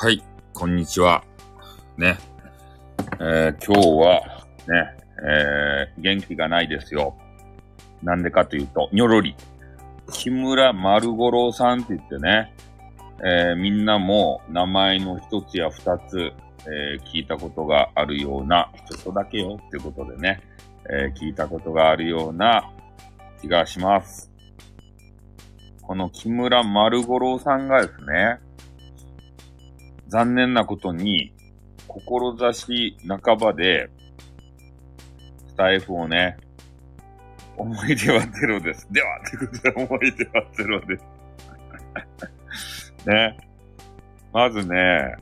はい、こんにちは。ね。えー、今日は、ね、えー、元気がないですよ。なんでかというと、にょろり。木村丸五郎さんって言ってね、えー、みんなも名前の一つや二つ、えー、聞いたことがあるような、ちょっとだけよっていうことでね、えー、聞いたことがあるような気がします。この木村丸五郎さんがですね、残念なことに、志半ばで、スタイフをね、思い出はゼロです。では、ということで思い出はゼロです。ね。まずね、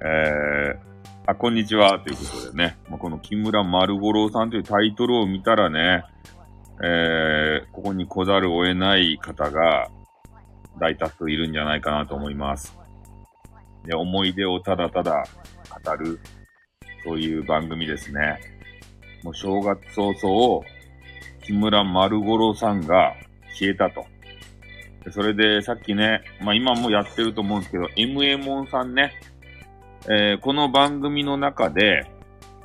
えー、あ、こんにちは、ということでね、まあ、この木村丸五郎さんというタイトルを見たらね、えー、ここに来ざるを得ない方が大多数いるんじゃないかなと思います。で、思い出をただただ語る、そういう番組ですね。もう正月早々、木村丸五郎さんが消えたと。それで、さっきね、まあ今もやってると思うんですけど、MA モンさんね、えー、この番組の中で、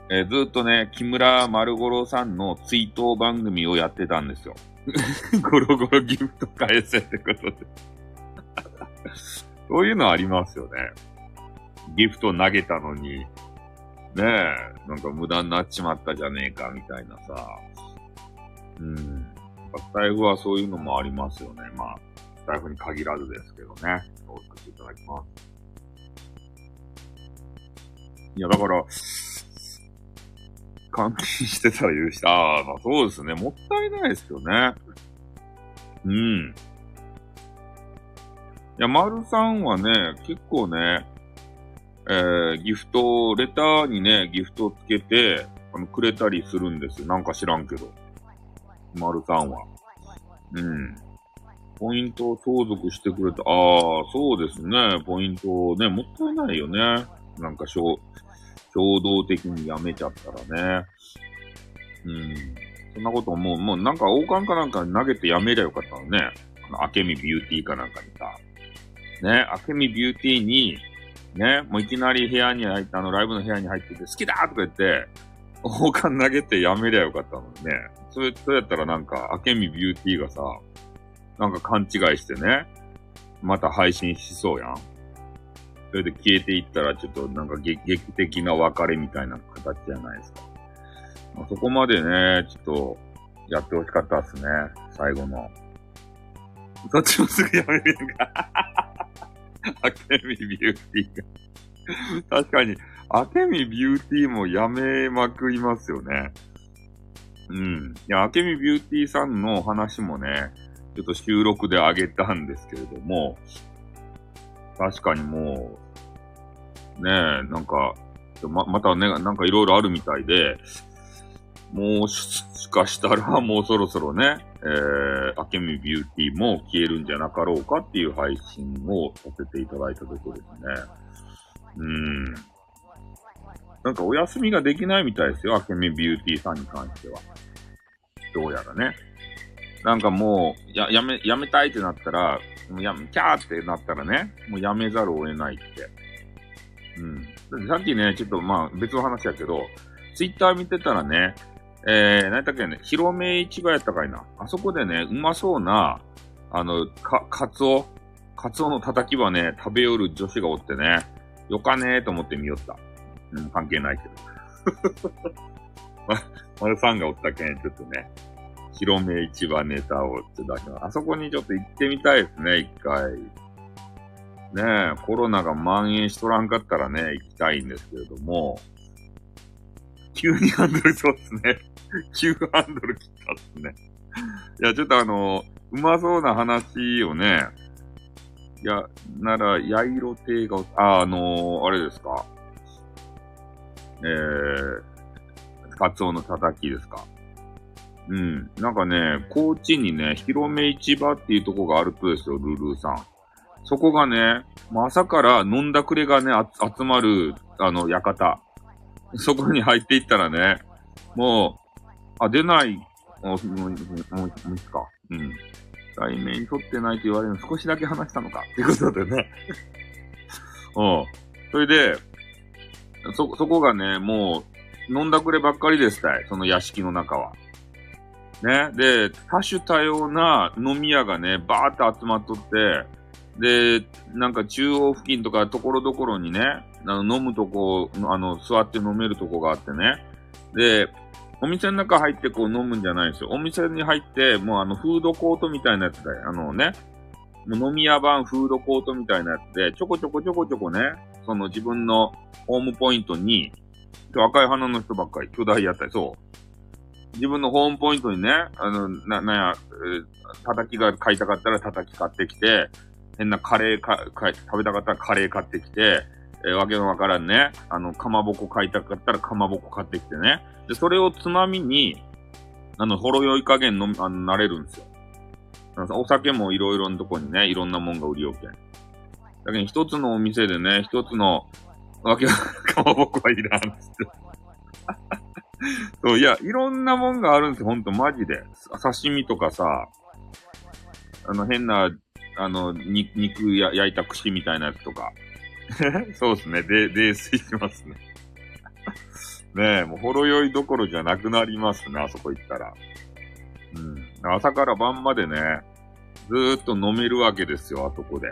えー、ずっとね、木村丸五郎さんの追悼番組をやってたんですよ。ゴロゴロギフト返せってことでそういうのありますよね。ギフト投げたのに、ねえ、なんか無駄になっちまったじゃねえか、みたいなさ。うん。スタイフはそういうのもありますよね。まあ、スタイフに限らずですけどね。そうさせていただきます。いや、だから、換金してたら許した。あ、まあそうですね。もったいないですよね。うん。いや、丸さんはね、結構ね、えー、ギフト、レターにね、ギフトをつけて、あの、くれたりするんですよ。なんか知らんけど。丸さんは。うん。ポイントを相続してくれた。ああ、そうですね。ポイントをね、もったいないよね。なんか、衝動的にやめちゃったらね。うん。そんなこともう、もうなんか王冠かなんか投げてやめりゃよかったのね。あの、明美ビューティーかなんかにさ。ね、明美ビューティーに、ね、もういきなり部屋に入って、あの、ライブの部屋に入ってて、好きだとか言って、王冠投げてやめりゃよかったのにね。それ、それやったらなんか、明美ビューティーがさ、なんか勘違いしてね、また配信しそうやん。それで消えていったら、ちょっとなんか劇的な別れみたいな形じゃないですか。まあ、そこまでね、ちょっと、やってほしかったっすね。最後の。そっちもすぐやめるんか。アケミビューティーが確かに、アケミビューティーもやめまくりますよね。うん。いや、アケミビューティーさんの話もね、ちょっと収録であげたんですけれども、確かにもう、ねえ、なんか、ま、またね、なんかいろいろあるみたいで、もうしかしたらもうそろそろね、えー、アケミビューティーも消えるんじゃなかろうかっていう配信をさせていただいたところですね。うん。なんかお休みができないみたいですよ、アケミビューティーさんに関しては。どうやらね。なんかもう、や、やめ、やめたいってなったら、もうやめ、キャーってなったらね、もうやめざるを得ないって。うん。さっきね、ちょっとまあ別の話やけど、ツイッター見てたらね、えー、何だったっけね、広め市場やったかいな。あそこでね、うまそうな、あの、か、カツオ、カツオの叩きはね、食べよる女子がおってね、よかねーと思って見よった。うん、関係ないけど。ま、丸さんがおったけん、ちょっとね、広め市場ネタをって出します。あそこにちょっと行ってみたいですね、一回。ねえ、コロナが蔓延しとらんかったらね、行きたいんですけれども、急にハンドルそうですね。急ハンドル切ったっすね。いや、ちょっとあの、うまそうな話をね、いや、なら、ヤイロ亭が、あ、あのー、あれですか？えー、カツオの叩きですか？うん。なんかね、高知にね、広め市場っていうとこがあるとですよ、ルルーさん。そこがね、朝から飲んだくれがね、集まる、あの、館。そこに入っていったらね、もう、あ、出ない、もう、もう、もう、もういいか。うん。対面に取ってないと言われるの少しだけ話したのか。っていうことでね。うん。それで、そ、そこがね、もう、飲んだくればっかりですたい。その屋敷の中は。ね。で、多種多様な飲み屋がね、バーって集まっとって、で、なんか中央付近とかところどころにね、あの飲むとこ、あの、座って飲めるとこがあってね。で、お店の中入ってこう飲むんじゃないですよ。お店に入って、もうあの、フードコートみたいなやつだよ。あのね、もう飲み屋版フードコートみたいなやつで、ちょこちょこちょこちょこね、その自分のホームポイントに、赤い花の人ばっかり、巨大やったり、そう。自分のホームポイントにね、あの、な、なんや、えー、叩きが買いたかったら叩き買ってきて、変なカレーか、か食べたかったらカレー買ってきて、えー、わけのわからんね、あの、かまぼこ買いたかったらかまぼこ買ってきてね。で、それをつまみに、あの、ほろ酔い加減の、あの、なれるんですよ。お酒もいろいろなとこにね、いろんなもんが売りよけん。だけど一つのお店でね、一つの、わけは、かまぼこはいらん。そう、いや、いろんなもんがあるんですよ、ほんと、マジで。刺身とかさ、あの、変な、あの、に肉や焼いた串みたいなやつとか。そうですね、で、泥酔しますね。ねえ、もうほろ酔いどころじゃなくなりますね、あそこ行ったら。うん。朝から晩までね、ずーっと飲めるわけですよ、あそこで。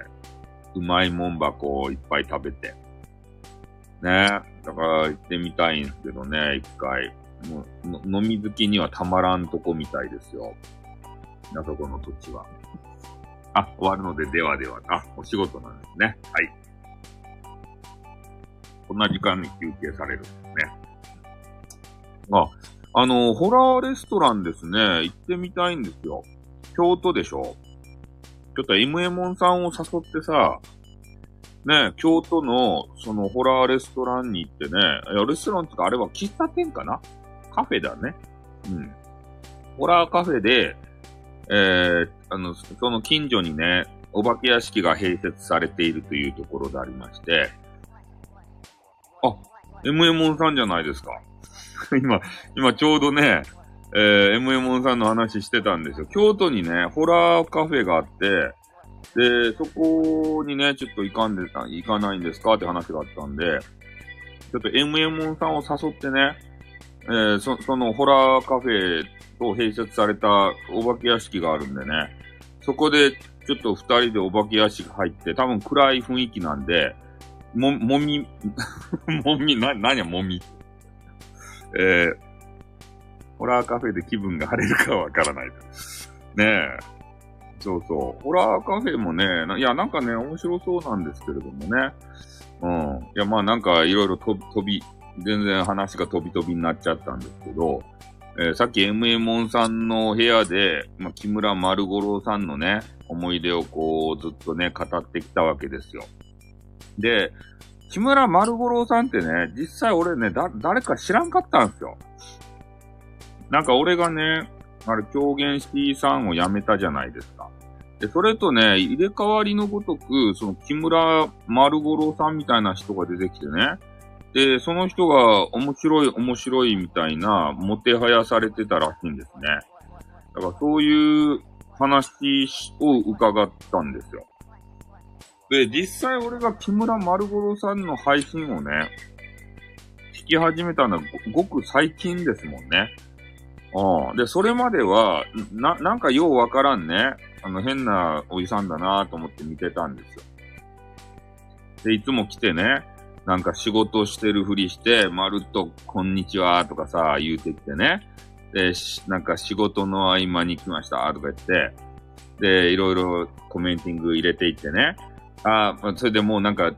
うまいもん箱をいっぱい食べて。ねえだから行ってみたいんですけどね、一回。もう、飲み好きにはたまらんとこみたいですよ。あそこの土地は。あ、終わるので、ではでは。あ、お仕事なんですね。はい。こんな時間に休憩されるんですね。あ、あの、ホラーレストランですね。行ってみたいんですよ。京都でしょちょっと MM さんを誘ってさ、ね、京都の、その、ホラーレストランに行ってね、いや、レストランってか、あれは喫茶店かな？カフェだね。うん。ホラーカフェで、えー、あの、その近所にね、お化け屋敷が併設されているというところでありまして、MM さんじゃないですか。今、今ちょうどね、えー、MM さんの話してたんですよ。京都にね、ホラーカフェがあって、で、そこにね、ちょっと行かんで、行かないんですか？って話があったんで、ちょっと MM さんを誘ってね、えー、そ、そのホラーカフェと併設されたお化け屋敷があるんでね、そこでちょっと二人でお化け屋敷入って、多分暗い雰囲気なんで、も、もみ、もみ、な、なにもみ？えー、ホラーカフェで気分が晴れるかわからない。ねえ。そうそう。ホラーカフェもね、いや、なんかね、面白そうなんですけれどもね。うん。いや、まあなんかいろいろ飛び、全然話が飛び飛びになっちゃったんですけど、えー、さっき m モンさんの部屋で、まあ、木村丸五郎さんのね、思い出をこう、ずっとね、語ってきたわけですよ。で、木村丸五郎さんってね、実際俺ね、だ、誰か知らんかったんですよ。なんか俺がね、あれ、狂言シティさんを辞めたじゃないですか。で、それとね、入れ替わりのごとく、その木村丸五郎さんみたいな人が出てきてね。で、その人が面白い面白いみたいな、もてはやされてたらしいんですね。だからそういう話を伺ったんですよ。で、実際俺が木村丸五郎さんの配信をね、聞き始めたのはごく最近ですもんね。うん。で、それまでは、な、なんかようわからんね。あの、変なおじさんだなと思って見てたんですよ。で、いつも来てね、なんか仕事してるふりして、まるっと、こんにちはとかさ、言うてきてね。で、なんか仕事の合間に来ましたとか言って、で、いろいろコメンティング入れていってね。ああ、それでもうなんか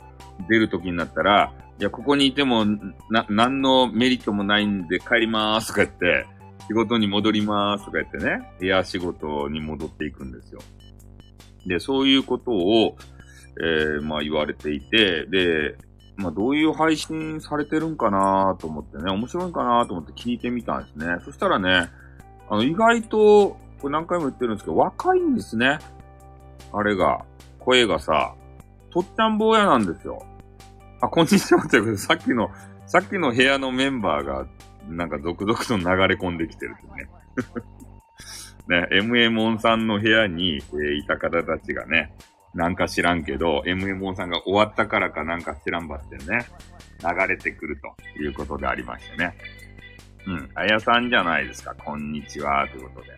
出る時になったら、いや、ここにいても、な、何のメリットもないんで帰りまーすとか言って、仕事に戻りまーすとか言ってね、エア仕事に戻っていくんですよ。で、そういうことを、えー、まあ言われていて、で、まあどういう配信されてるんかなと思ってね、面白いんかなと思って聞いてみたんですね。そしたらね、あの、意外と、これ何回も言ってるんですけど、若いんですね。あれが、声がさ、とっちゃん坊やなんですよ。あ、こんにちはということで、さっきの、さっきの部屋のメンバーがなんか続々と流れ込んできてるね。ね、MM 音さんの部屋に、えー、いた方たちがね、なんか知らんけど、MMO さんが終わったからかなんか知らんばってね、流れてくるということでありましてね。うん。あやさんじゃないですか。こんにちは。ということで。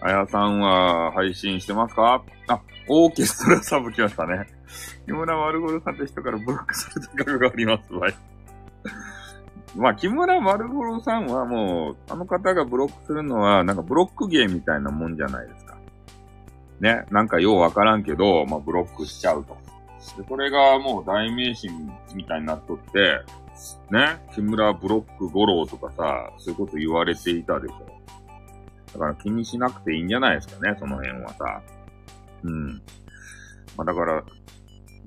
あやさんは配信してますか？あ、オーケストラサブ来ましたね。木村丸ゴロさんって人からブロックされた額がありますわい。まあ、木村丸五郎さんはもう、あの方がブロックするのは、なんかブロック芸みたいなもんじゃないですか。ね。なんかようわからんけど、まあ、ブロックしちゃうと。で、それがもう代名詞みたいになっとって、ね。木村ブロック五郎とかさ、そういうこと言われていたでしょ。だから気にしなくていいんじゃないですかね、その辺はさ。うん。まあ、だから、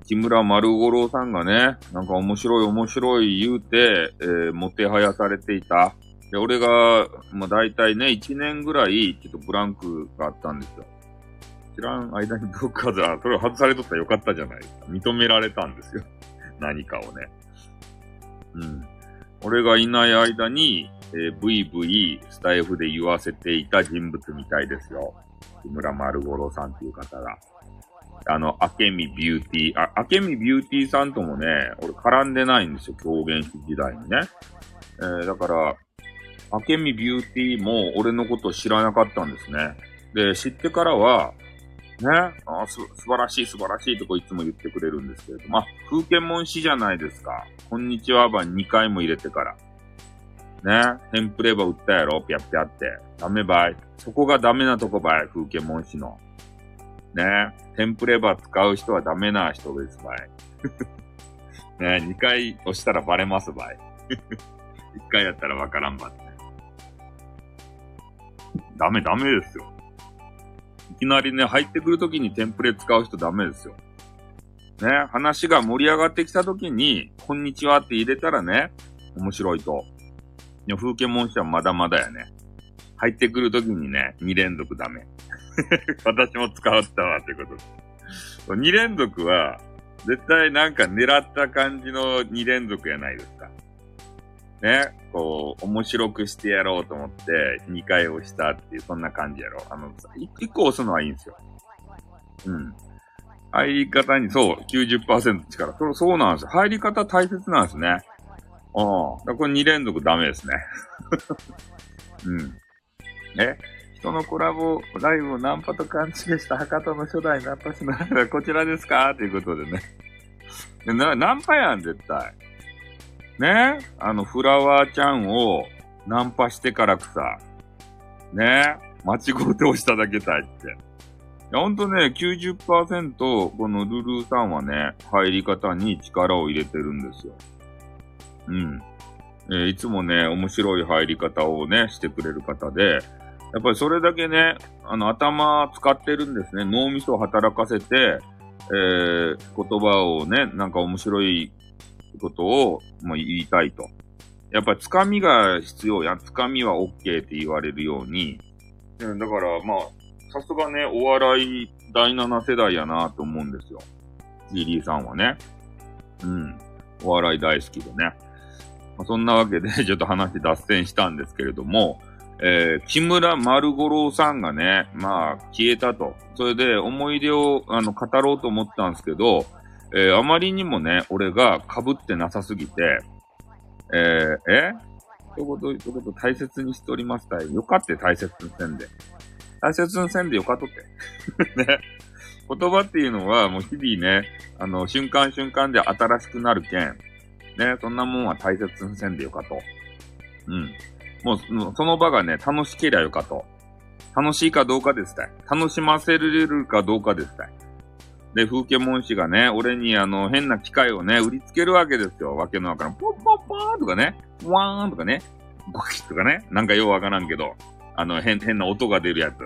木村丸五郎さんがね、なんか面白い面白い言うて、えー、もてはやされていた。で、俺が、まあ大体ね、1年ぐらい、ちょっとブランクがあったんですよ。知らん間に ブロック外、それを外されとったらよかったじゃないですか。認められたんですよ。何かをね。うん。俺がいない間に、えー、ブイブイスタイフで言わせていた人物みたいですよ。木村丸五郎さんっていう方が。あの、あけみビューティー、あ、あけみビューティーさんともね、俺絡んでないんですよ、狂言師時代にね。えー、だから、あけみビューティーも俺のこと知らなかったんですね。で、知ってからは、ね、あす、素晴らしい素晴らしいとこいつも言ってくれるんですけれども、あ、風景文師じゃないですか。こんにちは版2回も入れてから。ね、テンプレバ売ったやろ、ぴゃぴゃって。ダメばい。そこがダメなとこばい、風景文師の。ね。テンプレバー使う人はダメな人ですばい。ね、2回押したらバレますばい。1回やったらわからんばって。ダメダメですよ。いきなりね、入ってくるときにテンプレ使う人ダメですよ。ね、話が盛り上がってきたときに、こんにちはって入れたらね、面白いと。風景文字はまだまだやね。入ってくるときにね、2連続ダメ。私も使ったわ、ということで。2連続は、絶対なんか狙った感じの2連続やないですか。ね、こう、面白くしてやろうと思って、2回押したっていう、そんな感じやろ。あの、1個押すのはいいんですよ。うん。入り方に、そう、90%力。そう、そうなんですよ。入り方大切なんですね。うん。これ2連続ダメですね。うん。え人のコラボライブをナンパと勘違いした博多の初代ナンパ師の間こちらですか？ということでね。な、ナンパやん、絶対。ね？あの、フラワーちゃんをナンパしてからくさ。ね？間違って押しただけたいって。いや、ほんとね、90%このルルーさんはね、入り方に力を入れてるんですよ。うん。えー、いつもね、面白い入り方をね、してくれる方で、やっぱりそれだけね、あの、頭使ってるんですね。脳みそを働かせて、えー、言葉をね、なんか面白いことを、もう言いたいと。やっぱりつかみが必要や、つかみは OK って言われるように。だから、まあ、さすがね、お笑い第7世代やなと思うんですよ。リリーさんはね。うん。お笑い大好きでね。まあ、そんなわけで、ちょっと話脱線したんですけれども、えー、木村丸五郎さんがね、まあ、消えたと。それで思い出を、あの、語ろうと思ったんですけど、えー、あまりにもね、俺が被ってなさすぎて、えー、え？一言一言大切にしておりますたい。よかって大切にせんで。大切にせんでよかとって。ね。言葉っていうのはもう日々ね、あの、瞬間瞬間で新しくなるけん。ね、そんなもんは大切にせんでよかと。うん。もう、その場がね、楽しけりゃよかと。楽しいかどうかですたい。楽しませれるかどうかですたい。で、風景文士がね、俺にあの、変な機械をね、売りつけるわけですよ。わけのわからん。ポッポッポーンとかね、ワーンとかね、ゴキッとかね、なんかようわからんけど、あの、変、変な音が出るやつ。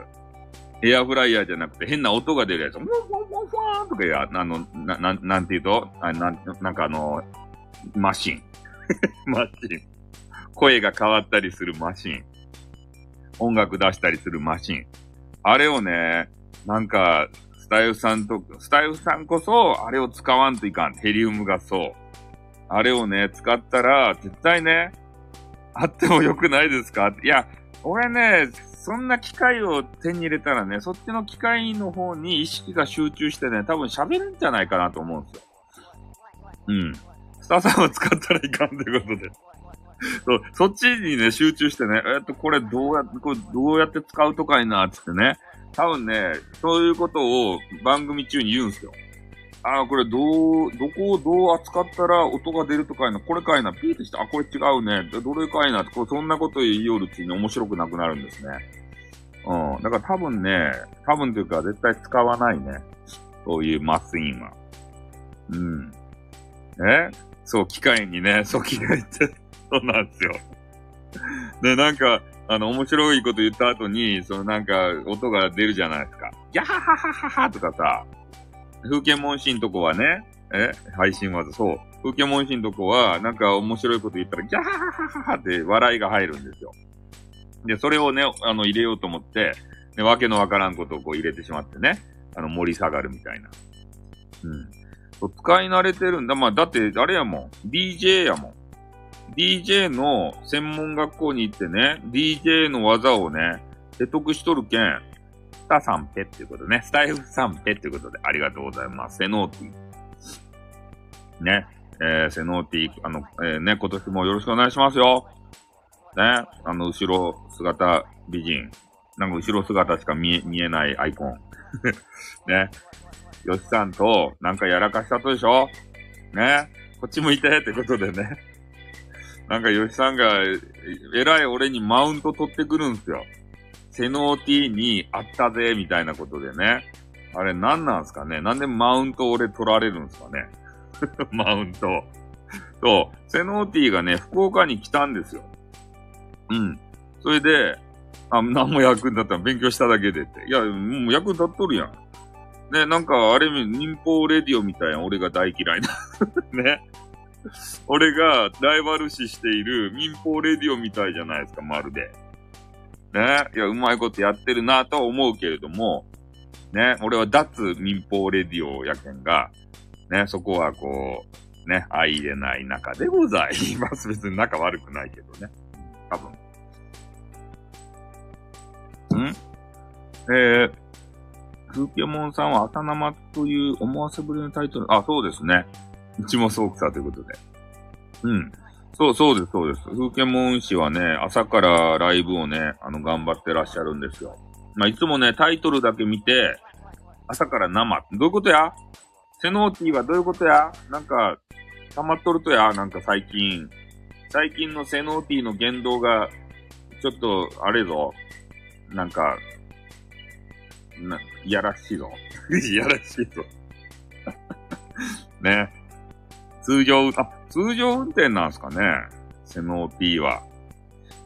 エアフライヤーじゃなくて変な音が出るやつ。ワンワンワンワンとかや、あの、な、ななんて言うと、あなん、なんかあの、マシン。マシン。声が変わったりするマシン。音楽出したりするマシン。あれをね、なんか、スタイフさんと、スタイフさんこそ、あれを使わんといかん。ヘリウムがそう。あれをね、使ったら、絶対ね、あってもよくないですか？いや、俺ね、そんな機械を手に入れたらね、そっちの機械の方に意識が集中してね、多分喋るんじゃないかなと思うんですよ。うん。スターさんを使ったらいかんということで。そう、そっちにね、集中してね、えっと、これどうやって、これどうやって使うとかいな、つってね。多分ね、そういうことを番組中に言うんすよ。ああ、これどう、どこをどう扱ったら音が出るとかいな、これかいな、ピーってして、あ、これ違うね、どれかいな、これそんなこと言いよるうちに面白くなくなるんですね。うん。だから多分ね、多分というか絶対使わないね。そういうマスインは。うん。えそう、機械にね、そう、機械って、そうなんですよ。で、なんか、あの、面白いこと言った後に、そのなんか、音が出るじゃないですか。ギャハハハハハとかさ、風景問診とこはね、え配信技、そう。風景問診とこは、なんか面白いこと言ったら、ギャハハハハハって笑いが入るんですよ。で、それをね、あの、入れようと思って、ね、わけのわからんことをこう入れてしまってね、あの、盛り下がるみたいな。うん。使い慣れてるんだ。まあ、だって、あれやもん。DJ やもん。DJ の専門学校に行ってね、DJ の技をね、得得しとるけん、スタさんペっていうことね、スタイフさんペっていうことでありがとうございます。セノーティ。ね、えー、セノーティ、あの、えー、ね、今年もよろしくお願いしますよ。ね、あの、後ろ姿美人。なんか後ろ姿しか見え、見えないアイコン。ね。よしさんと、なんかやらかしたとでしょ？ね。こっち向いてってことでね。なんか吉さんが、えらい俺にマウント取ってくるんすよ。セノーティーにあったぜ、みたいなことでね。あれ何なんすかね？なんでマウント俺取られるんすかね？マウント。そう、セノーティーがね、福岡に来たんですよ。うん。それで、あ、何も役に立ったら勉強しただけでって。いや、もう役に立っとるやん。ね、なんか、あれ、民放レディオみたいな俺が大嫌いな ね。俺がライバル視している民放レディオみたいじゃないですか、まるで。ね。いや、うまいことやってるなとは思うけれども、ね。俺は脱民放レディオやけんが、ね、そこはこう、ね、相入れない仲でございます。別に仲悪くないけどね。多分。ん？えー、風景モンさんは朝生という思わせぶりのタイトル、あ、そうですね。うちもそうくさということで。うん。そう、そうです、そうです。風景モン氏はね、朝からライブをね、あの、頑張ってらっしゃるんですよ。まあ、いつもね、タイトルだけ見て、朝から生。どういうことや？セノーティーはどういうことや？なんか、溜まっとるとや？なんか最近。最近のセノーティーの言動が、ちょっと、あれぞ。なんか、な、いやらしいぞ。いやらしいぞ。ね。通常、あ、通常運転なんすかね。セノー P は。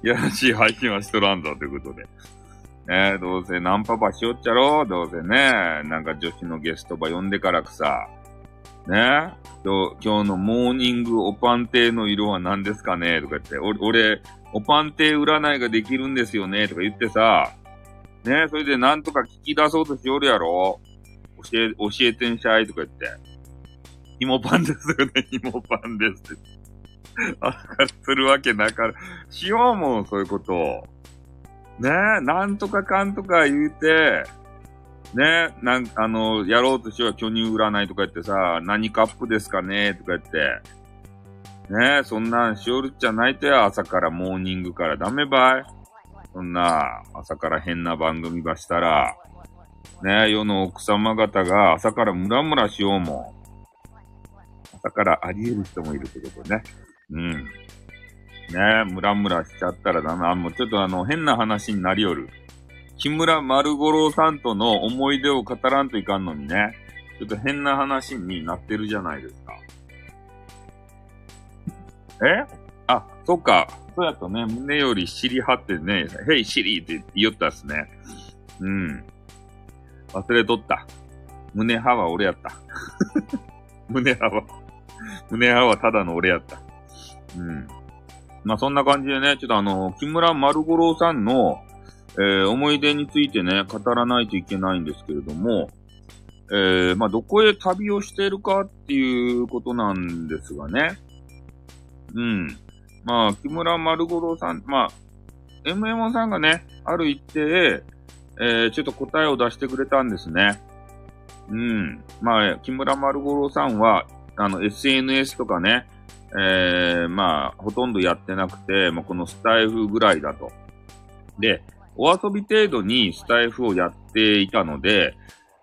いやらしい配信はしとらんぞということで。ねえどうせナンパパしよっちゃろどうせね。なんか女子のゲストば呼んでからくさ。ね今日、今日のモーニングおパンテの色は何ですかね？とか言って、俺、おパンテ占いができるんですよね？とか言ってさ、ねえそれでなんとか聞き出そうとしよるやろ教え、教えてんしゃいとか言って。紐パンですよね、紐パンですって。あするわけなかる。しようもん、そういうことを。ねえ、なんとかかんとか言うて、ねえ、なん、あの、やろうとしよう巨乳占いとか言ってさ、何カップですかねとか言って。ねえ、そんなんしおるっちゃないとや、朝からモーニングからダメばい。そんな、朝から変な番組ばしたら、ねえ、世の奥様方が朝からムラムラしようもん。朝からあり得る人もいるってことね。うん。ねえ、ムラムラしちゃったらダメ。あ、もうちょっとあの、変な話になりよる。木村丸五郎さんとの思い出を語らんといかんのにね。ちょっと変な話になってるじゃないですか。え？あ、そっか。そうやとね、胸より尻張ってね、へい尻って言ったっすね。うん。忘れとった。胸派は俺やった。胸派は胸派はただの俺やった。うん。まあそんな感じでね、ちょっとあの、木村丸五郎さんの、えー、思い出についてね、語らないといけないんですけれども、えー、まあどこへ旅をしているかっていうことなんですがね。うん。まあ、木村丸五郎さん、まあ、MM さんがね、ある一定、えー、ちょっと答えを出してくれたんですね。うん。まあ、木村丸五郎さんは、あの、SNS とかね、えー、まあ、ほとんどやってなくて、まあ、このスタイフぐらいだと。で、お遊び程度にスタイフをやっていたので、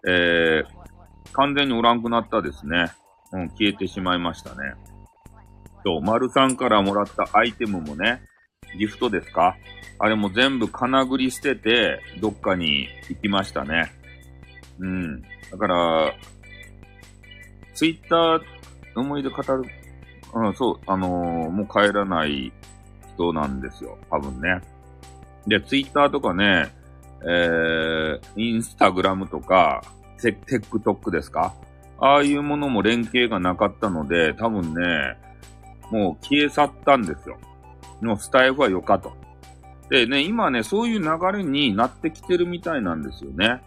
えー、完全におらんくなったですね。うん、消えてしまいましたね。そう、丸さんからもらったアイテムもね、ギフトですか？あれも全部金繰り捨てて、どっかに行きましたね。うん。だから、ツイッター、思い出語る、うん、そう、あのー、もう帰らない人なんですよ。多分ね。で、ツイッターとかね、えー、インスタグラムとか、テックトックですか？ああいうものも連携がなかったので、多分ね、もう消え去ったんですよ。のスタイフはよかと。でね、今ね、そういう流れになってきてるみたいなんですよね。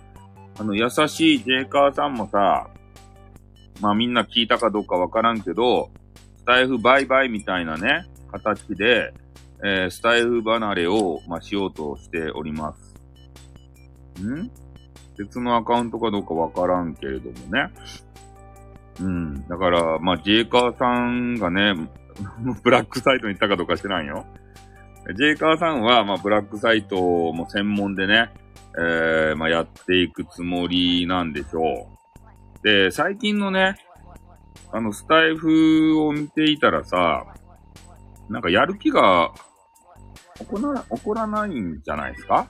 あの、優しいジェイカーさんもさ、まあみんな聞いたかどうかわからんけど、スタイフバイバイみたいなね、形で、えー、スタイフ離れを、まあ、しようとしております。ん？別のアカウントかどうかわからんけれどもね。うん。だから、まあ、ジェイカーさんがね、ブラックサイトに行ったかどうか知らんよ。ジェイカーさんは、まあ、ブラックサイトも専門でね、えー、まあ、やっていくつもりなんでしょう。で、最近のね、あの、スタイフを見ていたらさ、なんかやる気が起こら、起こらないんじゃないですか？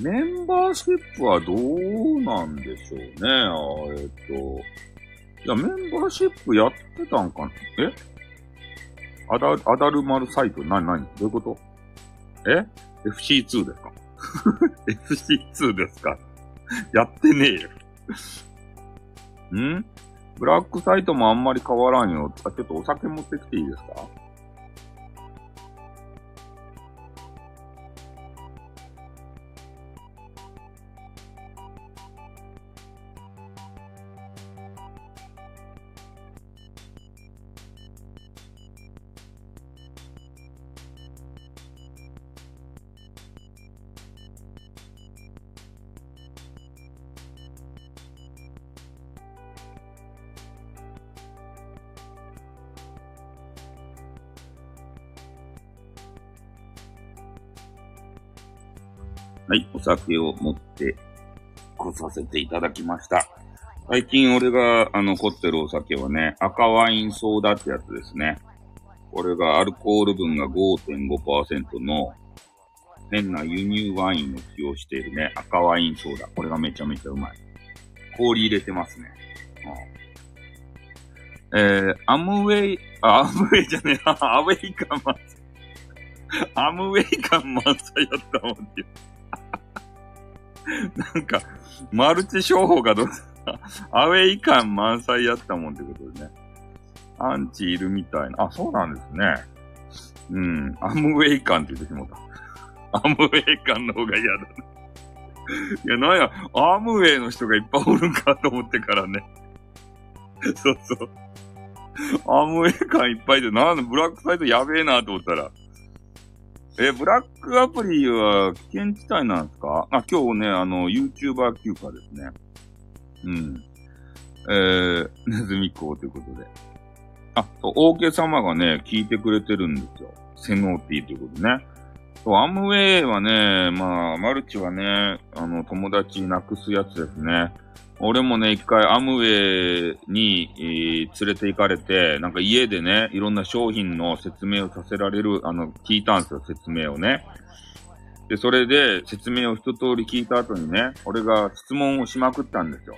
メンバーシップはどうなんでしょうね。えっと、いや、メンバーシップやってたんかな？え？アダ、アダルマルサイト？な、なに？どういうこと？え ?FC2 ですか ?FC2 ですか？やってねえよ。ん？ブラックサイトもあんまり変わらんよ。あ、ちょっとお酒持ってきていいですか？お酒を持って来させていただきました。最近俺が、あの、凝ってるお酒はね、赤ワインソーダってやつですね。これがアルコール分が5.5%の変な輸入ワインを使用しているね、赤ワインソーダ。これがめちゃめちゃうまい。氷入れてますね。うん、えー、アムウェイ、あ、アムウェイじゃねえ、アウェイ感満載。アムウェイ感満載やったもんって。なんか、マルチ商法がどうアウェイ感満載やったもんってことでね。アンチいるみたいな。あ、そうなんですね。うん。アムウェイ感って言ってしもた。アムウェイ感の方が嫌だ、ね。いや、なんや、アームウェイの人がいっぱいおるんかと思ってからね。そうそう。アームウェイ感いっぱいで、なんでブラックサイトやべえなと思ったら、え、ブラックアプリは危険地帯なんですか？あ、今日ね、あの、YouTuber 休暇ですね。うん。えー、ネズミ講ということで。あ、そう、オーケ様がね、聞いてくれてるんですよ。セノーティーということでね。そう、アムウェイはね、まあ、マルチはね、あの、友達なくすやつですね。俺もね、一回アムウェイに、えー、連れて行かれて、なんか家でね、いろんな商品の説明をさせられる、あの、聞いたんですよ、説明をね。で、それで説明を一通り聞いた後にね、俺が質問をしまくったんですよ。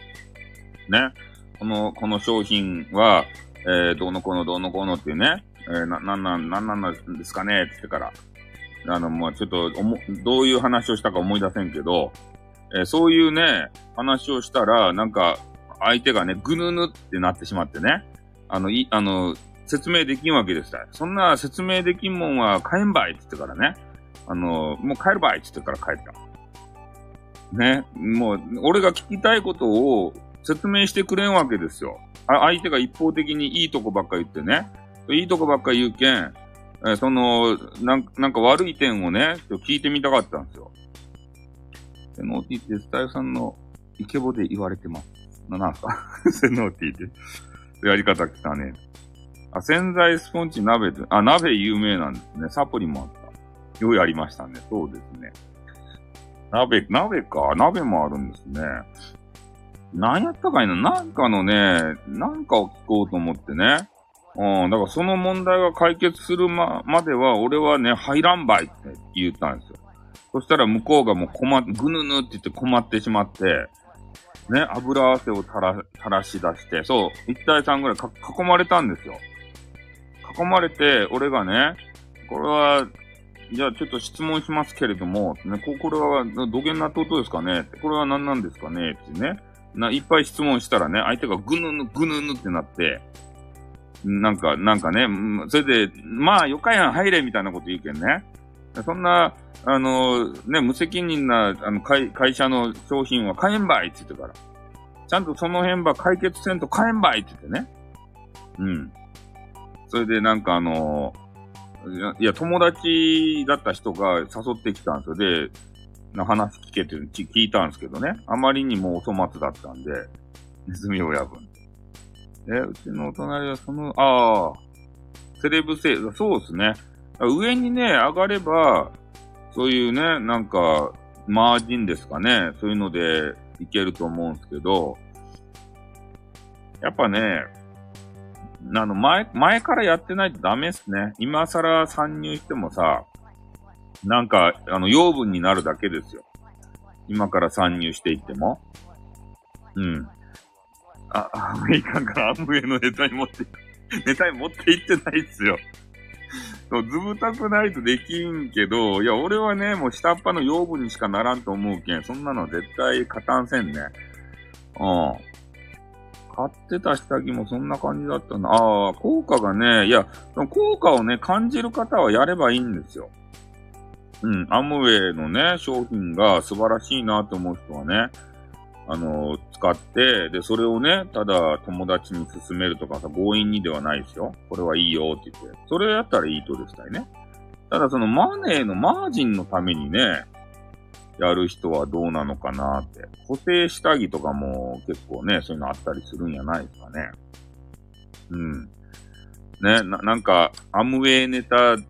ね。この、この商品は、えー、どうのこうのどうのこうのっていうね、えー、な、なんなん、なんなんですかねって言ってから、あの、もうちょっと、おも、どういう話をしたか思い出せんけど、えー、そういうね、話をしたら、なんか、相手がね、ぐぬぬってなってしまってね、あの、い、あの、説明できんわけですそんな説明できんもんは買えんばいって言ってからね、あの、もう帰るばいって言ってから帰った。ね、もう、俺が聞きたいことを説明してくれんわけですよ。あ相手が一方的にいいとこばっか言ってね、いいとこばっか言うけん、えその、なんなんか悪い点をね、聞いてみたかったんですよ。セノーティーってスタイルさんのイケボで言われてます。な、なんすかセノーティって。やり方来たね。あ、洗剤スポンジ鍋で、あ、鍋有名なんですね。サプリもあった。ようやりましたね。そうですね。鍋、鍋か。鍋もあるんですね。何やったかいななんかのね、なんかを聞こうと思ってね。うん、だからその問題が解決するま、までは、俺はね、入らんばいって言ったんですよ。そしたら向こうがもう困っ、ぐぬぬって言って困ってしまって、ね、油汗を垂ら、垂らし出して、そう、一体3ぐらい囲まれたんですよ。囲まれて、俺がね、これは、じゃあちょっと質問しますけれども、ね、ここれは土下なってことですかね？これは何なんですかね？ってね。な、いっぱい質問したらね、相手がぐぬぬぐぬぬってなって、なんか、なんかね、それで、まあ、よかやん入れみたいなこと言うけんね。そんな、あの、ね、無責任な、あの、会、会社の商品は買えんばいって言ってから。ちゃんとその辺ば解決せんと買えんばいって言ってね。うん。それでなんかあの、いや、友達だった人が誘ってきたんですよ。で、な話聞けて聞いたんですけどね。あまりにもお粗末だったんで、ネズミ親分。え、うちのお隣はその、ああ、セレブ制、そうですね。上にね、上がれば、そういうね、なんか、マージンですかね。そういうのでいけると思うんですけど、やっぱね、あの、前、前からやってないとダメっすね。今更参入してもさ、なんか、あの、養分になるだけですよ。今から参入していっても。うん。あ、アメリカからアムウェイのネタに持って、ネタに持っていってないっすよ。そう、ずぶたくないとできんけど、いや、俺はね、もう下っ端の養分にしかならんと思うけん、そんなの絶対勝たんせんね。うん。買ってた下着もそんな感じだったな。ああ、効果がね、いや、効果をね、感じる方はやればいいんですよ。うん、アムウェイのね、商品が素晴らしいなと思う人はね、あの、使って、で、それをね、ただ友達に勧めるとかさ、強引にではないですよ。これはいいよって言って。それやったらいいとでしたいね。ただそのマネーのマージンのためにね、やる人はどうなのかなって。固定下着とかも結構ね、そういうのあったりするんやないですかね。うん。ね、な、なんか、アムウェイネタ好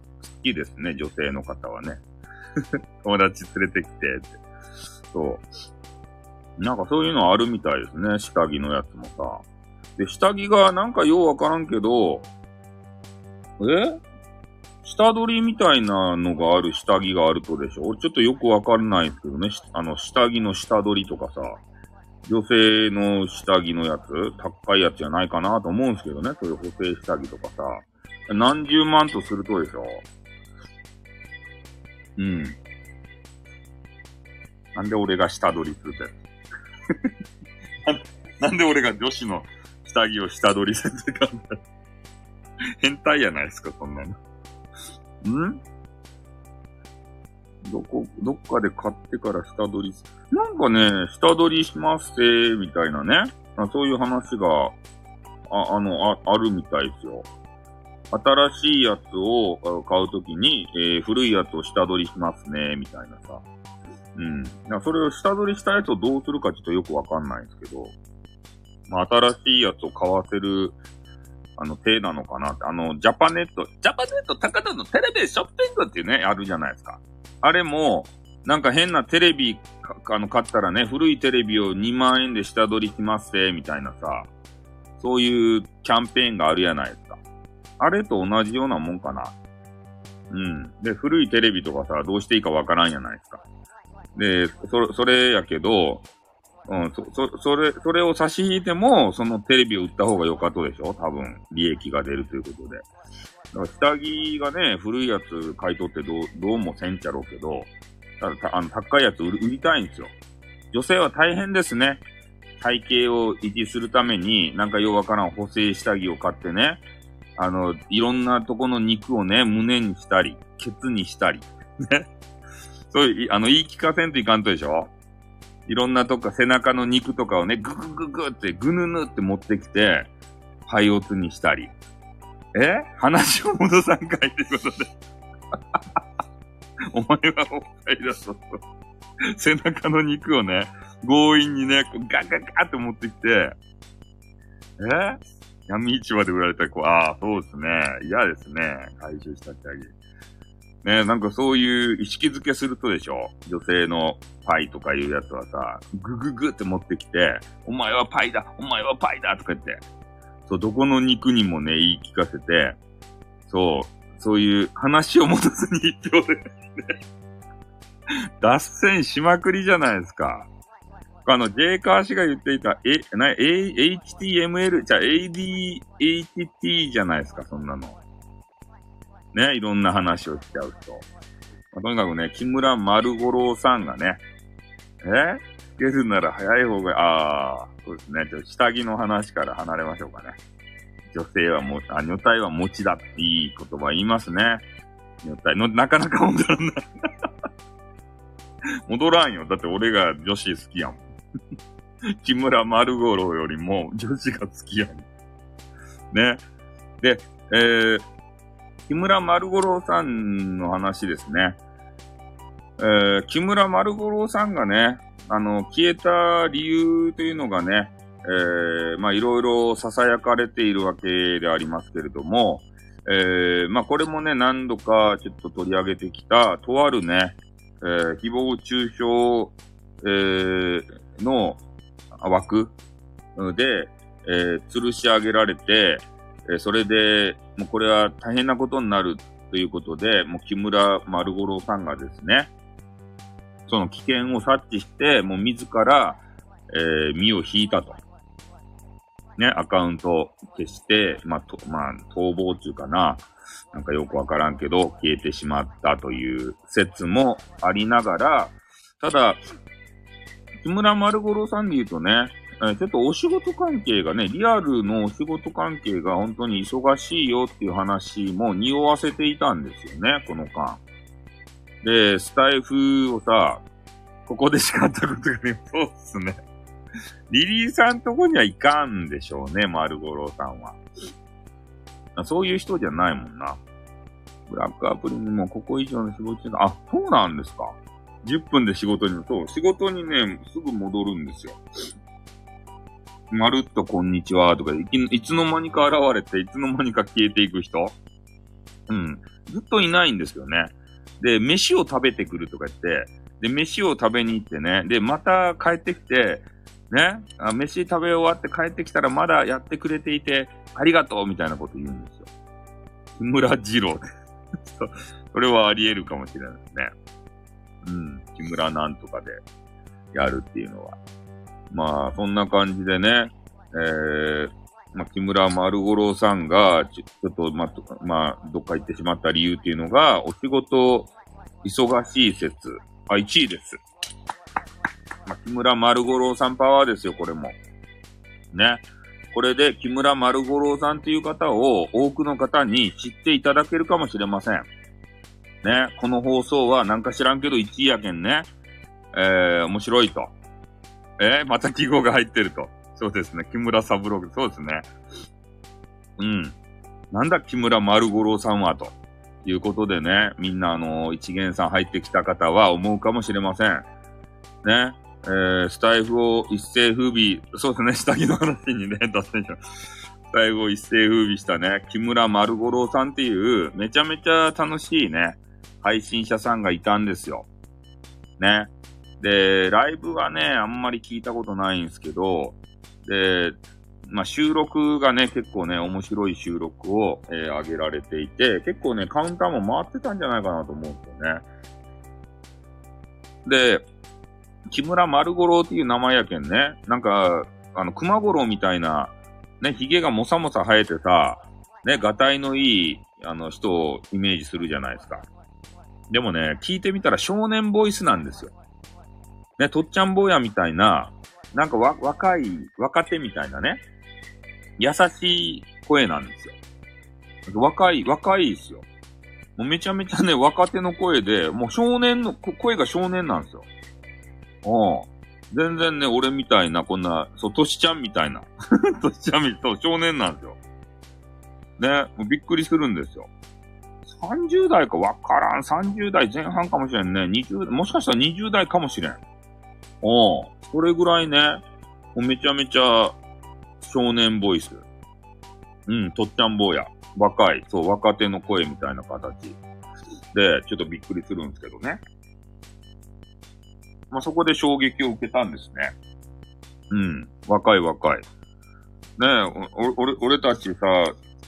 きですね、女性の方はね。友達連れてきてって。そう。なんかそういうのあるみたいですね、下着のやつもさ。で、下着がなんかようわからんけど、え？下取りみたいなのがある下着があるとでしょ？ちょっとよくわかんないですけどね。あの、下着の下取りとかさ、女性の下着のやつ、高いやつじゃないかなと思うんですけどね。そういう補正下着とかさ。何十万とするとでしょ？うん。なんで俺が下取りするって なんで俺が女子の下着を下取りせてかんだ？変態やないですか、そんなの。ん？どこ、どっかで買ってから下取りなんかね、下取りしますて、みたいなね。そういう話が、あ、あの、あ、あるみたいですよ。新しいやつを買うときに、えー、古いやつを下取りしますね、みたいなさ。うん。それを下取りしたやつをどうするかちょっとよくわかんないんですけど、まあ、新しいやつを買わせるあの、手なのかなって。あの、ジャパネット、ジャパネット高田のテレビショッピングっていうね、あるじゃないですか。あれも、なんか変なテレビあの、買ったらね、古いテレビを2万円で下取りしますて、みたいなさ、そういうキャンペーンがあるやないですか。あれと同じようなもんかな。うん。で、古いテレビとかさ、どうしていいかわからんやないですか。で、そ、それやけど、うん、そ、そ、それ、それを差し引いても、そのテレビを売った方が良かったでしょ？多分、利益が出るということで。だから下着がね、古いやつ買い取ってどう、どうもせんちゃろうけど、ただ、あの、高いやつ売りたいんですよ。女性は大変ですね。体型を維持するために、なんかようわからん補正下着を買ってね、あの、いろんなとこの肉をね、胸にしたり、ケツにしたり、ね。そういう、あの、言い聞かせんといかんとでしょ？いろんなとこ背中の肉とかをね、ぐぐぐぐってぐぬぬって持ってきて、廃オツにしたり。え？話を戻さんかいってことで。お前はおっぱいだぞと。背中の肉をね、強引にね、こうガガガって持ってきて、え？闇市場で売られた子、ああ、そうですね。嫌ですね。回収したってあげる。ねなんかそういう意識づけするとでしょ？女性のパイとかいうやつはさ、グググって持ってきて、お前はパイだお前はパイだとか言って、そう、どこの肉にもね、言い聞かせて、そう、そういう話を戻すに一票で、ね、脱線しまくりじゃないですか。あの、J カー氏が言っていた、え、な、A、HTML、じゃあ ADHT じゃないですか、そんなの。ね、いろんな話をしちゃうと。まあ、とにかくね、木村丸五郎さんがね、え？つけるなら早い方が、ああ、そうですね。ちょ下着の話から離れましょうかね。女性はも、あ、女体は餅だっていい言葉言いますね。女体の、なかなか戻らない 戻らんよ。だって俺が女子好きやもん。木村丸五郎よりも女子が好きやもん。ね。で、えー、木村丸五郎さんの話ですね。えー、木村丸五郎さんがね、あの、消えた理由というのがね、えー、まあ、いろいろ囁かれているわけでありますけれども、えー、まあ、これもね、何度かちょっと取り上げてきた、とあるね、えー、誹謗中傷、えー、の枠で、えー、吊るし上げられて、えー、それで、もうこれは大変なことになるということで、もう木村丸五郎さんがですね、その危険を察知して、もう自ら、えー、身を引いたと。ね、アカウントを消して、まあ、と、まあ、逃亡中かな。なんかよくわからんけど、消えてしまったという説もありながら、ただ、木村丸五郎さんで言うとね、えちょっとお仕事関係がね、リアルのお仕事関係が本当に忙しいよっていう話も匂わせていたんですよね、この間。で、スタイフをさ、ここで叱ったことがね、そうっすね。リリーさんとこにはいかんでしょうね、丸五郎さんは。そういう人じゃないもんな。ブラックアプリにもここ以上の仕事が、あ、そうなんですか。10分で仕事に、そう、仕事にね、すぐ戻るんですよ。まるっとこんにちはとかい、いつの間にか現れて、いつの間にか消えていく人？うん。ずっといないんですよね。で、飯を食べてくるとか言って、で、飯を食べに行ってね、で、また帰ってきて、ね、あ飯食べ終わって帰ってきたらまだやってくれていて、ありがとうみたいなこと言うんですよ。木村二郎で。それはあり得るかもしれないですね。うん。木村なんとかでやるっていうのは。まあ、そんな感じでね、えー、まあ、木村丸五郎さんが、ちょっと、まあ、まあ、どっか行ってしまった理由っていうのが、お仕事忙しい説。あ、1位です。まあ、木村丸五郎さんパワーですよ、これも。ね。これで木村丸五郎さんという方を多くの方に知っていただけるかもしれません。ね。この放送はなんか知らんけど1位やけんね。えー、面白いと。えー、また記号が入ってると。そうですね。木村三郎、そうですね。うん。なんだ木村丸五郎さんは、ということでね、みんなあの、一元さん入ってきた方は思うかもしれません。ね。えー、スタイフを一世風靡、そうですね、下着の話にね、脱線しまスタイフを一世風靡したね、木村丸五郎さんっていう、めちゃめちゃ楽しいね、配信者さんがいたんですよ。ね。で、ライブはね、あんまり聞いたことないんですけど、で、まあ、収録がね、結構ね、面白い収録を、えー、上げられていて、結構ね、カウンターも回ってたんじゃないかなと思うんですよね。で、木村丸五郎っていう名前やけんね、なんか、あの、熊五郎みたいな、ね、髭がもさもさ生えてさ、ね、がたいのいい、あの、人をイメージするじゃないですか。でもね、聞いてみたら少年ボイスなんですよ。ね、とっちゃん坊やみたいな、なんかわ、若い、若手みたいなね、優しい声なんですよ。若い、若いですよ。もうめちゃめちゃね、若手の声で、もう少年の、声が少年なんですよ。うん。全然ね、俺みたいな、こんな、そう、としちゃんみたいな。としちゃんみたいな、少年なんですよ。ね、もうびっくりするんですよ。30代かわからん。30代前半かもしれんね。20、もしかしたら20代かもしれん。おそれぐらいね、めちゃめちゃ少年ボイス。うん、とっちゃん坊や。若い、そう、若手の声みたいな形で、ちょっとびっくりするんですけどね。まあ、そこで衝撃を受けたんですね。うん、若い若い。ねえ、俺、俺たちさ、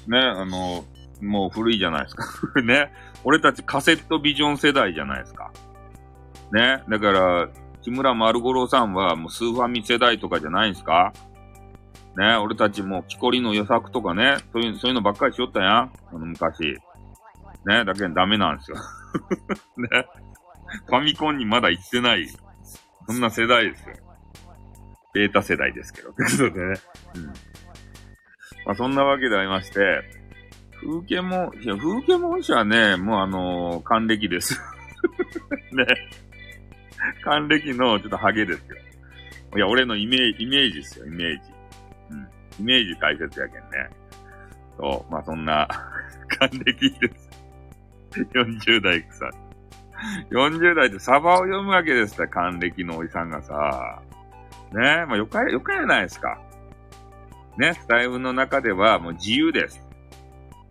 ね、あの、もう古いじゃないですか。ね。俺たちカセットビジョン世代じゃないですか。ね。だから、木村丸五郎さんはもうスーファミ世代とかじゃないんすか？ね。俺たちも木こりの予作とかね、そういう、そういうのばっかりしよったやん。あの昔。ね。だけどダメなんですよ。ね。ファミコンにまだ行ってない。そんな世代ですよ。ベータ世代ですけど。ということでね。うん。まあそんなわけでありまして、風景も、いや、風景文書はね、もうあのー、還暦です。ね。還暦のちょっとハゲですよ。いや、俺のイメージ、イメージですよ、イメージ。うん。イメージ大切やけんね。そう、まあそんな、還暦です。40代草。40代でサバを読むわけですよ、還暦のおじさんがさ。ねえまあよか、よかやないですか。ね、スタイルの中ではもう自由です。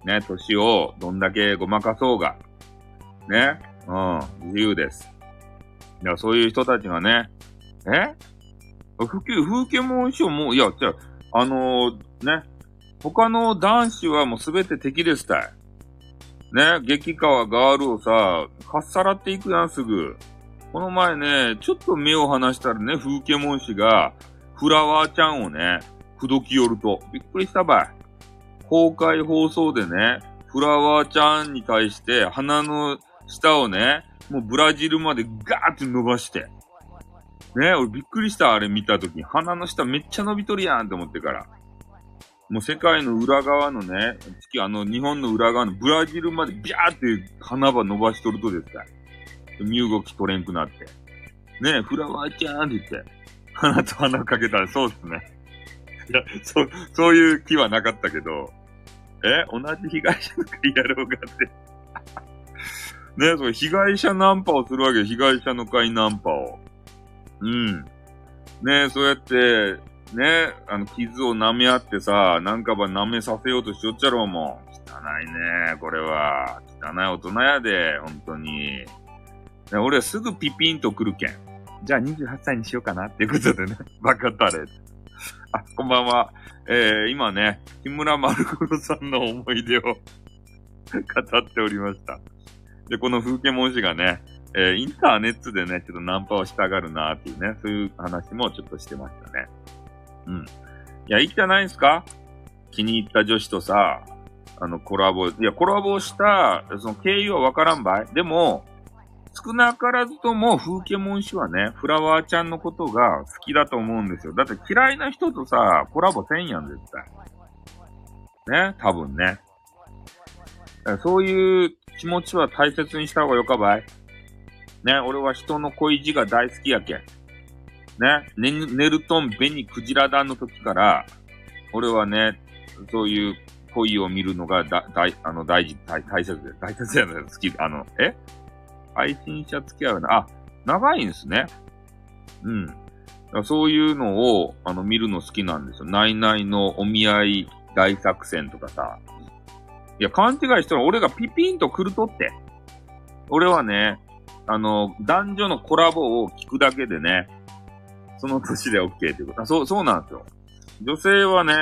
ね、年をどんだけごまかそうが、ね、うん、自由です。いや、そういう人たちがね、え？風景、風景も一緒も、いや、じゃあ、あのー、ね、他の男子はもうすべて敵ですたい。ね、激川ガールをさ、かっさらっていくやん、すぐ。この前ね、ちょっと目を離したらね、風景文士が、フラワーちゃんをね、口説き寄ると。びっくりしたばい。公開放送でね、フラワーちゃんに対して鼻の下をね、もうブラジルまでガーって伸ばして。ね、俺びっくりした、あれ見たとき。鼻の下めっちゃ伸びとるやんって思ってから。もう世界の裏側のね、月、あの、日本の裏側のブラジルまでビャーって花場伸ばしとるとですか身動き取れんくなって。ねえフラワーちゃんって言って、鼻と鼻をかけたらそうっすね。いや、そう、そういう気はなかったけど、え同じ被害者の会やろうがって。ねそれ被害者ナンパをするわけ被害者の会ナンパを。うん。ねそうやって、ねあの、傷を舐め合ってさ、なんかば舐めさせようとしよっちゃろうもん。汚いねこれは。汚い大人やで、本当に。ね、俺はすぐピピンと来るけん。じゃあ28歳にしようかなっていうことでね。バカたれ。あ、こんばんは。えー、今ね、木村丸五郎さんの思い出を 語っておりました。で、この風景文字がね、えー、インターネットでね、ちょっとナンパをしたがるなーっていうね、そういう話もちょっとしてましたね。うん。いや、いいじゃないですか？気に入った女子とさ、あの、コラボ、いや、コラボした、その経緯はわからんばいでも、少なからずとも風景文氏はね、フラワーちゃんのことが好きだと思うんですよ。だって嫌いな人とさ、コラボせんやん、絶対。ね、多分ね。そういう気持ちは大切にした方がよかばい。ね、俺は人の恋路が大好きやけん。ね、ネネルトン、ベニ、クジラ団の時から、俺はね、そういう恋を見るのがだ、大、あの、大事、大、大切で、大切やね好き、あの、え？配信者付き合うな。あ、長いんですね。うん。そういうのを、あの、見るの好きなんですよ。ナイナイのお見合い大作戦とかさ。いや、勘違いしたら俺がピピンと来るとって。俺はね、あの、男女のコラボを聞くだけでね、その年で OK ってこと。あ、そう、そうなんですよ。女性はね、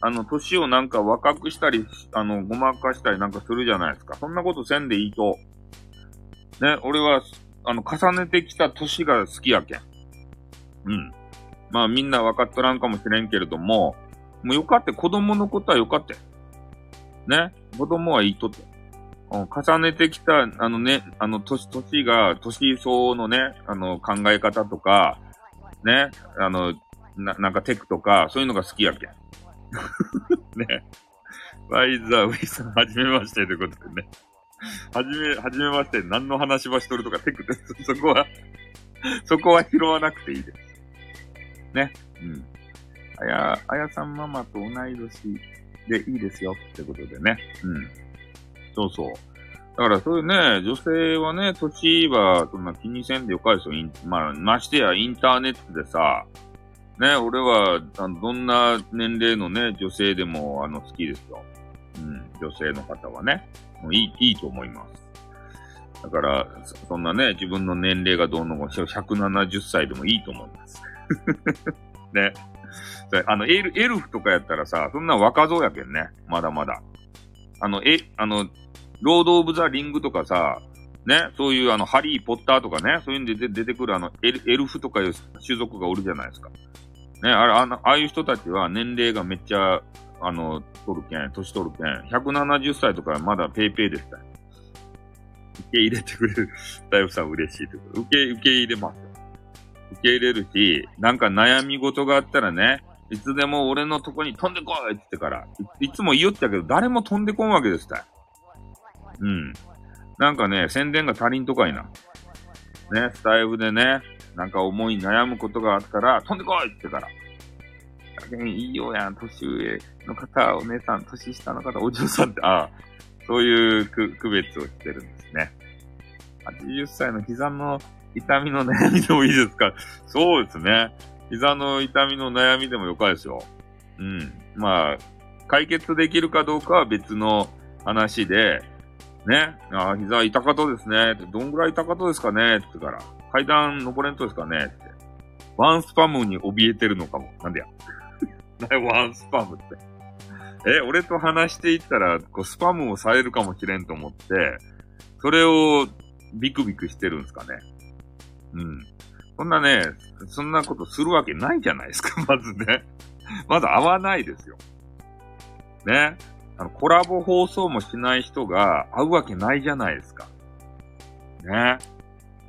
あの、年をなんか若くしたり、あの、ごまかしたりなんかするじゃないですか。そんなことせんでいいとね、俺は、あの、重ねてきた年が好きやけん。うん。まあみんな分かっとらんかもしれんけれども、もうよかって、子供のことはよかって。ね、子供はいいとって。重ねてきた、あのね、あの、年、年が、年相応のね、あの、考え方とか、ね、あの、な、なんかテクとか、そういうのが好きやけん。ね。ワイザーウィさん、はじめましてということでね。はじめ、はじめまして、何の話ばしとるとかテクです。そこはそこは拾わなくていいです。ね。うん。あや、あやさんママと同い年。でいいですよってことでね。うん。そうそう。だからそういうね、女性はね、年はそんな気にせんでよかいですよ。まあ、ましてやインターネットでさ、ね、俺は、あのどんな年齢のね、女性でも、あの、好きですよ。うん、女性の方はね。もういい、いいと思います。だから、そんなね、自分の年齢がどうのこ170歳でもいいと思います。ね。あの、エル、エルフとかやったらさ、そんな若造やけんね。まだまだ。あの、え、あの、ロード・オブ・ザ・リングとかさ、ね、そういうあの、ハリー・ポッターとかね、そういうんで出てくるあのエル、エルフとかいう種族がおるじゃないですか。ね、あれ、あの、ああいう人たちは年齢がめっちゃ、あの、取るけん、年取るけん、170歳とかまだペイペイですた受け入れてくれる大夫さん嬉しいということ。受け、受け入れます。受け入れるし、なんか悩み事があったらね、いつでも俺のとこに飛んでこいって言ってからい、いつも言いよったけど、誰も飛んでこんわけですたうん。なんかね、宣伝が足りんとかいな。ね、スタイフでね、なんか思い悩むことがあったら、飛んでこいってから。いいよやん、年上の方、お姉さん、年下の方、お嬢さんって、ああ、そういう区別をしてるんですね。80歳の膝の痛みの悩みでもいいですか？そうですね。膝の痛みの悩みでもよかですよ。うん。まあ、解決できるかどうかは別の話で、ね、あ膝痛かとですね。どんぐらい痛かとですかね？って言ってから、階段登れんとですかね？って。ワンスパムに怯えてるのかも。なんでや。ワンスパムって。え、俺と話していったら、こう、スパムをされるかもしれんと思って、それをビクビクしてるんですかね？うん。そんなね、そんなことするわけないじゃないですか、まずね。まず会わないですよ。ね。あの、コラボ放送もしない人が会うわけないじゃないですか。ね。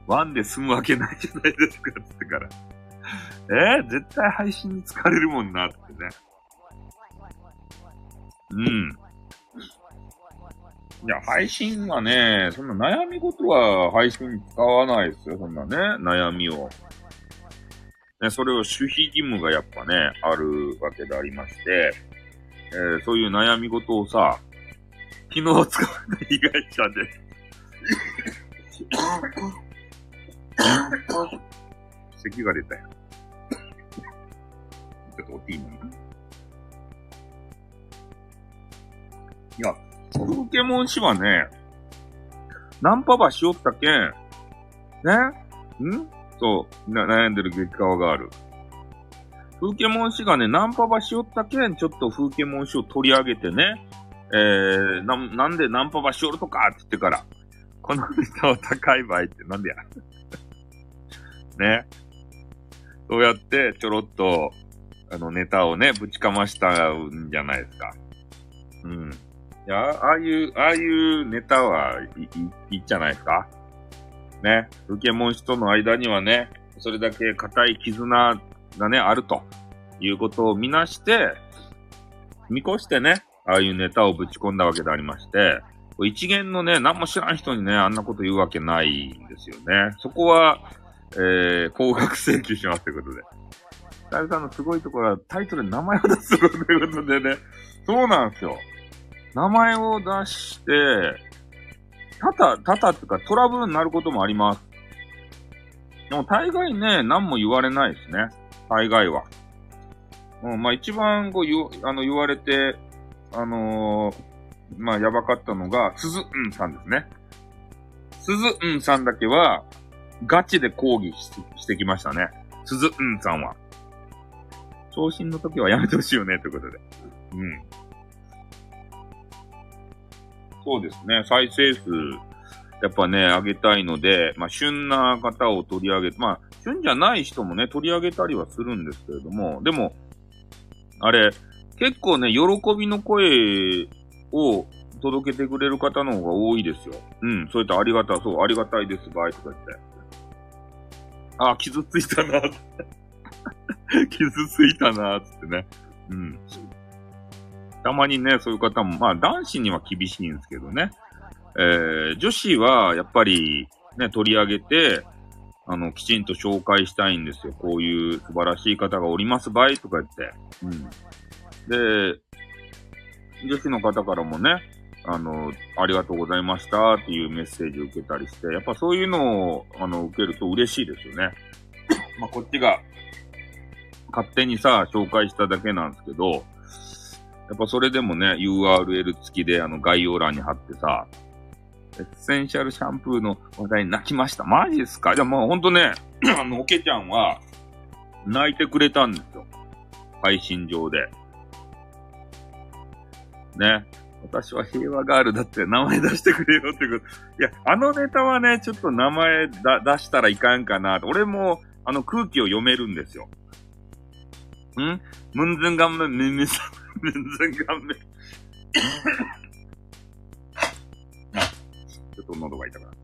ワンで済むわけないじゃないですか、つってから。え？ー、絶対配信に疲れるもんな、ってね。うん。いや、配信はね、そんな悩み事は配信使わないですよ、そんなね、悩みを。ね、それを守秘義務がやっぱね、あるわけでありまして、えー、そういう悩み事をさ、昨日使われた被害者で咳が出たよ。ちょっとおっていいのいや、風景モン氏はね、ナンパばしよったけん、ね？ん？そう、悩んでる激川がある。風景モン氏がね、ナンパばしよったけん、ちょっと風景モン氏を取り上げてね、えー、な、なんでナンパばしよるとか？って言ってから、このネタは高い場合ってなんでや？ね？そうやってちょろっと、あの、ネタをね、ぶちかましたんじゃないですか。うん。いや、ああいう、ああいうネタはいい、いいじゃないですか。ね。受けモン氏との間にはね、それだけ固い絆がね、あるということを見なして、見越してね、ああいうネタをぶち込んだわけでありまして、一元のね、何も知らん人にね、あんなこと言うわけないんですよね。そこは、えー、高額請求しますということで。ダルさんのすごいところはタイトルに名前を出すということでね。そうなんですよ。名前を出して、たた、たたってかトラブルになることもあります。でも大概ね、何も言われないですね。大概は。うん、まあ一番こう言あの言われて、あのー、まあやばかったのが、鈴うんさんですね。鈴うんさんだけは、ガチで抗議してきましたね。鈴うんさんは。昇進の時はやめてほしいよね、ということで。うん。そうですね、再生数、やっぱね、上げたいので、まあ、旬な方を取り上げ、まあ、旬じゃない人もね、取り上げたりはするんですけれども、でも、あれ、結構ね、喜びの声を届けてくれる方の方が多いですよ。うん、そういったありがた、そう、ありがたいです、場合とか言って。あ、傷ついたな、傷ついたな、つってね。うん。たまにね、そういう方も、まあ男子には厳しいんですけどね。えー、女子はやっぱりね、取り上げて、あの、きちんと紹介したいんですよ。こういう素晴らしい方がおります場合とか言って。うん。で、女子の方からもね、あの、ありがとうございましたっていうメッセージを受けたりして、やっぱそういうのを、あの、受けると嬉しいですよね。まあ、こっちが、勝手にさ、紹介しただけなんですけど、やっぱそれでもね、URL 付きであの概要欄に貼ってさ、エッセンシャルシャンプーの話題に泣きました。マジですか？じゃあもうほんとね、あの、おけちゃんは、泣いてくれたんですよ。配信上で。ね。私は平和ガールだって名前出してくれよってこと。いや、あのネタはね、ちょっと名前だ出したらいかんかな。俺も、あの空気を読めるんですよ。ん？ムンズンガンメン、ミミさん、ムンズンガンメン。ちょっと喉が痛くなる。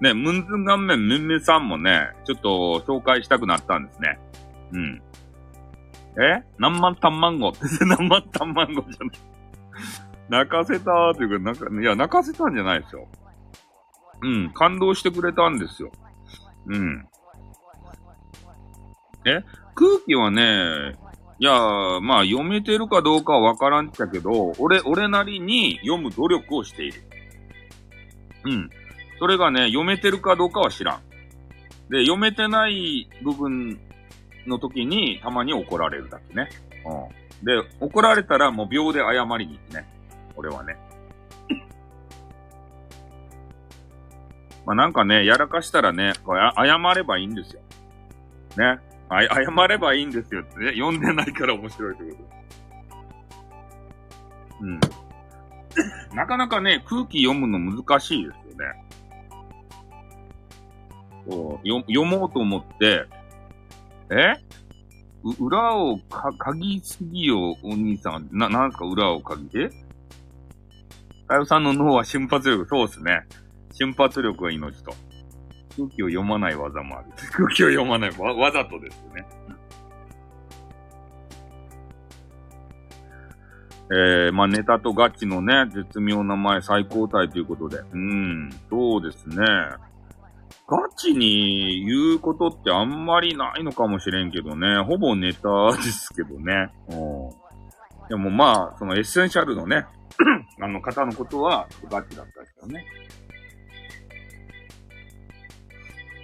ね、ムンズンガンメン、ミミさんもね、ちょっと紹介したくなったんですね。うん。え？何万単万語って 何万単万語じゃない。泣かせたーというか、なんか、いや、泣かせたんじゃないですよ。うん、感動してくれたんですよ。うん。え？空気はね、いやまあ、読めてるかどうかはわからんっちゃけど、俺、俺なりに読む努力をしている。うん。それがね、読めてるかどうかは知らん。で、読めてない部分の時に、たまに怒られるだけね。うん。で、怒られたらもう秒で謝りに行ってね。俺はね。まあなんかね、やらかしたらね、これ謝ればいいんですよ。ね。あ謝ればいいんですよってね。読んでないから面白いってこと。うん。なかなかね、空気読むの難しいですよね。そう読もうと思って、え？裏をか、鍵ぎすぎよ、お兄さん。な、なんか、裏を鍵？えかよさんの脳は瞬発力、そうですね。瞬発力が命と。空気を読まない技もある。空気を読まないわ、わざとですね。えー、まあ、ネタとガチのね、絶妙な前最高体ということで。うん、そうですね。ガチに言うことってあんまりないのかもしれんけどね。ほぼネタですけどね。うん。でもまあ、そのエッセンシャルのね、あの方のことはガチだったですよね。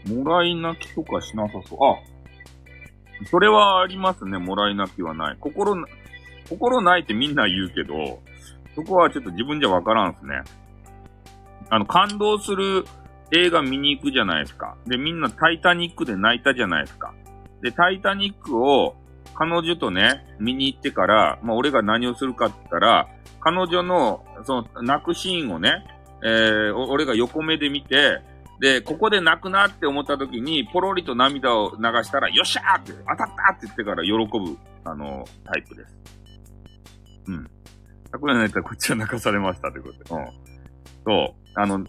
もらい泣きとかしなさそう。あ、それはありますね。もらい泣きはない。心、心ないってみんな言うけど、そこはちょっと自分じゃわからんすね。あの、感動する映画見に行くじゃないですか。で、みんなタイタニックで泣いたじゃないですか。で、タイタニックを彼女とね、見に行ってから、まあ俺が何をするかって言ったら、彼女の、その、泣くシーンをね、えー、俺が横目で見て、で、ここで泣くなって思った時に、ポロリと涙を流したら、よっしゃーって、当たったって言ってから喜ぶ、あの、タイプです。うん。これ泣いたらこっちは泣かされましたってことで。うん。そう。あの、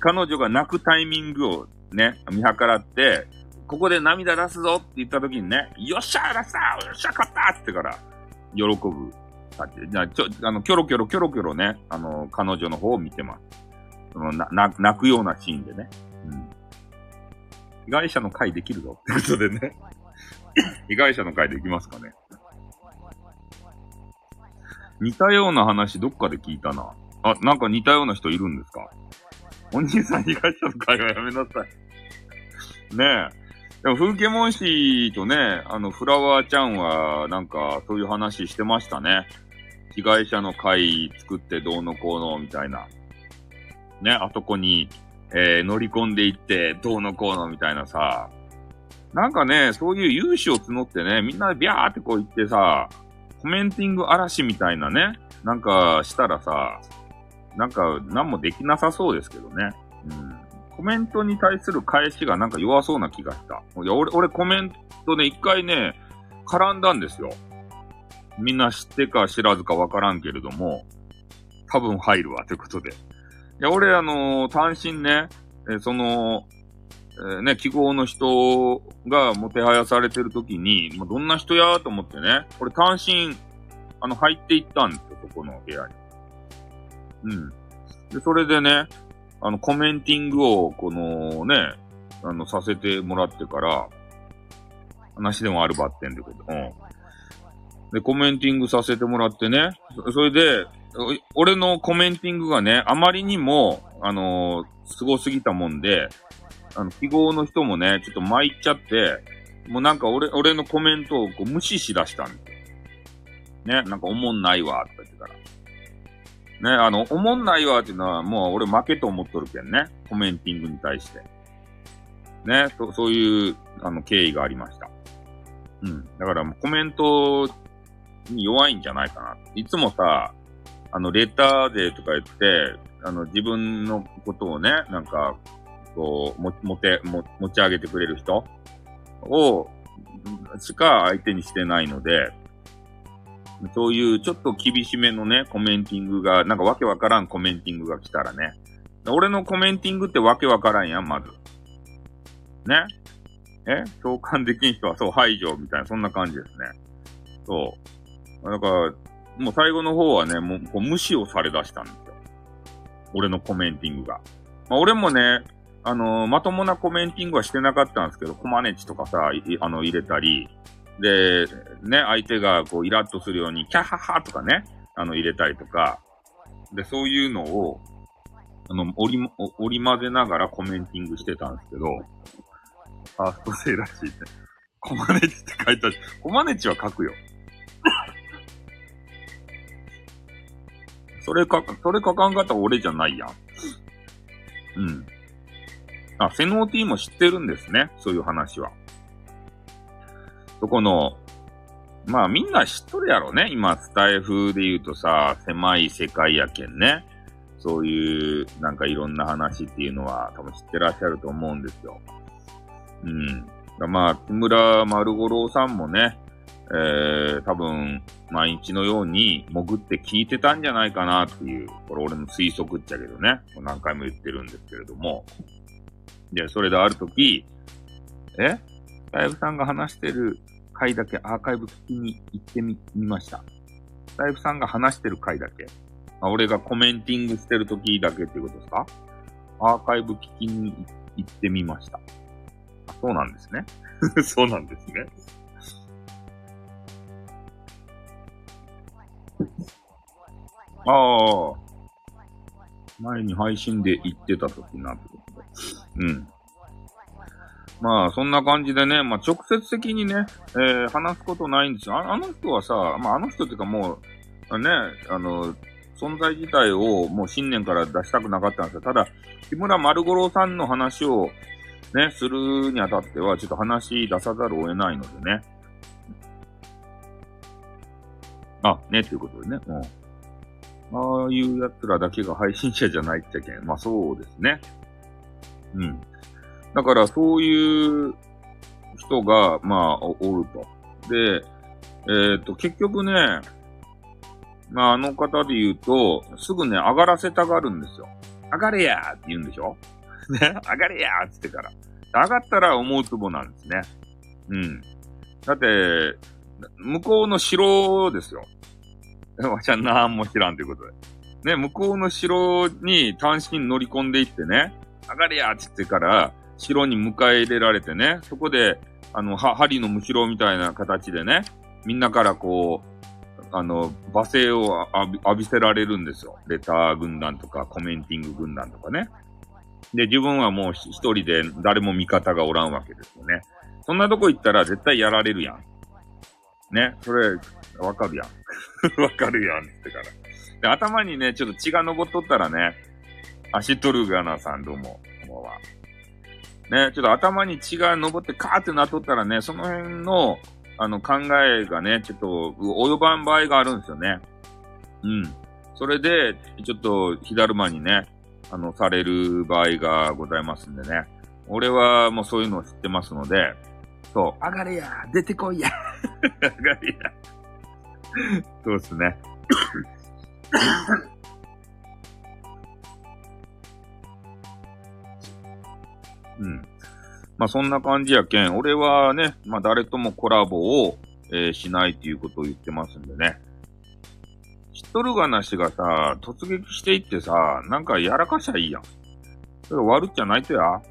彼女が泣くタイミングをね、見計らって、ここで涙出すぞって言った時にね、よっしゃー出したよっしゃ勝ったって言ってから、喜ぶ。じゃあ、ちょ、あの、キョロキョロキョロキョロね、あの、彼女の方を見てます。そのな、泣くようなシーンでね。うん。被害者の会できるぞってことでね。被害者の会できますかね。似たような話どっかで聞いたな。あ、なんか似たような人いるんですか？お兄さん被害者の会はやめなさい。ねえ。でも、風景モン氏とね、あの、フラワーちゃんは、なんか、そういう話してましたね。被害者の会作ってどうのこうの、みたいな。ね、あそこに、えー、乗り込んでいって、どうのこうのみたいなさ、なんかね、そういう勇姿を募ってね、みんなビャーってこう言ってさ、コメンティング嵐みたいなね、なんかしたらさ、なんか何もできなさそうですけどね。うん。コメントに対する返しがなんか弱そうな気がした。いや、俺、俺コメントね、一回ね、絡んだんですよ。みんな知ってか知らずかわからんけれども、多分入るわ、ということで。や、俺、あのー、単身ね、えー、その、えー、ね、記号の人がもてはやされてる時に、まあ、どんな人やと思ってね、俺単身、あの、入っていったんですよ、そこの部屋に。うん。で、それでね、あの、コメンティングを、このね、あの、させてもらってから、話でもあるばってんってこと。うん。で、コメンティングさせてもらってね、それで、俺のコメンティングがね、あまりにも、あのー、すすぎたもんで、あの、記号の人もね、ちょっと参っちゃって、もうなんか俺、俺のコメントをこう無視しだしたんですよ。ね、なんかおもんないわ、って言ってから。ね、あの、おもんないわっていうのはもう俺負けと思っとるけんね。コメンティングに対して。ね、そそういう、あの、経緯がありました。うん。だからもうコメントに弱いんじゃないかな。いつもさ、あの、レターでとか言って、あの、自分のことをね、なんか、こう、も、持て、も、持ち上げてくれる人を、しか相手にしてないので、そういうちょっと厳しめのね、コメンティングが、なんかわけわからんコメンティングが来たらね、俺のコメンティングってわけわからんやん、まず。ね？え？共感できん人はそう排除みたいな、そんな感じですね。そう。だから、もう最後の方はね、もうこう無視をされ出したんですよ。俺のコメンティングが。まあ、俺もね、あのー、まともなコメンティングはしてなかったんですけど、コマネチとかさ、あの、入れたり、で、ね、相手がこう、イラッとするように、キャッハッハとかね、あの、入れたりとか、で、そういうのを、あの、折り、折り混ぜながらコメンティングしてたんですけど、ファーストセーらしいね。コマネチって書いてある。コマネチは書くよ。それか、それ書かんかったら俺じゃないやん。うん。あ、セノーティーも知ってるんですね。そういう話は。そこの、まあみんな知っとるやろね。今、スタイフで言うとさ、狭い世界やけんね。そういう、なんかいろんな話っていうのは多分知ってらっしゃると思うんですよ。うん。まあ、木村丸五郎さんもね、えー、多分、毎日のように潜って聞いてたんじゃないかなっていう、これ俺の推測っちゃけどね、何回も言ってるんですけれども。で、それであるとき、え？大夫さんが話してる回だけアーカイブ聞きに行ってみ、みました。大夫さんが話してる回だけ。あ、俺がコメンティングしてるときだけっていうことですか？アーカイブ聞きに行ってみました。あ、そうなんですね。そうなんですね。ああ。前に配信で言ってた時なってことで。うん。まあ、そんな感じでね、まあ、直接的にね、えー、話すことないんですよ。あの人はさ、まあ、あの人っていうかもう、ね、あの、存在自体をもう新年から出したくなかったんですよ。ただ、木村丸五郎さんの話をね、するにあたっては、ちょっと話出さざるを得ないのでね。あ、ね、っていうことでね。うん。ああいう奴らだけが配信者じゃないってけん。まあそうですね。うん。だからそういう人が、まあ、おると。で、えっ、と、結局ね、まああの方で言うと、すぐね、上がらせたがるんですよ。上がれやーって言うんでしょ？ね、上がれやーって言ってから。上がったら思うつぼなんですね。うん。だって、向こうの城ですよ。わしゃなんも知らんということで。ね、向こうの城に単身乗り込んでいってね、上がれやっつってから、城に迎え入れられてね、そこで、あの、は、針のむしろみたいな形でね、みんなからこう、あの、罵声を浴び浴びせられるんですよ。レター軍団とか、コメンティング軍団とかね。で、自分はもう一人で誰も味方がおらんわけですよね。そんなとこ行ったら絶対やられるやん。ね、それ、わかるやん。わかるやんってから。で、頭にね、ちょっと血が昇っとったらね、アシトルガナさんどうも、こんばんは。ね、ちょっと頭に血が昇ってカーってなっとったらね、その辺の、あの、考えがね、ちょっと、及ばん場合があるんですよね。うん。それで、ちょっと、火だるまにね、あの、される場合がございますんでね。俺はもうそういうのを知ってますので、そう、上がれや出てこいや上がれやそうですね。うん。まあそんな感じやけん、俺はね、まあ誰ともコラボを、えー、しないっていうことを言ってますんでね。知っとるがなしがさ、突撃していってさ、なんかやらかしゃいいやん。それ終わるっちゃないとや。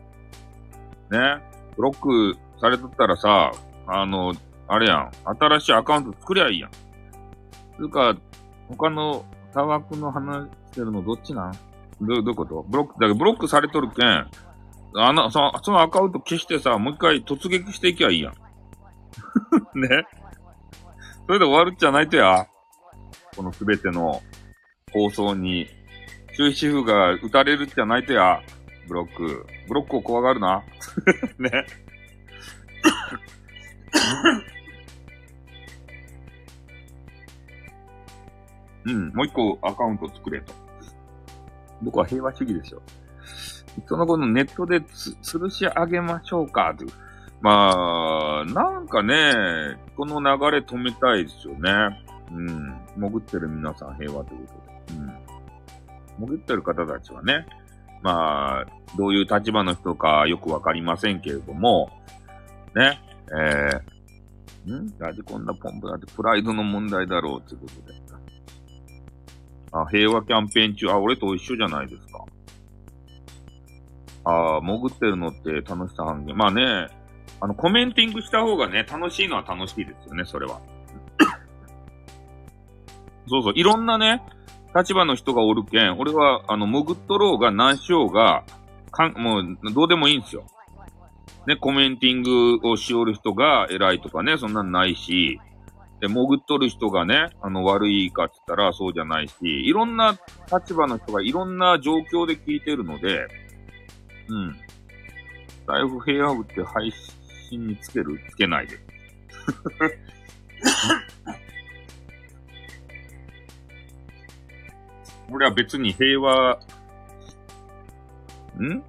ね。ブロックされとったらさ、あの、あれやん。新しいアカウント作りゃいいやん。つうか、他のタバコの話してるのどっちなん？どどういうこと？ブロック、だけどブロックされとるけん、あの、その、そのアカウント消してさ、もう一回突撃していきゃいいやん。ね？それで終わるっちゃないとや。このすべての放送に、終止符が打たれるっちゃないとや。ブロック。ブロックを怖がるな。ね？うん、もう一個アカウント作れと。僕は平和主義ですよ。その後のネットでつ吊るし上げましょうかという。まあ、なんかね、この流れ止めたいですよね。うん。潜ってる皆さん平和ということで。うん。潜ってる方たちはね、まあ、どういう立場の人かよくわかりませんけれども、ね、えー、ん？ラジコンダポンプだってプライドの問題だろうってことで。あ、平和キャンペーン中、あ、俺と一緒じゃないですか。ああ、潜ってるのって楽しさ半減。まあね、あの、コメンティングした方がね、楽しいのは楽しいですよね、それは。そうそう、いろんなね、立場の人がおるけん、俺は、あの、潜っとろうが何しようが、かん、もう、どうでもいいんですよ。ね、コメンティングをしおる人が偉いとかね、そんなんないし、で、潜っとる人がね、あの、悪いかって言ったらそうじゃないし、いろんな立場の人がいろんな状況で聞いてるので、うん。ライフ平和部って配信につけるつけないで。俺は別に平和、ん？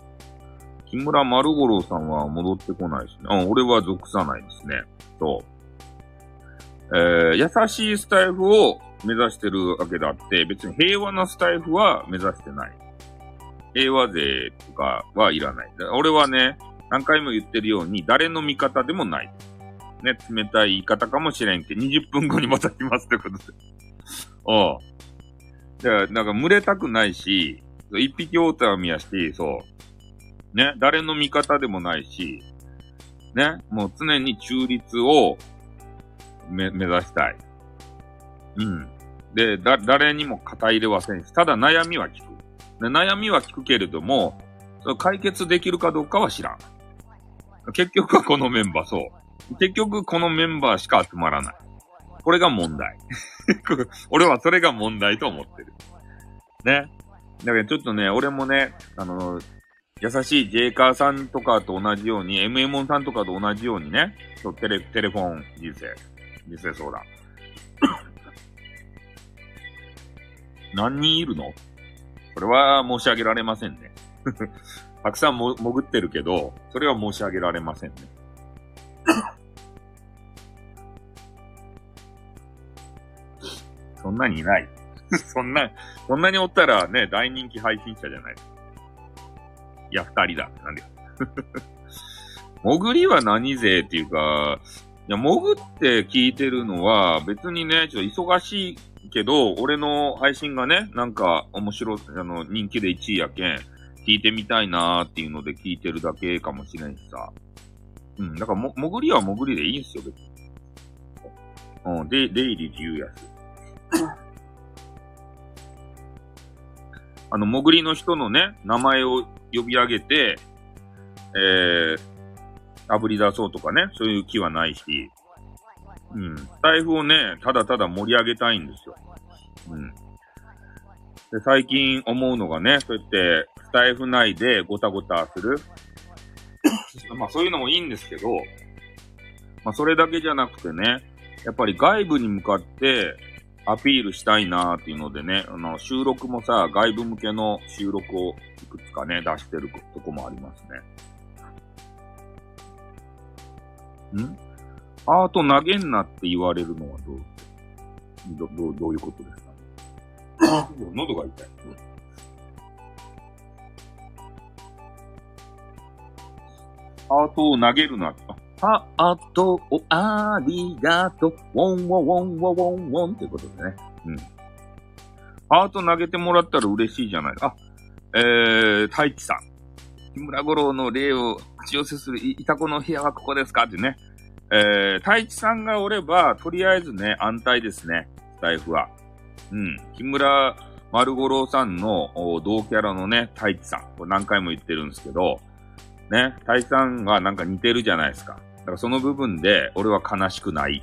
木村丸五郎さんは戻ってこないですね。うん、俺は属さないですね。そう。えー、優しいスタイフを目指してるわけだって、別に平和なスタイフは目指してない。平和勢とかはいらない。俺はね、何回も言ってるように、誰の味方でもない。ね、冷たい言い方かもしれんけど、20分後にまた来ますってことで。お う。だから、なんか群れたくないし、一匹狼やして、そう。ね、誰の味方でもないし、ね、もう常に中立をめ、目指したい。うん。で、だ、誰にも肩入れはせんし、ただ悩みは聞く。悩みは聞くけれども、その解決できるかどうかは知らん。結局はこのメンバー、そう。結局このメンバーしか集まらない。これが問題。俺はそれが問題と思ってる。ね。だけどちょっとね、俺もね、あの、優しいジェイカーさんとかと同じように、MM さんとかと同じようにね、そうテレ、テレフォン人生、人生相談。何人いるの？これは申し上げられませんね。たくさんも潜ってるけど、それは申し上げられませんね。そんなにいない。そんな、そんなにおったらね、大人気配信者じゃない。いや、二人だ。なんで。潜りは何勢っていうか、いや、潜って聞いてるのは、別にね、ちょっと忙しいけど、俺の配信がね、なんか面白、あの、人気で1位やけん、聞いてみたいなーっていうので聞いてるだけかもしれんしさ。うん、だからも、潜りは潜りでいいんすよ、別に。うん、で、出入り自由やし。あの、潜りの人のね、名前を呼び上げて、えー、炙り出そうとかね、そういう気はないし、うん。スタイフをね、ただただ盛り上げたいんですよ。うん。で、最近思うのがね、そうやって、スタイフ内でごたごたする。まあそういうのもいいんですけど、まあそれだけじゃなくてね、やっぱり外部に向かってアピールしたいなーっていうのでね、あの、収録もさ、外部向けの収録をいくつかね、出してるとこもありますね。ん？アート投げんなって言われるのはどう、ど、どう、どういうことですか？ね。喉が痛い。アートを投げるな。ハートをありがとう。ウォンウォンウォンウォンウォンってことでね。うん。ハート投げてもらったら嬉しいじゃない。あ、えー、太一さん。木村五郎の霊を口寄せするいたこの部屋はここですか？ってね。えー、太一さんがおれば、とりあえずね、安泰ですね、スタイフは。うん。木村丸五郎さんの同キャラのね、太一さん。これ何回も言ってるんですけど、ね、太一さんがなんか似てるじゃないですか。だからその部分で、俺は悲しくない。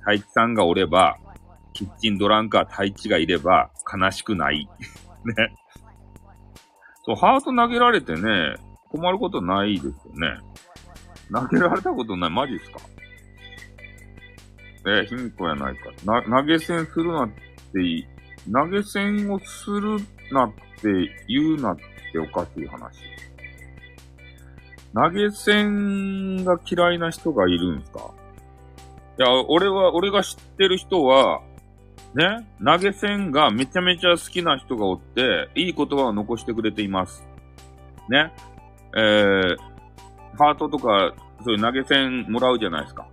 太一さんがおれば、キッチンドランカー太一がいれば、悲しくない。ね。そう、ハート投げられてね、困ることないですよね。投げられたことない。マジですか？え、卑弥呼やないか。な、投げ銭するなって。投げ銭をするなって言うなっておかしい話。投げ銭が嫌いな人がいるんですか？いや、俺は、俺が知ってる人は、ね、投げ銭がめちゃめちゃ好きな人がおって、いい言葉を残してくれています。ね？えー、ハートとか、そういう投げ銭もらうじゃないですか。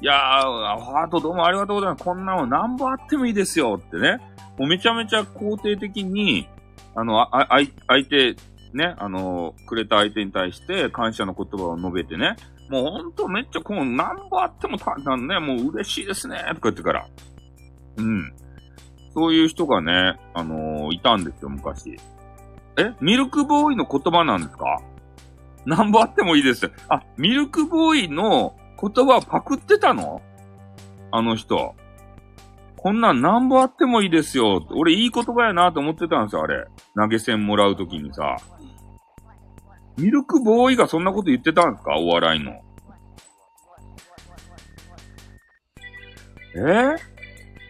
いやー、ハートどうもありがとうございます。こんなの何本あってもいいですよってね。もうめちゃめちゃ肯定的に、あの、あ、あ、相手、ね、あの、くれた相手に対して感謝の言葉を述べてね。もうほんとめっちゃこう何本あってもた、なんね、もう嬉しいですね、とか言ってから。うん。そういう人がね、あのー、いたんですよ、昔。えミルクボーイの言葉なんですか？なんぼあってもいいです。あ、ミルクボーイの言葉パクってたの？あの人。こんなんなんぼあってもいいですよ。俺いい言葉やなと思ってたんですよ、あれ。投げ銭もらうときにさ。ミルクボーイがそんなこと言ってたんですか？お笑いの。え？ー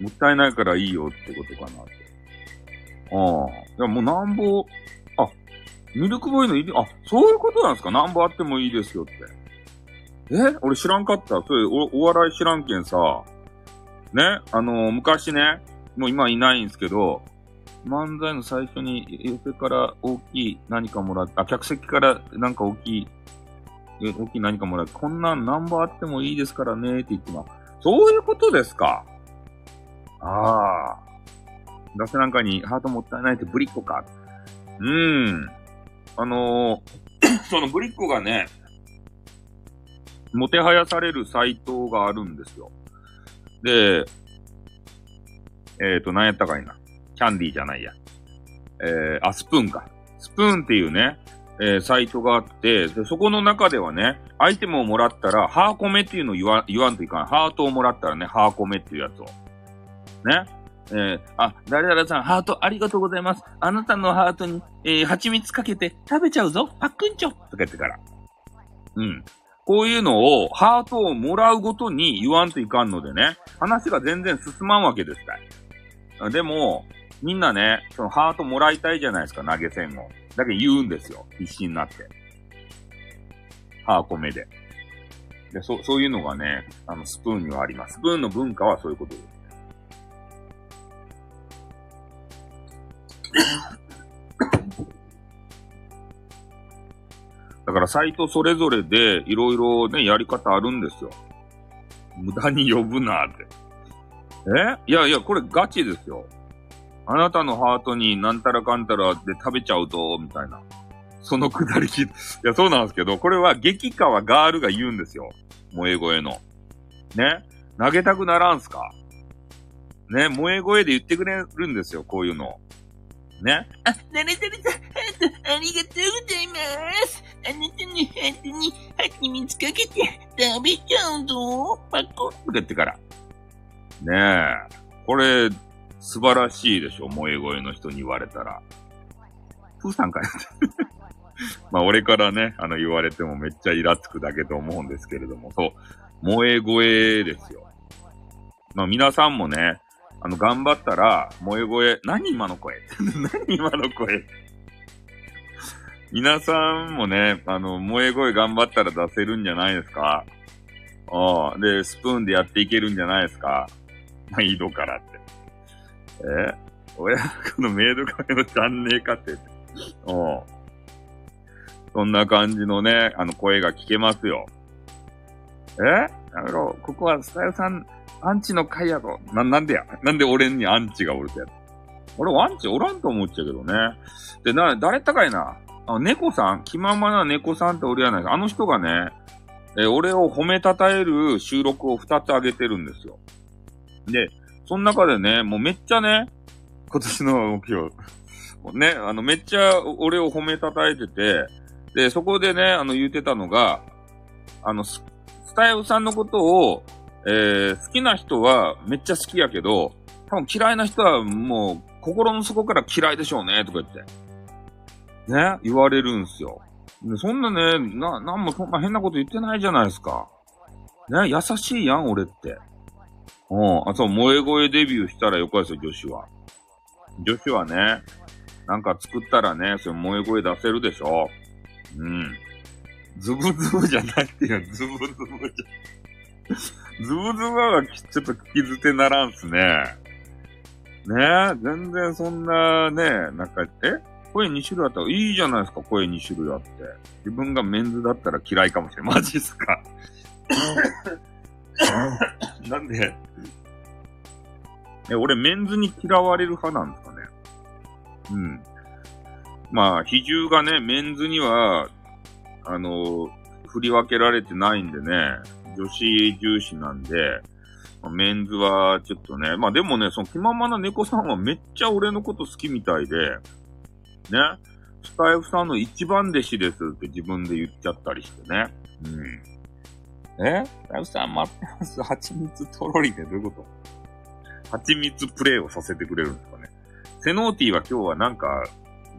もったいないからいいよってことかなって。ああ。いや、もうなんぼ、あ、ミルクボーイのいい、あ、そういうことなんですか？なんぼあってもいいですよって。え？俺知らんかった。それお、お笑い知らんけんさ。ね？あのー、昔ね、もう今いないんですけど、漫才の最初に寄せから大きい何かもらって、あ、客席からなんか大きい、大きい何かもらって、こんなん何ぼあってもいいですからねって言ってます。そういうことですか？ああ。ガスなんかにハートもったいないってブリッコか。うーん。あのー、そのブリッコがね、もてはやされるサイトがあるんですよ。で、えっ、ー、と、何やったかいな。キャンディーじゃないや。えー、あ、スプーンか。スプーンっていうね、えー、サイトがあって、で、そこの中ではね、アイテムをもらったら、ハーコメっていうのを言わ、言わんといかん。ハートをもらったらね、ハーコメっていうやつを。ね。えー、あ、誰々さん、ハートありがとうございます。あなたのハートに、えー、蜂蜜かけて食べちゃうぞ。パックンチョとか言ってから。うん。こういうのを、ハートをもらうごとに言わんといかんのでね、話が全然進まんわけですかい。でも、みんなね、そのハートもらいたいじゃないですか、投げ銭を。だけど言うんですよ。必死になって。ハーコメで。で、そ、そういうのがね、あの、スプーンにはあります。スプーンの文化はそういうことです。だからサイトそれぞれでいろいろね、やり方あるんですよ。無駄に呼ぶなって。え？いやいや、これガチですよ。あなたのハートになんたらかんたらで食べちゃうと、みたいな。そのくだり聞いいや、そうなんですけど、これは激川ガールが言うんですよ。萌え声の。ね投げたくならんすか？ね萌え声で言ってくれるんですよ、こういうの。ね。あ、なれされさん、ありがとうございます。あなたのハートに蜂蜜かけて食べちゃうぞ。パコッとか言ってから。ねえ。これ、素晴らしいでしょ、萌え声の人に言われたら。プーさんかよ。まあ、俺からね、あの、言われてもめっちゃイラつくだけと思うんですけれども、そう、萌え声ですよ。まあ、皆さんもね、あの、頑張ったら、萌え声、何今の声？何今の声？皆さんもね、あの、萌え声頑張ったら出せるんじゃないですか？ああ、で、スプーンでやっていけるんじゃないですか？まあ、井戸からって。え？親子のメイドカフェのチャンネルかって。おうそんな感じのね、あの声が聞けますよ。え？やめろ。ここはスタイルさん、アンチの会やろ。な、なんでや？なんで俺にアンチがおるってやつ？俺アンチおらんと思っちゃうけどね。で、な、誰ったかいな？あ、猫さん？気ままな猫さんって俺やないか。あの人がね、え俺を褒めたたえる収録を二つ上げてるんですよ。で、その中でね、もうめっちゃね、今年の目標、ね、あの、めっちゃ俺を褒めたたえてて、で、そこでね、あの、言ってたのが、あの、ススタイフさんのことを、えー、好きな人はめっちゃ好きやけど、多分嫌いな人はもう心の底から嫌いでしょうね、とか言って。ね、言われるんすよ。でそんなね、な、なんもそんな変なこと言ってないじゃないですか。ね、優しいやん、俺って。うん。あ、そう、萌え声デビューしたらよかですよ、女子は。女子はね、なんか作ったらね、それ萌え声出せるでしょ。うん。ズブズブじゃなくてよ、ズブズブじゃ。ズブズブはちょっと聞き捨てならんすね。ねえ、全然そんなね、なんか、え？声2種類あった？らいいじゃないですか、声2種類あって。自分がメンズだったら嫌いかもしれない。マジっすか？なんでえ、俺メンズに嫌われる派なんですかねうん。まあ、比重がね、メンズには、あの、振り分けられてないんでね、女子重視なんで、メンズはちょっとね、まあでもね、その気ままな猫さんはめっちゃ俺のこと好きみたいで、ね、スタイフさんの一番弟子ですって自分で言っちゃったりしてね。うん。えスタイフさん待ってます。蜂蜜とろりでどういうこと？蜂蜜プレイをさせてくれるんですかね。セノーティーは今日はなんか、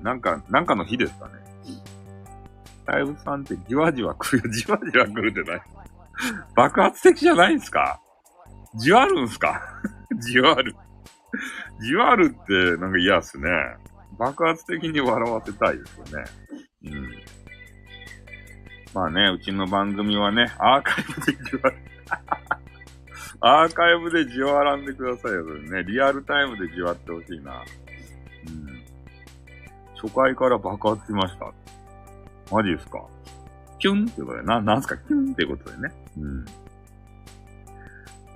なんか、なんかの日ですかね。スタイフさんってじわじわ来るよ。じわじわ来るってない？爆発的じゃないんすか？じわるんすか？じわる。じわるってなんか嫌っすね。爆発的に笑わせたいですよね。うん。まあね、うちの番組はね、アーカイブでじわ。アーカイブでじわらんでくださいよ、それね。リアルタイムでじわってほしいな。うん。初回から爆発しました。マジですか？キュンってことで、な、なんすか？キュンってことでね。うん。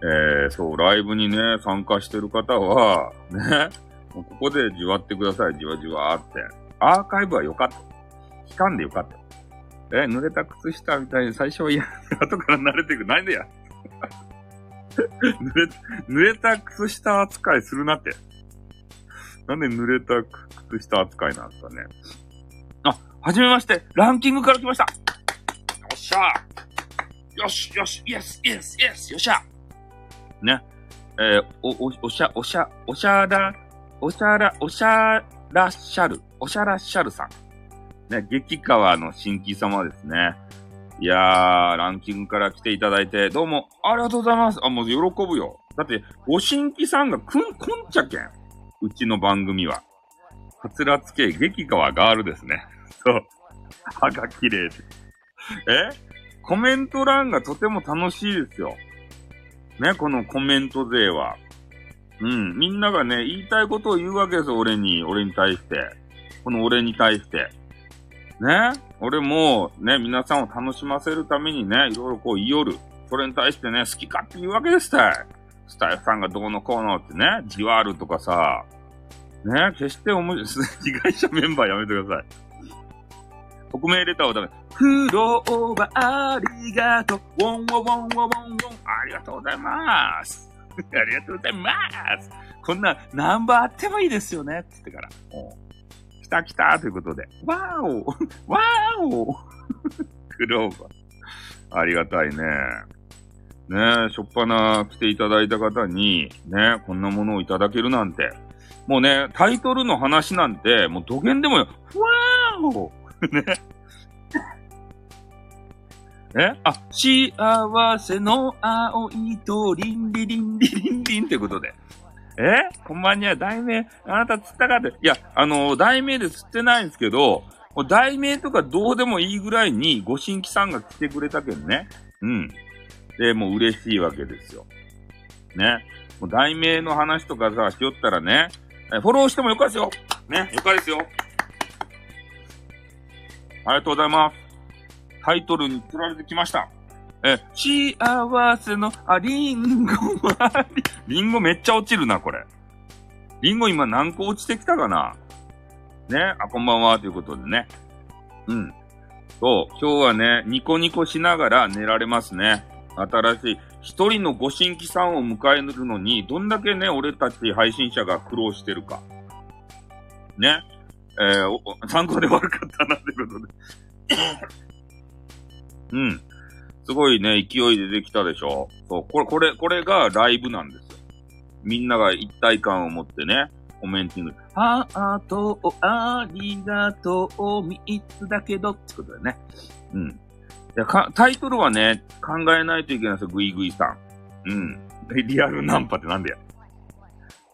えー、そう、ライブにね、参加してる方は、ね、ここでじわってください、じわじわーって。アーカイブはよかった。期間でよかった。え、濡れた靴下みたいに最初は嫌、後から慣れていく。なんでや 濡れ、濡れた靴下扱いするなって。なんで濡れた靴下扱いなんですかね。あ、はじめまして、ランキングから来ました。よっしゃよし、よし、イエス、イエス、イエス、よっしゃね。えー、お、お、おしゃ、おしゃ、おしゃら、おしゃら、おしゃらっしゃる、おしゃらっしゃるさん。ね、激川の新規様ですね。いやー、ランキングから来ていただいて、どうも、ありがとうございます。あ、もう喜ぶよ。だって、ご新規さんがくん、こんちゃけん。うちの番組は。はつらつけ、激川ガールですね。そう。歯が綺麗で。え？コメント欄がとても楽しいですよ。ね、このコメント勢は。うん。みんながね、言いたいことを言うわけですよ、俺に。俺に対して。この俺に対して。ね。俺も、ね、皆さんを楽しませるためにね、いろいろこう言いよる。それに対してね、好きかって言うわけですたい。スタイフさんがどうのこうのってね、じわるとかさ。ね、決して思い、被害者メンバーやめてください。匿名レターをダメ。クローバーありがとう。ウォンウォンウォンウォンウォンウォン。ありがとうございます。ありがとうございます。こんなナンバーあってもいいですよね。って言ってから。た来たということで。わーお わーお クローバー。ありがたいね。ねえ、しょっぱな来ていただいた方に、ね、こんなものをいただけるなんて。もうね、タイトルの話なんて、もう土下でもよ、わーお ね。え？あ、幸せの青いとリンリリンリリンリンってことで。え？こんばんには、題名、あなた釣ったかって。いや、あの、題名で釣ってないんですけど、題名とかどうでもいいぐらいにご新規さんが来てくれたけんね。うん。で、もう嬉しいわけですよ。ね。もう題名の話とかさ、しよったらね、フォローしてもよかですよ。ね、よかですよ。ありがとうございます。タイトルに釣られてきました。え、幸せの、あ、リンゴは、リンゴめっちゃ落ちるな、これ。リンゴ今何個落ちてきたかな？ね、あ、こんばんは、ということでね。うん。そう、今日はね、ニコニコしながら寝られますね。新しい、一人のご新規さんを迎えるのに、どんだけね、俺たち配信者が苦労してるか。ね？えー、参考で悪かったなってことで。うん。すごいね、勢いでできたでしょそう、これ、これ、これがライブなんですよ。みんなが一体感を持ってね、コメンティング。ハートありがとう、三つだけど、ってことだよね。うん。いやか、タイトルはね、考えないといけないですよ、グイグイさん。うん。リアルナンパってなんだよ。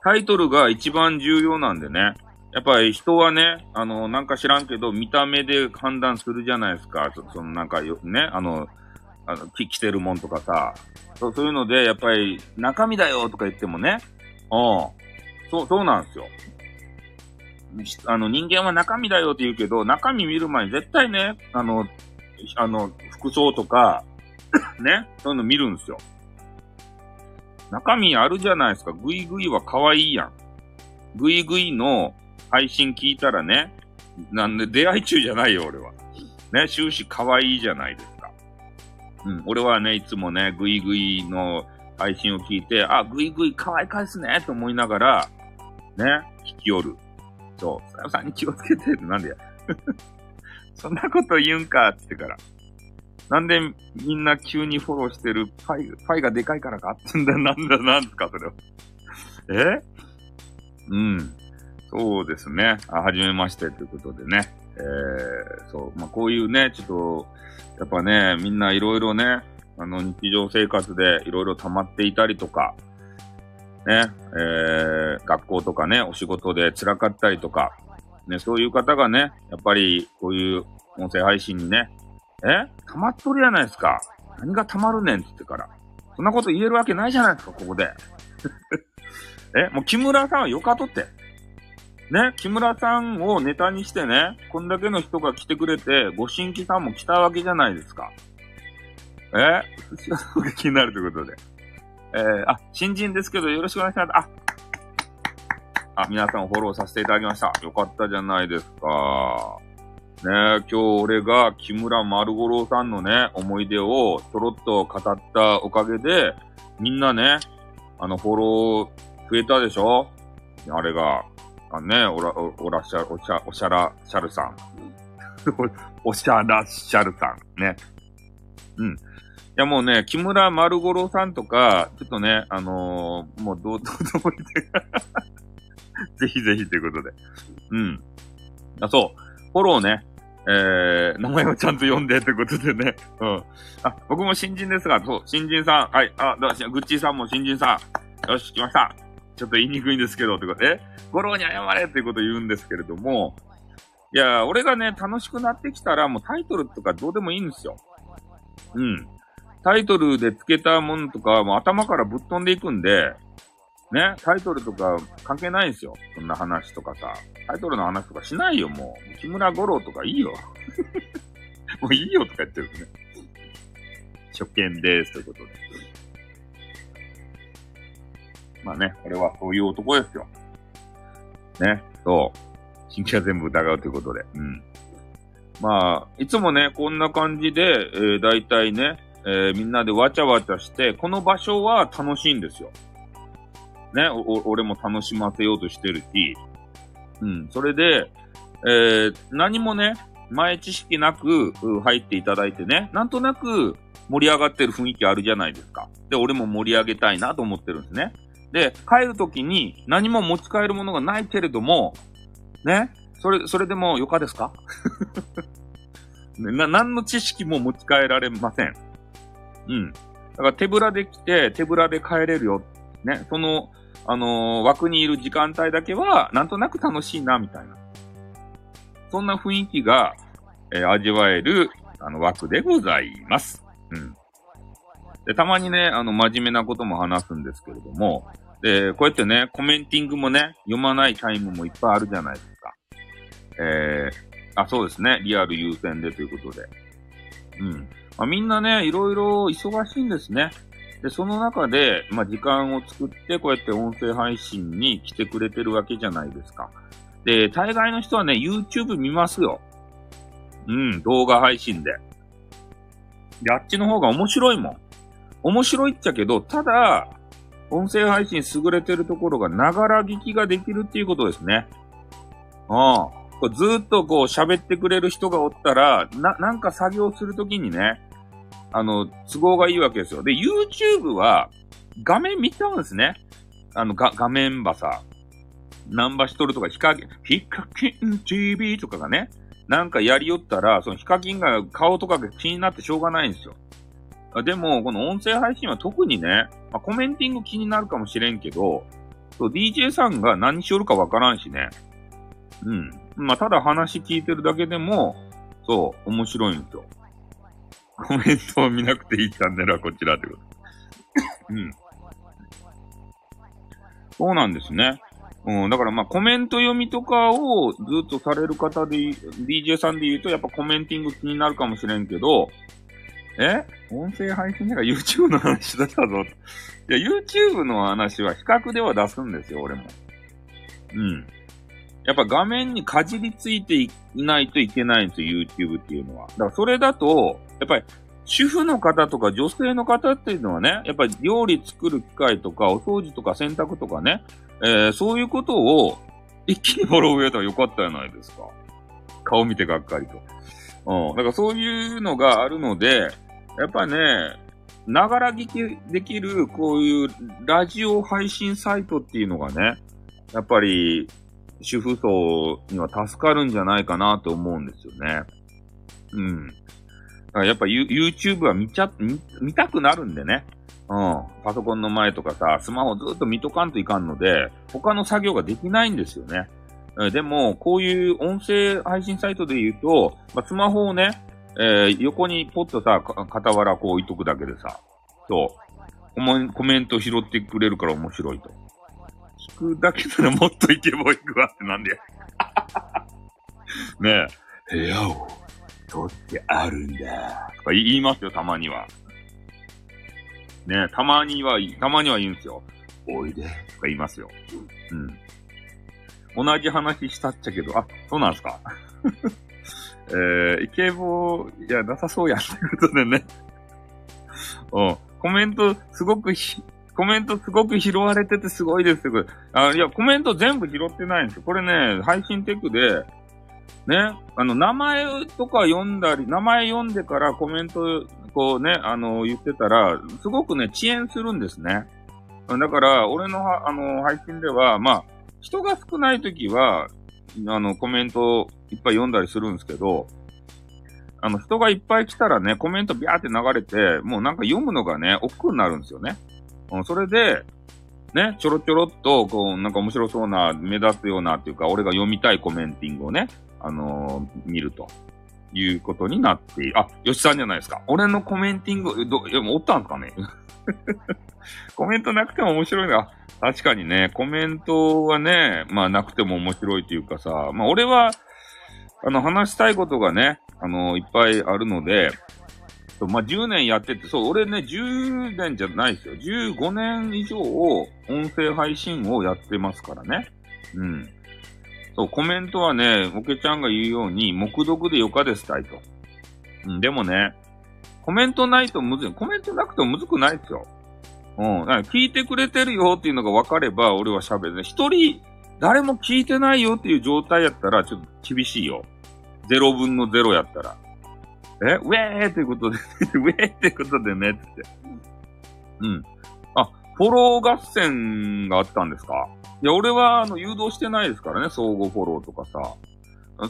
タイトルが一番重要なんでね。やっぱり人はね、あの、なんか知らんけど、見た目で判断するじゃないですか。そそのなんかよ、ね、あの、あの、着てるもんとかさ。そうそういうので、やっぱり、中身だよとか言ってもね。うん。そう、そうなんですよ。あの、人間は中身だよって言うけど、中身見る前に絶対ね、あの、あの、服装とか、ね、そういうの見るんですよ。中身あるじゃないですか。グイグイは可愛いやん。グイグイの配信聞いたらね、なんで出会い中じゃないよ、俺は。ね、終始可愛いじゃないです。うん、俺はね、いつもね、グイグイの配信を聞いて、あ、グイグイ可愛いかですね、と思いながら、ね、聞きよる。そう、さよさんに気をつけてってなんでや。そんなこと言うんかってから。なんでみんな急にフォローしてるパイ、パイがでかいからかってんだ、なんだ、なんすか、それは。え？うん。そうですね。あ、はじめましてということでね。えー、そう、まあ、こういうね、ちょっと、やっぱね、みんないろいろね、あの、日常生活でいろいろ溜まっていたりとか、ね、えー、学校とかね、お仕事で辛かったりとか、ね、そういう方がね、やっぱり、こういう音声配信にね、え溜まっとるやないですか。何が溜まるねんって言ってから。そんなこと言えるわけないじゃないですか、ここで。え、もう木村さんはよかとって。ね、木村さんをネタにしてね、こんだけの人が来てくれて、ご新規さんも来たわけじゃないですか。え？気になるということで。えー、あ、新人ですけどよろしくお願いします。あ、あ、皆さんフォローさせていただきました。よかったじゃないですか。ね今日俺が木村丸五郎さんのね、思い出をちょろっと語ったおかげで、みんなね、あの、フォロー増えたでしょ？あれが、あね、おら、おらしゃ、おしゃ、おしゃらしゃるさん。おしゃらしゃるさん。ね。うん。いやもうね、木村丸五郎さんとか、ちょっとね、あのー、もうどう、どうでもいい ぜひぜひということで。うん。あ、そう。フォローね。えー、名前をちゃんと読んでということでね。うん。あ、僕も新人ですが、そう、新人さん。はい。あ、どうしグッチーさんも新人さん。よし、来ました。ちょっと言いにくいんですけど、ってことで、五郎に謝れっていうこと言うんですけれども、いや、俺がね、楽しくなってきたら、もうタイトルとかどうでもいいんですよ。うん。タイトルで付けたものとか、もう頭からぶっ飛んでいくんで、ね、タイトルとか関係ないんですよ。そんな話とかさ。タイトルの話とかしないよ、もう。木村五郎とかいいよ。もういいよとか言ってるね。初見です、ということで。まあね、これはそういう男ですよ。ね、そう。新規は全部疑うということで。うん。まあ、いつもね、こんな感じで、えー、大体ね、えー、みんなでわちゃわちゃして、この場所は楽しいんですよ。ね、お、俺も楽しませようとしてるし、うん、それで、えー、何もね、前知識なく入っていただいてね、なんとなく盛り上がってる雰囲気あるじゃないですか。で、俺も盛り上げたいなと思ってるんですね。で、帰るときに何も持ち帰るものがないけれども、ね、それ、それでもよかですか？な、何の知識も持ち帰られません。うん。だから手ぶらで来て、手ぶらで帰れるよ。ね、その、あのー、枠にいる時間帯だけは、なんとなく楽しいな、みたいな。そんな雰囲気が、えー、味わえる、あの、枠でございます。うん。で、たまにね、あの、真面目なことも話すんですけれども、で、こうやってね、コメンティングもね、読まないタイムもいっぱいあるじゃないですか。えー、あ、そうですね、リアル優先でということで。うん。まあ、みんなね、いろいろ忙しいんですね。で、その中で、まあ、時間を作って、こうやって音声配信に来てくれてるわけじゃないですか。で、大概の人はね、YouTube 見ますよ。うん、動画配信で。で、あっちの方が面白いもん。面白いっちゃけど、ただ、音声配信優れてるところが、ながら聞きができるっていうことですね。ああ。ずっとこう喋ってくれる人がおったら、な、なんか作業するときにね、あの、都合がいいわけですよ。で、YouTube は画面見ちゃうんですね。あの、が、画面ばさ、ナンバしとるとか、ヒカキン、ヒカキン TV とかがね、なんかやりよったら、そのヒカキンが顔とかが気になってしょうがないんですよ。でも、この音声配信は特にね、まあ、コメンティング気になるかもしれんけど、そう、DJ さんが何しよるかわからんしね。うん。まあ、ただ話聞いてるだけでも、そう、面白いんですよ。コメントを見なくていいチャンネルはこちらってこと。うん。そうなんですね。うん、だからまあコメント読みとかをずっとされる方で、DJ さんで言うとやっぱコメンティング気になるかもしれんけど、え？音声配信者が YouTube の話だったぞ。いや、YouTube の話は比較では出すんですよ、俺も。うん。やっぱ画面にかじりついていないといけないんですよ、YouTube っていうのは。だからそれだと、やっぱり主婦の方とか女性の方っていうのはね、やっぱり料理作る機会とか、お掃除とか洗濯とかね、えー、そういうことを一気にフォロー上たらよかったじゃないですか。顔見てがっかりと。うん。だからそういうのがあるので、やっぱね、ながら聞きできる、こういうラジオ配信サイトっていうのがね、やっぱり、主婦層には助かるんじゃないかなと思うんですよね。うん。やっぱ YouTube は見ちゃ、見、見たくなるんでね。うん。パソコンの前とかさ、スマホずっと見とかんといかんので、他の作業ができないんですよね。でも、こういう音声配信サイトで言うと、まあ、スマホをね、えー、横にポッとさ、傍らこう置いとくだけでさ、そう、コメント拾ってくれるから面白いと。聞くだけならもっとイケボ行くわってなんで。ねえ、部屋を取ってあるんだ。とか言いますよ、たまには。ねえたまには、たまには言うんですよ。おいで。とか言いますよ。うん。同じ話したっちゃけど、あ、そうなんすか えー、イケボー、いや、なさそうや、ということでね。うん。コメント、すごくひ、コメントすごく拾われててすごいですよ。あいや、コメント全部拾ってないんですよ。これね、配信テクで、ね、あの、名前とか読んだり、名前読んでからコメント、こうね、あの、言ってたら、すごくね、遅延するんですね。だから、俺のあの、配信では、まあ、人が少ない時は、あの、コメントいっぱい読んだりするんですけど、あの、人がいっぱい来たらね、コメントビャーって流れて、もうなんか読むのがね、億劫になるんですよね。うん、それで、ね、ちょろちょろっと、こう、なんか面白そうな、目立つようなっていうか、俺が読みたいコメンティングをね、あのー、見ると。いうことになっている。あ、吉さんじゃないですか。俺のコメンティング、ど、いや、もうおったんすかね コメントなくても面白いな。確かにね、コメントはね、まあなくても面白いというかさ、まあ俺は、あの、話したいことがね、あの、いっぱいあるので、まあ10年やってて、そう、俺ね、10年じゃないですよ。15年以上を音声配信をやってますからね。うん。そう、コメントはね、おけちゃんが言うように、目読でよかですたいと。うん、でもね、コメントないとむずい。コメントなくてもむずくないですよ。うん。聞いてくれてるよっていうのが分かれば、俺は喋るね。一人、誰も聞いてないよっていう状態やったら、ちょっと厳しいよ。ゼロ分のゼロやったら。え？ウェーってことで ウェーってことでね、つって。うん。あ、フォロー合戦があったんですか？いや、俺は、あの、誘導してないですからね、相互フォローとかさ。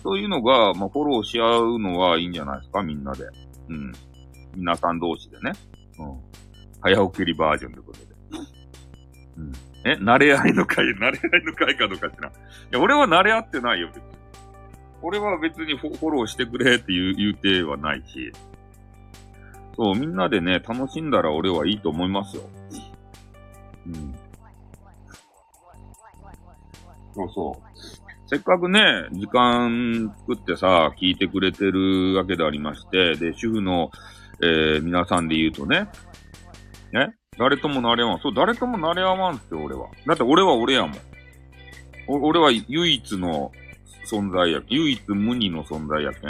そういうのが、まあ、フォローし合うのはいいんじゃないですか、みんなで。うん。皆さん同士でね。うん。早送りバージョンということで。うん。え、慣れ合いの会、慣れ合いの会かどうかしら。いや、俺は慣れ合ってないよ、別に。俺は別にフォローしてくれって言う、言うてはないし。そう、みんなでね、楽しんだら俺はいいと思いますよ。うん。そうそう。せっかくね、時間作ってさ、聞いてくれてるわけでありまして、で、主婦の、えー、皆さんで言うとね、ね、誰ともなれ合わん。そう、誰ともなれ合わんって俺は。だって俺は俺やもん。俺は唯一の存在や、唯一無二の存在やけん。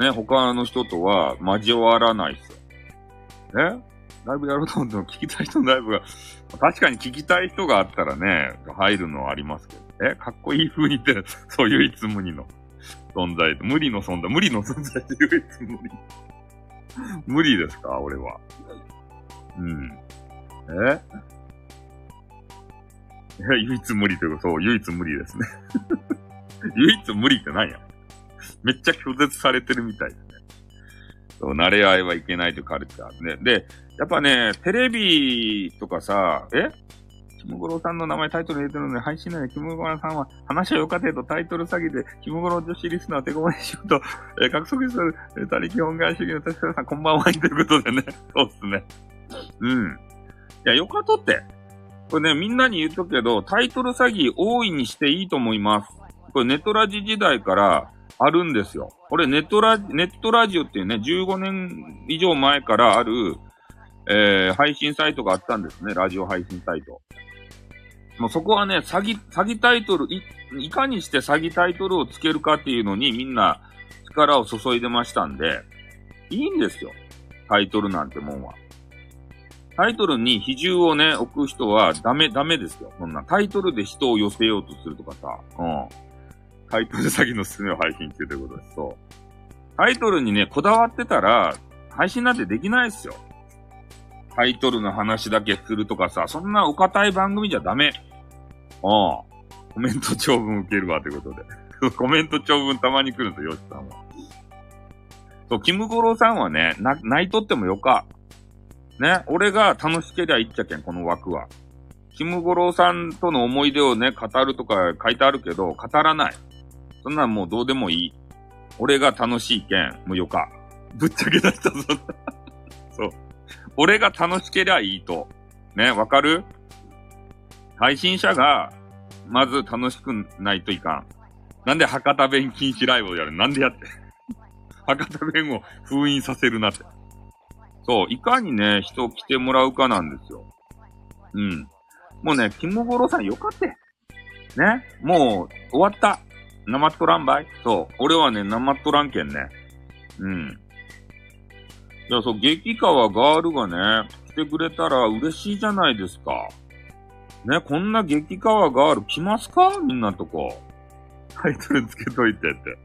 ね、他の人とは交わらないっすよ。ね？ライブやろうと思っても聞きたい人のライブが、確かに聞きたい人があったらね、入るのはありますけど。え、かっこいい風に言って、そう唯一無二の存在、無理の存在、無理の存在で唯一無二。無理ですか？俺は。うん。え？いや、唯一無理というか、そう、唯一無理ですね。唯一無理って何や？めっちゃ拒絶されてるみたいですね。そう、慣れ合いはいけないというカルチャーね。で、やっぱね、テレビとかさ、え？キムゴロウさんの名前タイトル入れてるので、配信内でキムゴロウさんは話はよかてとタイトル詐欺で、キムゴロウ女子リスナー手ごまにしようと、えー、獲得する、えー、他力本願主義の確かさん、こんばんは、ということでね。そうっすね。うん。いや、よかとって。これね、みんなに言っとくけど、タイトル詐欺大いにしていいと思います。これネトラジ時代からあるんですよ。これネトラジ、ネットラジオっていうね、15年以上前からある、えー、配信サイトがあったんですね。ラジオ配信サイト。もうそこはね、詐欺、詐欺タイトル、い、いかにして詐欺タイトルをつけるかっていうのにみんな力を注いでましたんで、いいんですよ。タイトルなんてもんは。タイトルに比重をね、置く人はダメ、ダメですよ。そんな。タイトルで人を寄せようとするとかさ。うん。タイトル詐欺のすすめを配信中ということです。そう。タイトルにね、こだわってたら、配信なんてできないですよ。タイトルの話だけするとかさ、そんなお堅い番組じゃダメ。ああ。コメント長文受けるわ、ということで。コメント長文たまに来るんですよ、ヨシさんは。そう、キムゴロウさんはね、な、泣いとってもよか。ね、俺が楽しけりゃいいっちゃけん、この枠は。キムゴロウさんとの思い出をね、語るとか書いてあるけど、語らない。そんなんもうどうでもいい。俺が楽しいけん、もうよか。ぶっちゃけ出したぞ。そう。俺が楽しけりゃいいと。ね、わかる？配信者が、まず楽しくないといかん。なんで博多弁禁止ライブをやる？なんでやって？博多弁を封印させるなって。そう、いかにね、人を来てもらうかなんですよ。うん。もうね、キムゴロさんよかって。ね？もう、終わった。生っとらんばいそう。俺はね、生っとらんけんね。うん。いや、そう、激川ガールがね、来てくれたら嬉しいじゃないですか。ね、こんな激川ガール来ますか？みんなとこ。タイトルつけといてって。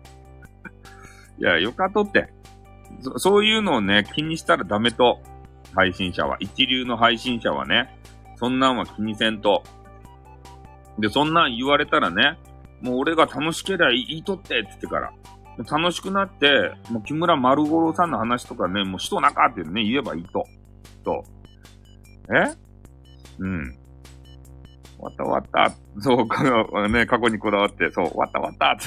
いや、よかとって。そそういうのをね、気にしたらダメと。配信者は。一流の配信者はね。そんなんは気にせんと。で、そんなん言われたらね、もう俺が楽しけりゃ言いとってって言ってから。楽しくなって、もう木村丸五郎さんの話とかね、もう人なかってね、言えばいいと。と。え？うん。終わった終わった。そう、かね、過去にこだわって、そう、終わった終わった。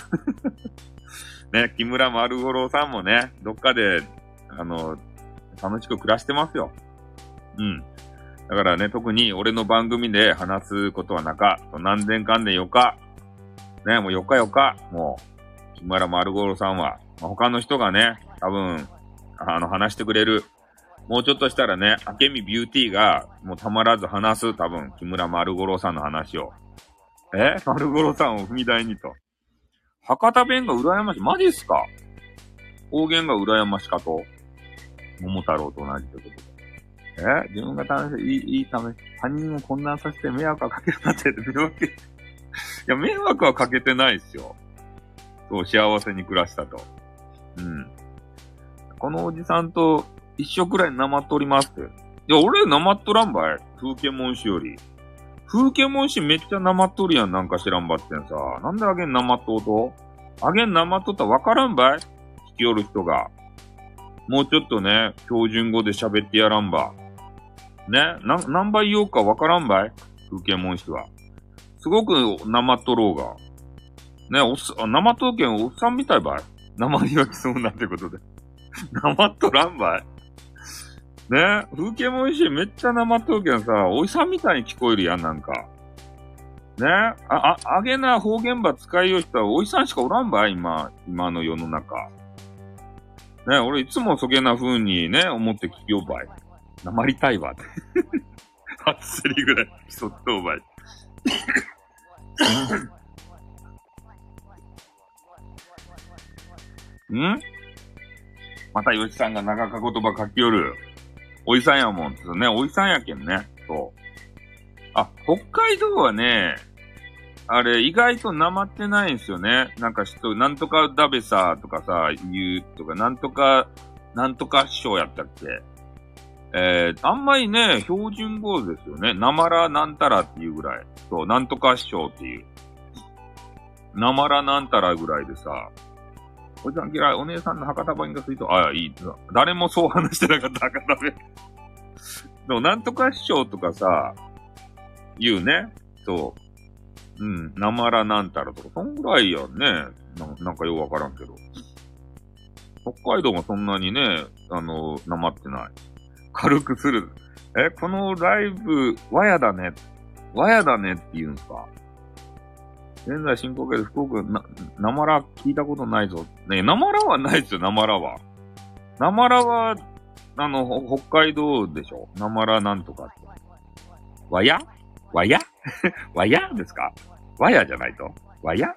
ね、木村丸五郎さんもね、どっかで、あの、楽しく暮らしてますよ。うん。だからね、特に俺の番組で話すことはなか、何年間でよか、ね、もうよかよか、もう、木村丸五郎さんは、まあ、他の人がね、多分、あの、話してくれる。もうちょっとしたらね、明美ビューティーが、もうたまらず話す、多分、木村丸五郎さんの話を。え？丸五郎さんを踏み台にと。博多弁が羨ましい。マジっすか？方言が羨ましかと桃太郎と同じってことで。え？自分が楽しい、いい、いいため、他人を混乱させて迷惑をかけるなんて、迷惑、いや、迷惑はかけてないっすよ。そう、幸せに暮らしたと。うん。このおじさんと一緒くらいなまっとりますって。いや、俺なまっとらんばい。風景文字より。風景文字めっちゃなまっとるやん、なんか知らんばってんさ。なんであげんなまっとうと？あげんなまっとったらわからんばい聞きよる人が。もうちょっとね、標準語で喋ってやらんば。ね、な、何倍言おうかわからんばい？風景文字は。すごくなまっとろうが。ね、おっさ、なまとけんおっさんみたいばい。生にはきそうなってことで。なまっとらんばい。ね風景もいいしい、めっちゃなまっとるけどさ、おじさんみたいに聞こえるやん、なんか。ねあ、あ、あげな方言ば使いよう人はおじさんしかおらんばい、今、今の世の中。ね俺いつもそげな風にね、思って聞きよばい。なまりたいわって。初セリぐらい競っとうばい。ん？また吉さんが長か言葉書きよる。おいさんやもん。ね、おいさんやけんね。そう。あ、北海道はね、あれ、意外となまってないんですよね。なんか人、なんとかダベサとかさ、言うとか、なんとか、なんとか師匠やったっけえー、あんまりね、標準語ですよね。なまらなんたらっていうぐらい。そう、なんとか師匠っていう。なまらなんたらぐらいでさ、おじさん嫌い、お姉さんの博多弁がすいと、ああ、いい。誰もそう話してなかった、博多弁。でも、なんとか師匠とかさ、言うね。そう。うん、なまらなんたらとか、そんぐらいやんね。ななんかようわからんけど。北海道もそんなにね、あの、なまってない。軽くする。え、このライブ、和やだね。和やだねって言うんすか？現在進行形で福岡、な、なまら聞いたことないぞ。ねなまらはないですよ、なまらは。なまらは、あの、北海道でしょ？なまらなんとかって。わや？わや？わやですか？わやじゃないと？わや？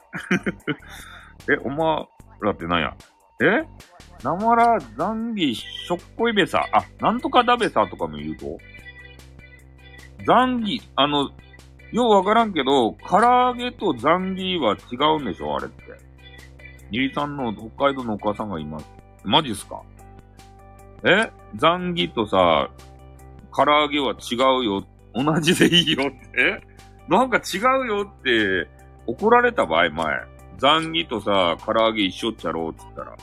え、おまらってなんや？え？なまら、ザンギ、しょっこいべさ。あ、なんとかだべさとかも言うとザンギ、あの、ようわからんけど、唐揚げとザンギは違うんでしょ？あれって。にりさんの北海道のお母さんがいます。マジっすか？え？ザンギとさ、唐揚げは違うよ。同じでいいよって。なんか違うよって怒られた場合前。ザンギとさ、唐揚げ一緒っちゃろうって言ったら。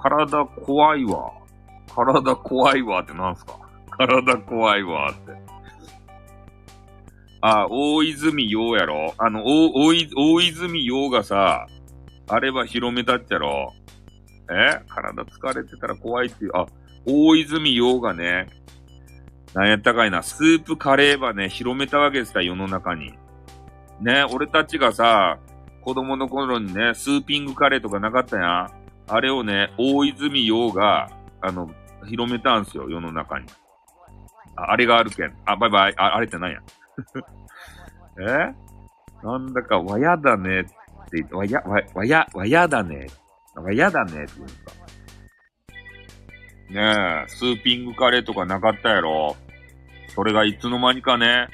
体怖いわ。体怖いわってなんすか？体怖いわって。あ、大泉洋やろ？あの、大、大泉洋がさ、あれは広めたっちゃろえ？体疲れてたら怖いっていう、あ、大泉洋がね、なんやったかいな、スープカレーばね、広めたわけですか、世の中に。ね、俺たちがさ、子供の頃にね、スーピングカレーとかなかったやん。あれをね、大泉洋が、あの、広めたんすよ、世の中に。ああれがあるけん。あ、バイバイ。あ、あれって何や？え？なんだか、わやだねって言って、わや、わ、わや、わやだね。わやだねって言うんですか？ねえ、スーピングカレーとかなかったやろ？それがいつの間にかね、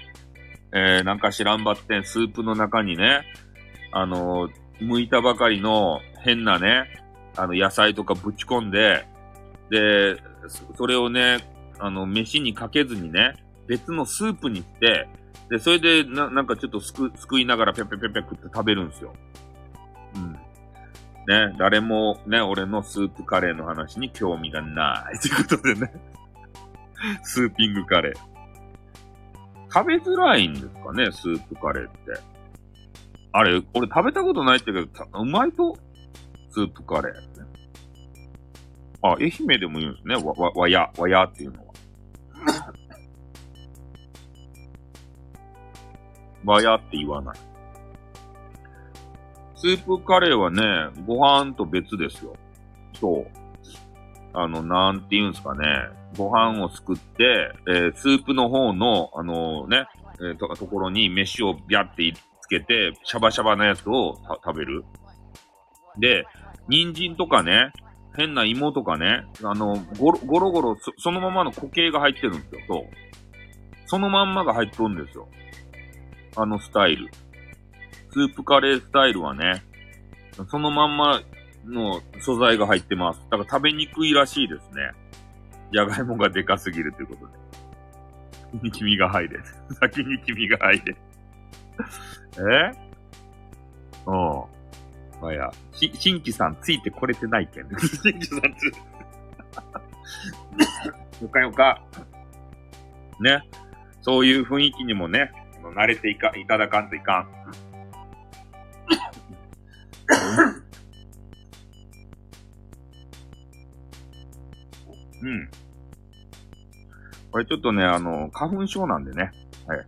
えー、なんか知らんばってん、スープの中にね、あのー、剥いたばかりの変なね、あの、野菜とかぶち込んで、で、それをね、あの、飯にかけずにね、別のスープにして、で、それで、な、なんかちょっとすく、すくいながらぴゃぴゃぴゃぴゃ食って食べるんですよ。うん。ね、誰もね、俺のスープカレーの話に興味がない ってことでね。スーピングカレー。食べづらいんですかね、スープカレーって。あれ、俺食べたことないって言うけど、うまいと？スープカレー、ね。あ、愛媛でも言うんですね。わ、わ、わや、わやっていうのわやって言わない。スープカレーはね、ご飯と別ですよ。そう。あの、なんて言うんすかね。ご飯をすくって、えー、スープの方の、あのー、ね、えー、と、ところに飯をビャってつけて、シャバシャバなやつを食べる。で、人参とかね、変な芋とかね、あの、ゴロゴロゴロ、そのままの固形が入ってるんですよ。そう。そのまんまが入っとるんですよ。あのスタイル。スープカレースタイルはね、そのまんまの素材が入ってます。だから食べにくいらしいですね。じゃがいもがでかすぎるということで。先に君が入れ。先に君が入れ。え？うん。まあや、し、新規さんついてこれてないけん。新規さんつ、よかよか。ね。そういう雰囲気にもね、慣れていか、いただかんといかん。うん。これちょっとね、あの、花粉症なんでね。はい。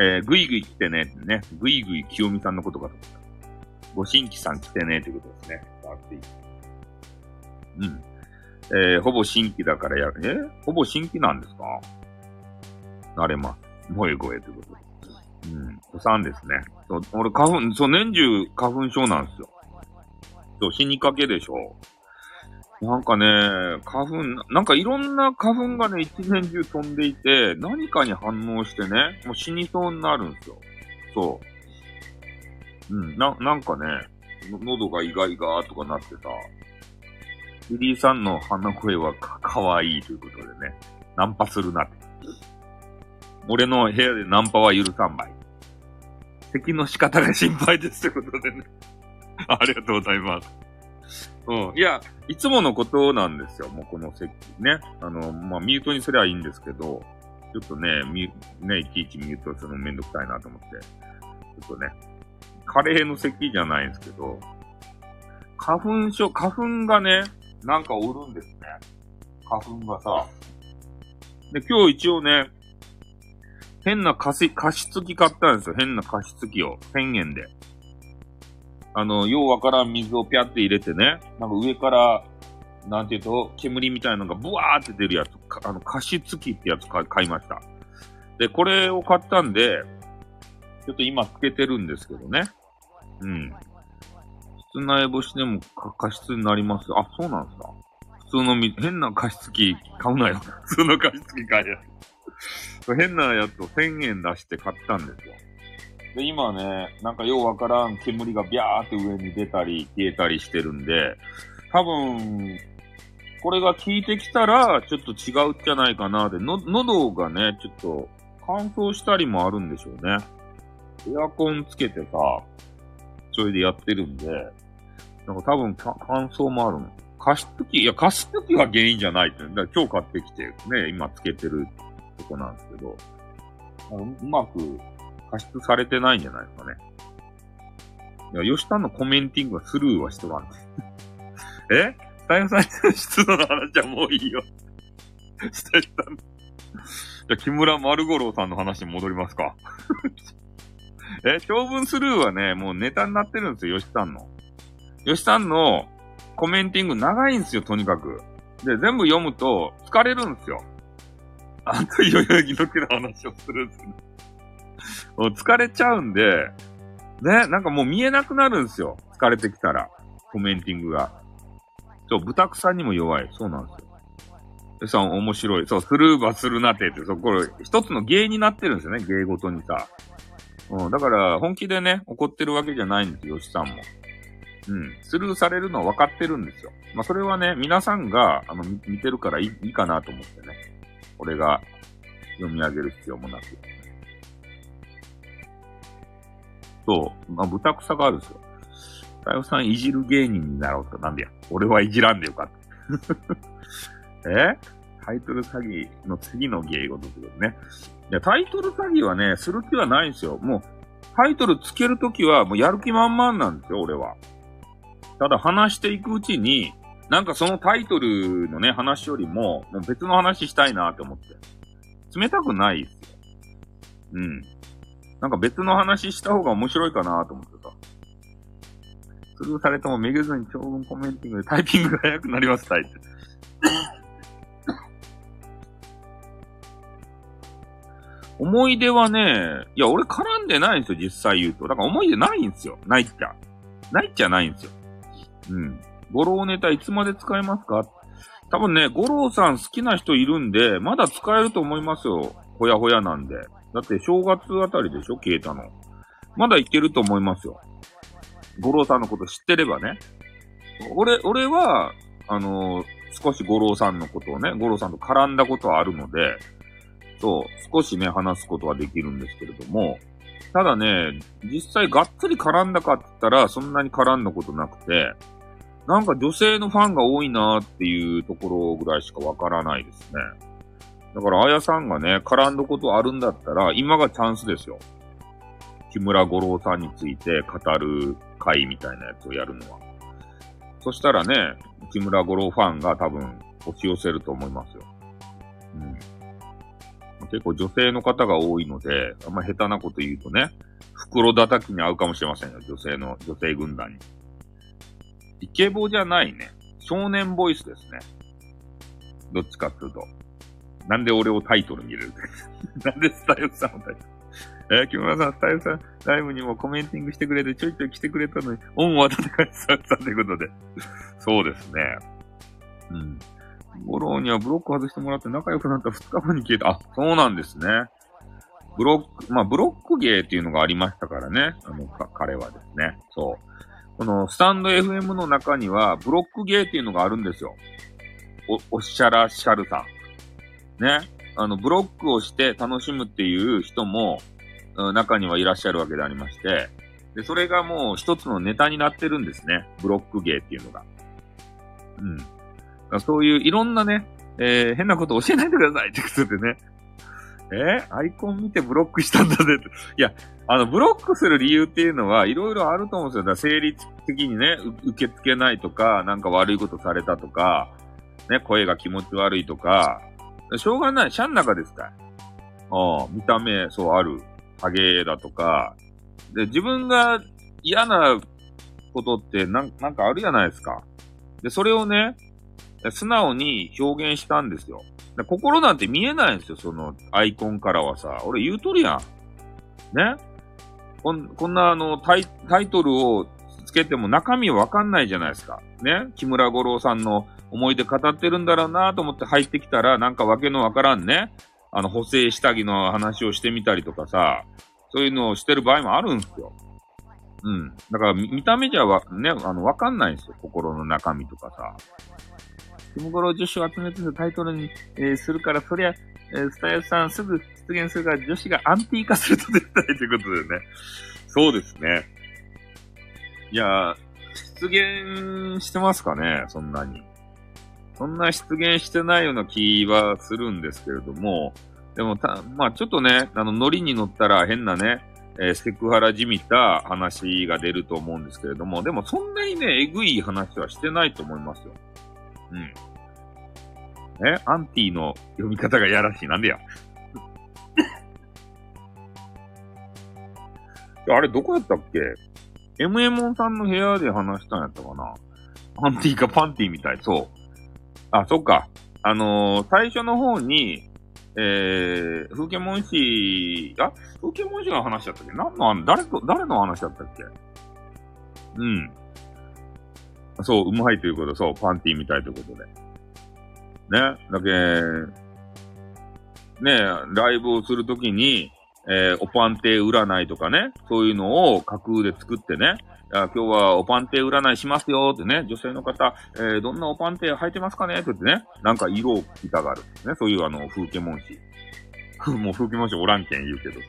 えー、ぐいぐい来てね、ね。ぐいぐい清美さんのことかと思った。ご新規さん来てね、ということですね。うん。えー、ほぼ新規だからやる。えほぼ新規なんですか？なれます。萌え声ということで。うん。お産ですね。そう、俺花粉、そう、年中花粉症なんですよ。そう、死にかけでしょ。なんかね、花粉、なんかいろんな花粉がね、一年中飛んでいて、何かに反応してね、もう死にそうになるんですよ。そう。うん、な、なんかね、喉がイガイガーとかなってさ、リリーさんの鼻声はか、かわいいということでね、ナンパするなって。俺の部屋でナンパは許さんばい。咳の仕方が心配ですということでね。ありがとうございます。うん。いや、いつものことなんですよ。もうこの席ね。あの、まあ、ミュートにすりゃいいんですけど、ちょっとね、ミュね、いちいちミュートするのめんどくさいなと思って。ちょっとね、カレーの席じゃないんですけど、花粉症、花粉がね、なんかおるんですね。花粉がさ。で、今日一応ね、変な加湿器買ったんですよ。変な加湿器を。1000円で。あの、ようわからん水をぴゃって入れてね、なんか上から、なんていうと、煙みたいなのがブワーって出るやつ、あの、加湿器ってやつ買いました。で、これを買ったんで、ちょっと今つけてるんですけどね。うん。室内干しでも加湿になります。あ、そうなんですか。普通のみ、変な加湿器買うなよ。普通の加湿器買えや。変なやつを1000円出して買ったんですよ。で、今ね、なんかようわからん煙がビャーって上に出たり消えたりしてるんで、多分、これが効いてきたら、ちょっと違うんじゃないかなで、の、喉がね、ちょっと乾燥したりもあるんでしょうね。エアコンつけてさ、それでやってるんで、なんか多分乾燥もあるの。加湿器、いや、加湿器は原因じゃないって。だから今日買ってきて、ね、今つけてるとこなんですけど、うまく加湿されてないんじゃないですかね。いや、吉田のコメンティングはスルーはしとかんえ？スタイルさんの湿度の話はもういいよ。スタイルさん。じゃあ、木村丸五郎さんの話に戻りますか。え、長文スルーはね、もうネタになってるんですよ、吉さんの。吉さんのコメンティング長いんですよ、とにかく。で、全部読むと疲れるんですよ。あと、代々木の木の話をするんですね。もう疲れちゃうんで、ね、なんかもう見えなくなるんですよ。疲れてきたら。コメンティングが。そう、豚草にも弱い。そうなんですよ。でさん、面白い。そう、スルーバするなってって、そこれ、一つの芸になってるんですよね、芸ごとにさ。うん、だから、本気でね、怒ってるわけじゃないんですよ、吉さんも。うん。スルーされるのは分かってるんですよ。まあ、それはね、皆さんが、あの、見てるからいいいかなと思ってね。俺が読み上げる必要もなく。そう、まあ、豚草があるんですよ。太陽さんいじる芸人になろうと。なんでや。俺はいじらんでよかった。え？タイトル詐欺の次の芸事ってことね。いや、タイトル詐欺はね、する気はないんですよ。もう、タイトルつけるときは、もうやる気満々なんですよ、俺は。ただ話していくうちに、なんかそのタイトルのね、話よりも、もう別の話したいなって思って。冷たくないですよ。うん。なんか別の話した方が面白いかなと思ってさ。スルーされてもめげずに長文コメンティングでタイピングが早くなります、タイって。思い出はね、いや、俺絡んでないんですよ、実際言うと。だから思い出ないんですよ。ないっちゃ。ないっちゃないんですよ。うん。五郎ネタいつまで使えますか？多分ね、五郎さん好きな人いるんで、まだ使えると思いますよ。ほやほやなんで。だって正月あたりでしょ？消えたの。まだいけると思いますよ。五郎さんのこと知ってればね。俺、俺は、あのー、少し五郎さんのことをね、五郎さんと絡んだことはあるので、そう、少しね、話すことはできるんですけれども、ただね、実際がっつり絡んだかって言ったら、そんなに絡んだことなくて、なんか女性のファンが多いなっていうところぐらいしかわからないですね。だから、あやさんがね、絡んだことあるんだったら、今がチャンスですよ。木村五郎さんについて語る会みたいなやつをやるのは。そしたらね、木村五郎ファンが多分押し寄せると思いますよ。うん。結構女性の方が多いので、あんま下手なこと言うとね、袋叩きに合うかもしれませんよ。女性の、女性軍団に。イケボじゃないね。少年ボイスですね。どっちかっていうと。なんで俺をタイトルに入れる？なんでスタイルさんをタイトル？えー、木村さん、スタイルさん、ライブにもコメンティングしてくれて、ちょいちょい来てくれたのに、恩を温かいスタイルさんということで。そうですね。うん。五郎にはブロック外してもらって仲良くなった2日後に消えた。あ、そうなんですね。ブロック、まあ、ブロック芸っていうのがありましたからね。あの、彼はですね。そう。この、スタンド FM の中には、ブロック芸っていうのがあるんですよ。お、おっしゃらしゃるさん。ね。あの、ブロックをして楽しむっていう人も、中にはいらっしゃるわけでありまして、で、それがもう一つのネタになってるんですね。ブロック芸っていうのが。うん。そういういろんなね、えー変なこと教えないでくださいってことでね。えアイコン見てブロックしたんだねって。いや、あの、ブロックする理由っていうのは、いろいろあると思うんですよ。だから生理的にね、受け付けないとか、なんか悪いことされたとか、ね、声が気持ち悪いとか、しょうがない。シャン中ですかああ、見た目、そうある。ハゲだとか。で、自分が嫌なことってなんなんかあるじゃないですか。で、それをね、素直に表現したんですよ。心なんて見えないんですよ、そのアイコンからはさ。俺言うとるやん。ね？こんこんなあのタイタイトルをつけても中身わかんないじゃないですか。ね？木村五郎さんの思い出語ってるんだろうなと思って入ってきたら、なんかわけのわからんね。あの、補正下着の話をしてみたりとかさ、そういうのをしてる場合もあるんですよ。うん。だから見、見た目じゃわ、ね、あの、わかんないんですよ。心の中身とかさ。キムゴロ女子を集めてるタイトルに、えーするから、そりゃ、えースタイルさんすぐ出現するから、女子がアンティー化すると絶対ということでね。そうですね。いや、出現してますかねそんなに。そんな出現してないような気はするんですけれども、でもた、まあちょっとね、あの、ノリに乗ったら変なね、えーセクハラじみた話が出ると思うんですけれども、でもそんなにね、えぐい話はしてないと思いますよ。うん。えアンティの読み方がやらしい。なんでや あれ、どこやったっけ ?MM さんの部屋で話したんやったかな？アンティかパンティみたい。そう。あ、そっか。あのー最初の方に、えー、風景文士、あ、風景文士の話だったっけ？何の、誰と、誰の話だったっけ？うん。そう、うまいということ、そう、パンティーみたいということで。ね、だけ、ね、ライブをするときに、えーおパンテ占いとかね、そういうのを架空で作ってね、あ今日はおパンテ占いしますよってね、女性の方、えーどんなおパンテ履いてますかね？って言ってね、なんか色を聞きたがる。ね、そういうあの、風景文士。もう風景文士おらんけん言うけどさ。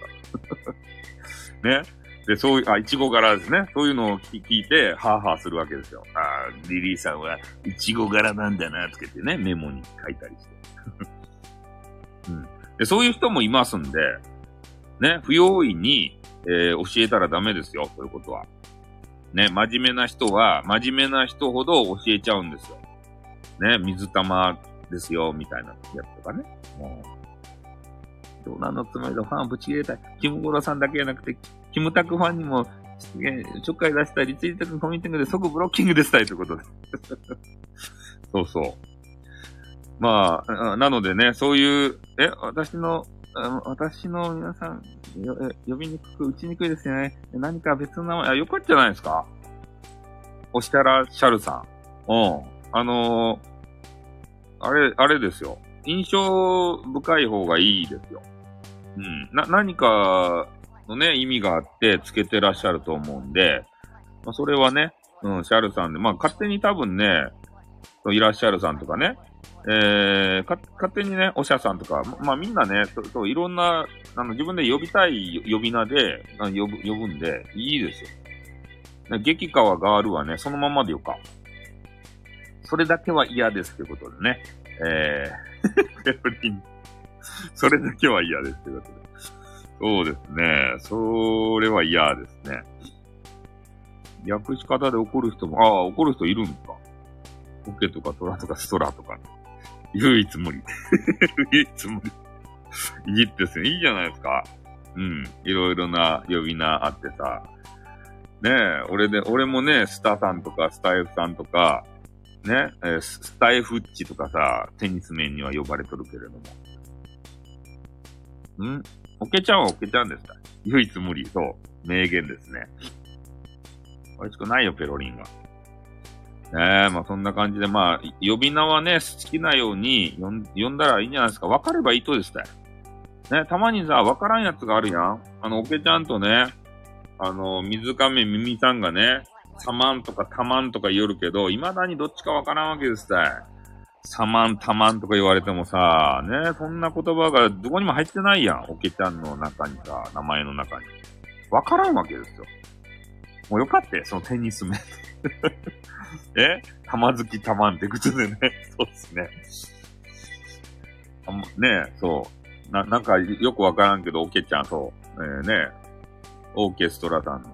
ね。で、そういう、あ、いちご柄ですね。そういうのを聞いて、ハーハーするわけですよ。あリリーさんはいちご柄なんだな、つけてね、メモに書いたりして。うん。で、そういう人もいますんで、ね、不用意に、えー教えたらダメですよ、そういうことは。ね、真面目な人は、真面目な人ほど教えちゃうんですよ。ね、水玉ですよ、みたいなやつとかね。もう、どうなのつもりでファンぶち切れたい。キムゴロさんだけじゃなくて、キムタクファンにも、ちょっかい出したリツイートコミュニティングで即ブロッキングでしたいということで。そうそう。まあ、なのでね、そういう、え、私の、私の皆さん、呼びにくく、打ちにくいですよね。何か別の名前、あ、よかったじゃないですかおしたらシャルさん。うん。あのーあれ、あれですよ。印象深い方がいいですよ。うん。な、何かのね、意味があってつけてらっしゃると思うんで、まあ、それはね、うん、シャルさんで、まあ、勝手に多分ね、いらっしゃるさんとかね、えー、か、勝手にね、おしゃさんとか、ままあみんなね、そうそういろんな、あの、自分で呼びたい呼び名で、あ呼ぶ、呼ぶんで、いいですよ。ね激川ガールはね、そのままでよか。それだけは嫌ですということでね。えー、ペロリンそれだけは嫌ですということで。そうですね。それは嫌ですね。訳し方で怒る人も、ああ、怒る人いるんですかオケとかトラとかストラとか、ね。唯一無理。唯一無理。いいですね。いいじゃないですか。うん。いろいろな呼び名あってさ。ねえ、俺で、俺もね、スタさんとかスタイフさんとか、ね、えーススタイフッチとかさ、テニス面には呼ばれとるけれども。ん？オケちゃんはオケちゃんですか？唯一無理。そう。名言ですね。美味しくないよ、ペロリンは。ねえ、まあそんな感じで、まあ、呼び名はね、好きなように呼ん呼んだらいいんじゃないですか。分かればいいとですね。ね、たまにさ、分からんやつがあるやん。あの、おけちゃんとね、あの、水亀耳さんがね、サマンとかタマンとか言おるけど、未だにどっちかわからんわけですたい。サマン、タマンとか言われてもさ、ね、そんな言葉がどこにも入ってないやん。おけちゃんの中にさ、名前の中に。わからんわけですよ。もうよかったよ、そのテニス面。え？玉好きたまんってことでね。そうですね。あんまねそう。な、なんかよくわからんけど、おけちゃん、そう。えー、ねオーケストラさんの。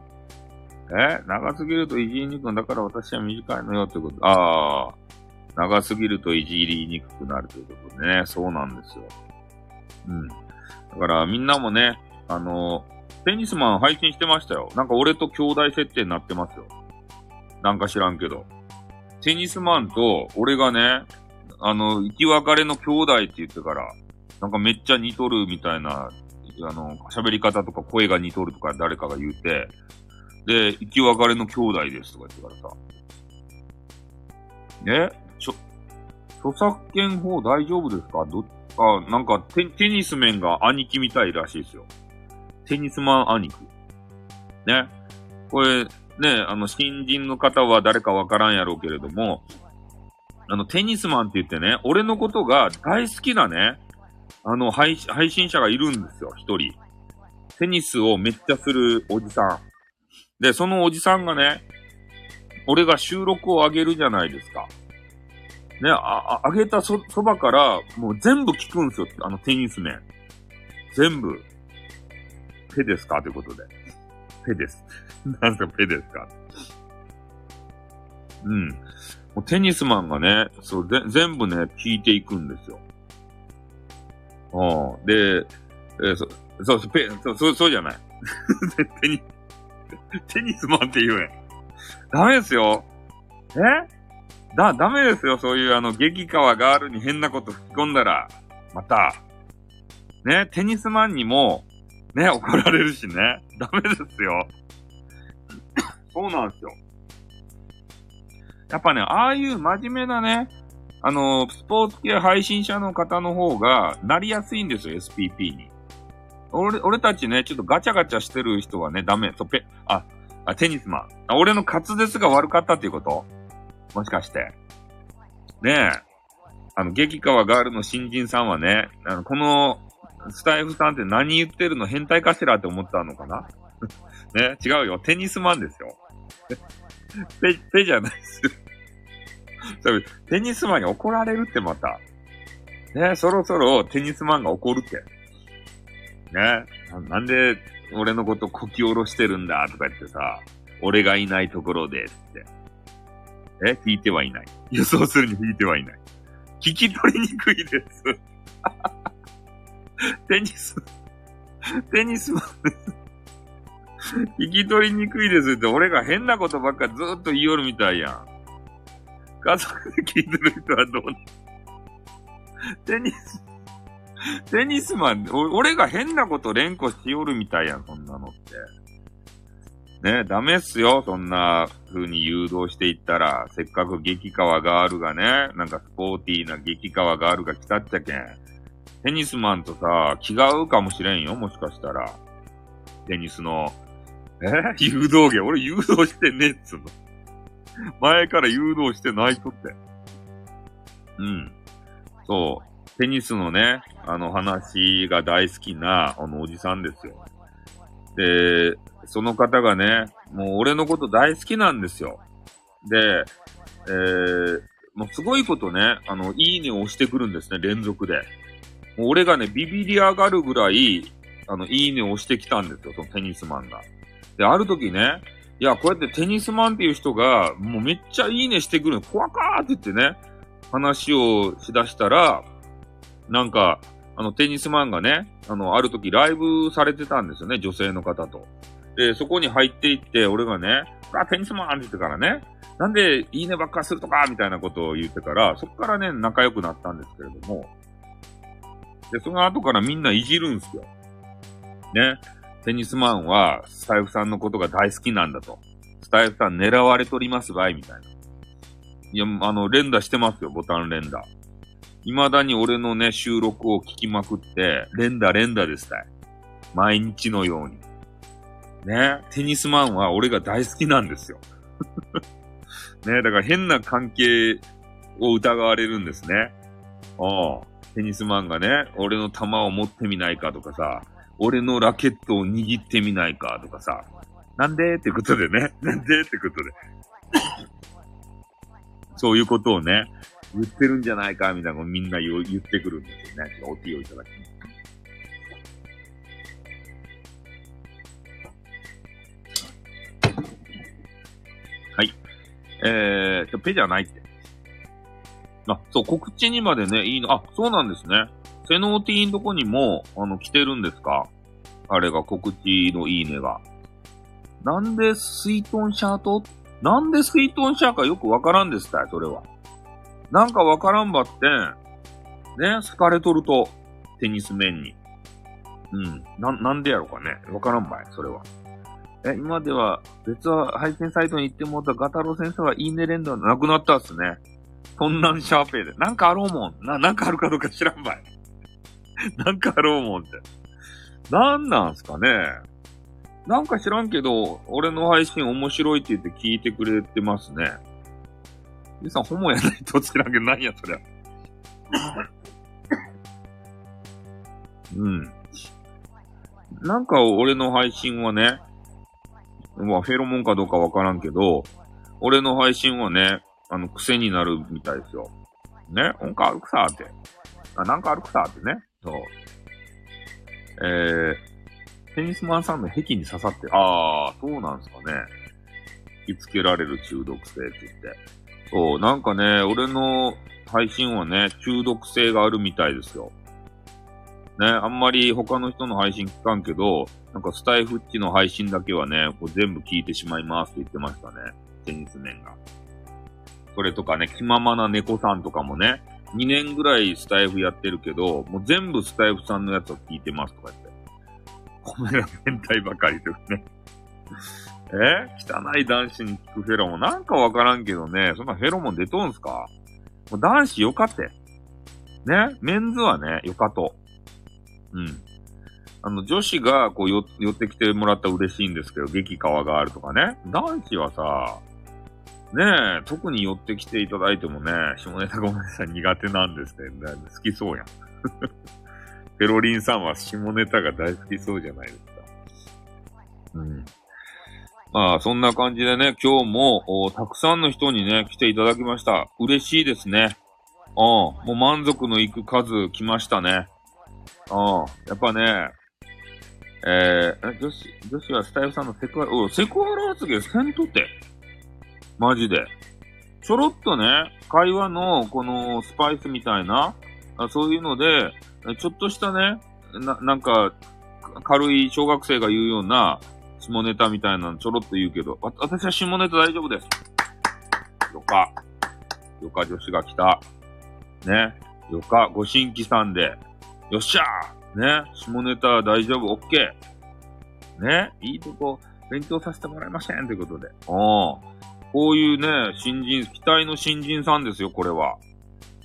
え？長すぎるといじりにくくだから私は短いのよってこと。ああ。長すぎるといじりにくくなるということでね。そうなんですよ。うん。だからみんなもね、あの、テニスマン配信してましたよ。なんか俺と兄弟設定になってますよ。なんか知らんけど。テニスマンと俺がね、あの、生き別れの兄弟って言ってから、なんかめっちゃ似とるみたいな、あの、喋り方とか声が似とるとか誰かが言うて、で、生き別れの兄弟ですとか言ってからさ。えちょ、著作権法大丈夫ですか？ど、あ、なんかテ、テニス面が兄貴みたいらしいですよ。テニスマン兄貴。ね。これ、ね、あの、新人の方は誰かわからんやろうけれども、あの、テニスマンって言ってね、俺のことが大好きなね、あの、配信者がいるんですよ、一人。テニスをめっちゃするおじさん。で、そのおじさんがね、俺が収録を上げるじゃないですか。ね、あ、あげたそ、そばから、もう全部聞くんですよ。あのテニス面。全部。ペですか？ということで。ペです。なんすかペですか？うん。もうテニスマンがね、そう、ぜ、全部ね、聞いていくんですよ。うん。で、えー、そ、そう、ペ、そう、そう、そうじゃない。テニ、テニスマンって言うやん。ダメですよ。え？だ、ダメですよ。そういうあの、激川ガールに変なこと吹き込んだら、また、ね、テニスマンにも、ね、怒られるしね。ダメですよ。そうなんですよ。やっぱね、ああいう真面目なね、あの、スポーツ系配信者の方の方が、なりやすいんですよ、SPP に。俺、俺たちね、ちょっとガチャガチャしてる人はね、ダメ。そう、ペ、あ、あ、テニスマン。あ俺の滑舌が悪かったっていうこと？もしかして。ねえ。あの、激川ガールの新人さんはね、あの、この、スタイフさんって何言ってるの変態かしらって思ったのかな？ね、違うよ。テニスマンですよ。ペ、ペじゃないですよ。テニスマンに怒られるってまた。ね、そろそろテニスマンが怒るって。ね、なんで俺のことこき下ろしてるんだとか言ってさ、俺がいないところでって。え聞いてはいない。予想するに聞いてはいない。聞き取りにくいです。テニス、テニスマンです。聞き取りにくいですって、俺が変なことばっかずっと言いよるみたいやん。家族で聞いてる人はどうテニス、テニスマン、俺が変なこと連呼しよるみたいやん、そんなのって。ね、ダメっすよ、そんな風に誘導していったら。せっかく激川ガールがね、なんかスポーティーな激川ガールが来たっちゃけん。テニスマンとさ、気が合うかもしれんよ、もしかしたら。テニスの。え？誘導芸？俺誘導してねえっつうの。前から誘導してないとって。うん。そう。テニスのね、あの話が大好きな、あのおじさんですよ。で、その方がね、もう俺のこと大好きなんですよ。で、えー、もうすごいことね、あの、いいねを押してくるんですね、連続で。もう俺がね、ビビり上がるぐらい、あの、いいねを押してきたんですよ、そのテニスマンが。で、ある時ね、いや、こうやってテニスマンっていう人が、もうめっちゃいいねしてくるの、怖かーって言ってね、話をしだしたら、なんか、あの、テニスマンがね、あの、ある時ライブされてたんですよね、女性の方と。で、そこに入っていって、俺がね、あ、テニスマンって言ってからね、なんでいいねばっかするとか、みたいなことを言ってから、そこからね、仲良くなったんですけれども、で、その後からみんないじるんすよ。ね。テニスマンは、スタイフさんのことが大好きなんだと。スタイフさん狙われとりますばい、みたいな。いや、あの、連打してますよ、ボタン連打。未だに俺のね、収録を聞きまくって、連打連打ですたい。毎日のように。ね、テニスマンは俺が大好きなんですよ。ね、だから変な関係を疑われるんですね。ああ、テニスマンがね、俺の球を持ってみないかとかさ、俺のラケットを握ってみないかとかさ、なんでってことでね、なんでってことで。そういうことをね、言ってるんじゃないかみたいなのみんな言ってくるんですよね。お手をいただきます。はい。えー、ペじゃないって。あ、そう、告知にまでね、いいの、あ、そうなんですね。セノーティーンとこにも、あの、来てるんですか？あれが告知のいいねが。なんでスイートンシャート？なんでスイートンシャーかよくわからんですた、それは。なんかわからんばって、ね、好かれとると、テニス面に。うん。な、なんでやろうかね。わからんばい、それは。え、今では、別は配信サイトに行ってもらったガタロ先生はいいね連打なくなったっすね。そんなんシャーペーで。なんかあろうもん。な、なんかあるかどうか知らんばい。なんかあろうもんって。なんなんすかね。なんか知らんけど、俺の配信面白いって言って聞いてくれてますね。ゆさん、ホモやないと知らんけ、なんや、そりゃ。うん。なんか俺の配信はね、まあフェロモンかどうかわからんけど、俺の配信はね、あの、癖になるみたいですよ。ね、なんか歩くさーって。あ、なんか歩くさーってね。そう。えー、テニスマンさんの壁に刺さって、ああ、そうなんすかね。引きつけられる中毒性って言って。そう、なんかね、俺の配信はね、中毒性があるみたいですよ。ね、あんまり他の人の配信聞かんけど、なんかスタイフッチの配信だけはね、こう全部聞いてしまいますって言ってましたね。テニス面が。それとかね、気ままな猫さんとかもね、2年ぐらいスタイフやってるけど、もう全部スタイフさんのやつを聞いてますとか言って。米が変態ばかりですね。え汚い男子に聞くフェロモン。なんかわからんけどね、そんなフェロモン出とんすか？もう男子よかって。ね？メンズはね、よかと。うん。あの、女子がこう寄ってきてもらったら嬉しいんですけど、激川があるとかね。男子はさ、ねえ、特に寄ってきていただいてもね、下ネタごめんなさい、苦手なんですって、ね、好きそうやん。ペロリンさんは下ネタが大好きそうじゃないですか。うん。まあ、そんな感じでね、今日も、たくさんの人にね、来ていただきました。嬉しいですね。うん。もう満足のいく数来ましたね。うん。やっぱね、えー、女子、女子はスタイフさんのセクハラ、セクハラ発言せんとて。マジで。ちょろっとね、会話のこのスパイスみたいな、そういうので、ちょっとしたね、な、なんか、軽い小学生が言うような下ネタみたいなのちょろっと言うけど、私は下ネタ大丈夫です。よか。よか女子が来た。ね。よか、ご新規さんで。よっしゃーね。下ネタ大丈夫、オッケー。ね。いいとこ、勉強させてもらいませんということで。おー。こういうね、新人、期待の新人さんですよ、これは。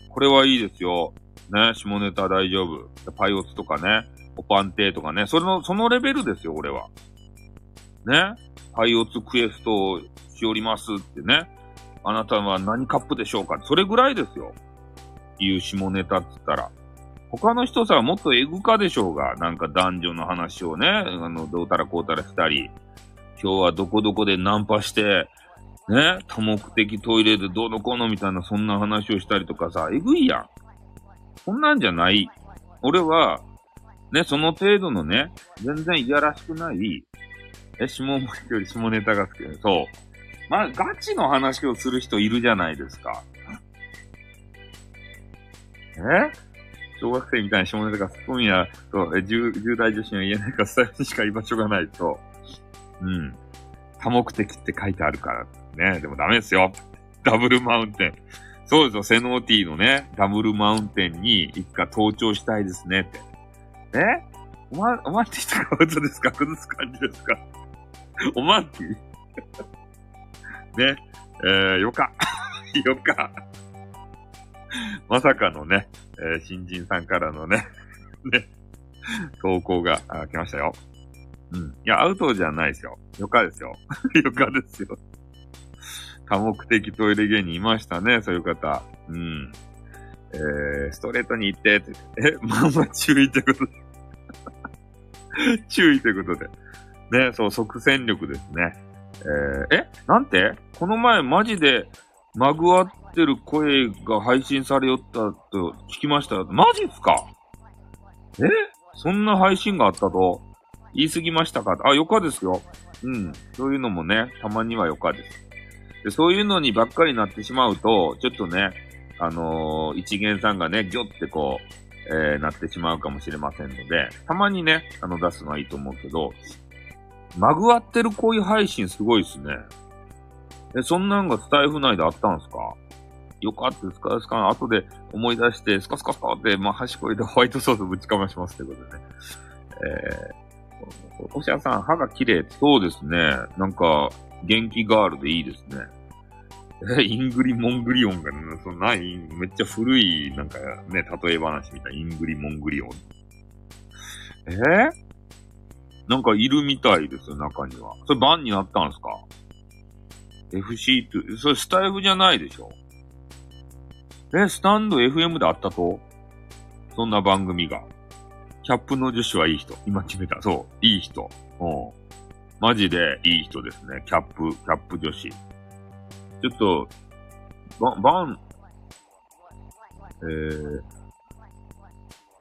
これはいいですよ。ね、下ネタ大丈夫。パイオツとかね、オパンテとかね、それの、そのレベルですよ、俺は。ね、パイオツクエストをしおりますってね。あなたは何カップでしょうかそれぐらいですよ。いう下ネタっつったら。他の人さ、もっとエグかでしょうが。なんか男女の話をね、あの、どうたらこうたらしたり。今日はどこどこでナンパして、ね、多目的トイレでどうのこうのみたいなそんな話をしたりとかさ、えぐいやん。こんなんじゃない。俺は、ね、その程度のね、全然いやらしくない、え、下文字より下ネタが好きそう。まあ、ガチの話をする人いるじゃないですか。え？小学生みたいな下ネタがスプーンや、と、え、10代女子には言えないから、スタイルにしか居場所がないと。うん。多目的って書いてあるから。ね。でもダメですよ。ダブルマウンテン。そうですよ。セノーティーのね、ダブルマウンテンにいつか登頂したいですねって。え？おま、おまんティとかことですか？崩す感じですか？おまんティね。えー、よか。よか。まさかのね、えー新人さんからのね、ね、投稿が来ましたよ。うん。いや、アウトじゃないですよ。よかですよ。よかですよ。多目的トイレ芸人いましたね、そういう方。うん。えー、ストレートに行ってって、え、まあまあ注意ということで。注意ということで。ね、そう、即戦力ですね。えー、えなんて？この前マジで、まぐわってる声が配信されよったと聞きました。マジっすか？え？そんな配信があったと？言い過ぎましたか？あ、よかですよ。うん。そういうのもね、たまにはよかです。でそういうのにばっかりなってしまうと、ちょっとね、あのー一元さんがね、ギョってこう、えーなってしまうかもしれませんので、たまにね、あの、出すのはいいと思うけど、まぐわってるこういう配信すごいですね。え、そんなんがスタイフ内であったんすか？よかったですか？スカ後で思い出して、スカスカスカって、まあ、端っこで ホワイトソースぶちかましますということでね。えー、おしゃさん、歯が綺麗。そうですね。なんか、元気ガールでいいですね。え、イングリモングリオンがね、そのない、めっちゃ古い、なんかね、例え話みたいな、イングリモングリオン。えー？なんかいるみたいですよ、中には。それバンになったんですか ?FC2、それスタイフじゃないでしょ？え、スタンド FM であったと？そんな番組が。キャップの女子はいい人。今決めた。そう。いい人。うん。マジでいい人ですね。キャップ、キャップ女子。ちょっと、ば、バン、えー、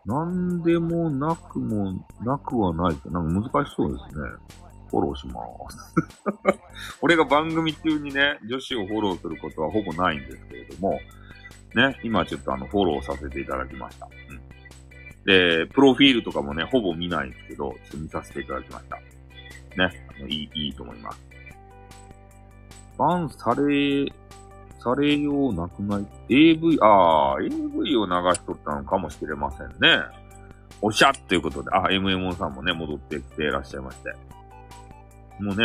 なんでもなくもなくはないって、なんか難しそうですね。フォローします。俺が番組中にね、女子をフォローすることはほぼないんですけれども、ね、今ちょっとあの、フォローさせていただきました。うん。で、プロフィールとかもね、ほぼ見ないんですけど、ちょっと見させていただきました。ね、あのいい、いいと思います。バンされ、されようなくない ?AV、ああ、AV を流しとったのかもしれませんね。おしゃっていうことで、あ、MMO さんもね、戻ってきていらっしゃいまして。もうね、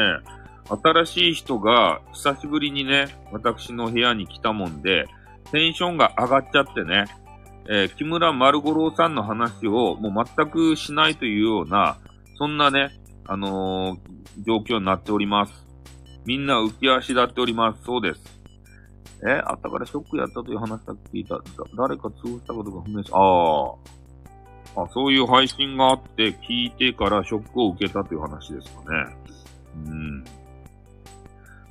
新しい人が久しぶりにね、私の部屋に来たもんで、テンションが上がっちゃってね、えー木村丸五郎さんの話をもう全くしないというような、そんなね、あのー状況になっております。みんな浮き足立っております。そうです。え、あったからショックやったという話だけ聞いた。誰か通したことが不明し、ああ。あ、そういう配信があって、聞いてからショックを受けたという話ですかね。うん。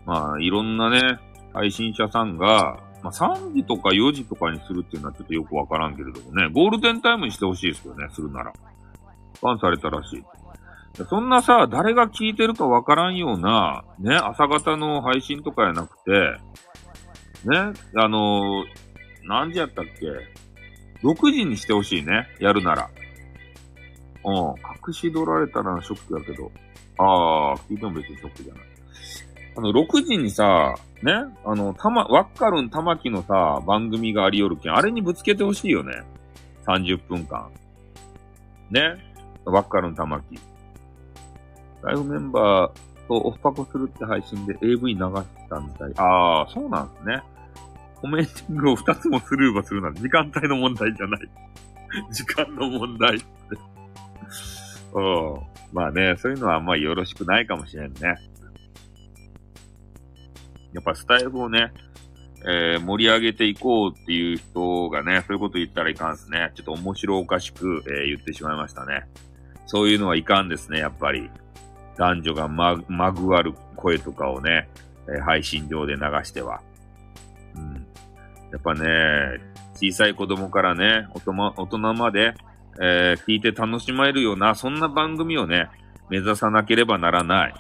まあ、いろんなね、配信者さんが、まあ、3時とか4時とかにするっていうのはちょっとよくわからんけれどもね、ゴールデンタイムにしてほしいですよね、するなら。バンされたらしい。そんなさ、誰が聞いてるかわからんような、ね、朝方の配信とかやなくて、ね、あのー何時やったっけ ?6 時にしてほしいね、やるなら。うん、隠し取られたらショックやけど。ああ、聞いても別にショックじゃない。あの、6時にさ、ね、あの、たま、ワッカルン玉木のさ、番組がありよるけん、あれにぶつけてほしいよね。30分間。ね、ワッカルン玉木。ライブメンバーとオフパコするって配信で AV 流したみたい。ああ、そうなんですね。コメンティングを2つもスルーバするなんて時間帯の問題じゃない。時間の問題って。うん。まあね、そういうのはあんまりよろしくないかもしれんね。やっぱスタイフをね、えー盛り上げていこうっていう人がね、そういうこと言ったらいかんですね。ちょっと面白おかしく、えー言ってしまいましたね。そういうのはいかんですね、やっぱり。男女がま、まぐわる声とかをね、え配信上で流しては。うん。やっぱね、小さい子供からね、大人まで、えー聞いて楽しまれるような、そんな番組をね、目指さなければならない。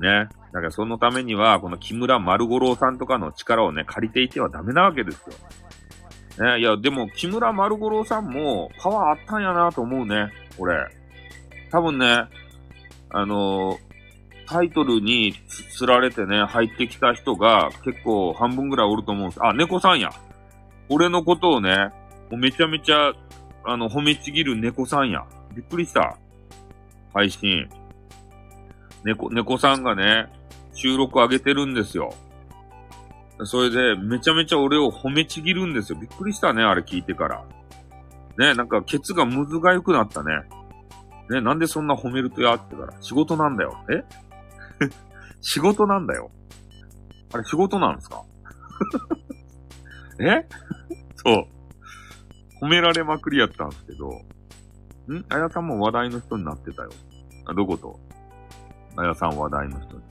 ね。だからそのためには、この木村丸五郎さんとかの力をね、借りていてはダメなわけですよ。ね。いや、でも木村丸五郎さんもパワーあったんやなと思うね、俺。多分ね、あのタイトルにつつられてね、入ってきた人が結構半分ぐらいおると思うんです。あ、猫さんや。俺のことをね、もうめちゃめちゃ、あの、褒めちぎる猫さんや。びっくりした。配信。猫、猫さんがね、収録上げてるんですよ。それで、めちゃめちゃ俺を褒めちぎるんですよ。びっくりしたね、あれ聞いてから。ね、なんか、ケツがむずがゆくなったね。ね、なんでそんな褒めるとやってから。仕事なんだよ。え？仕事なんだよ。あれ仕事なんですか？え？そう。褒められまくりやったんですけど。ん？あやさんも話題の人になってたよ。あ、どこと？あやさん話題の人に。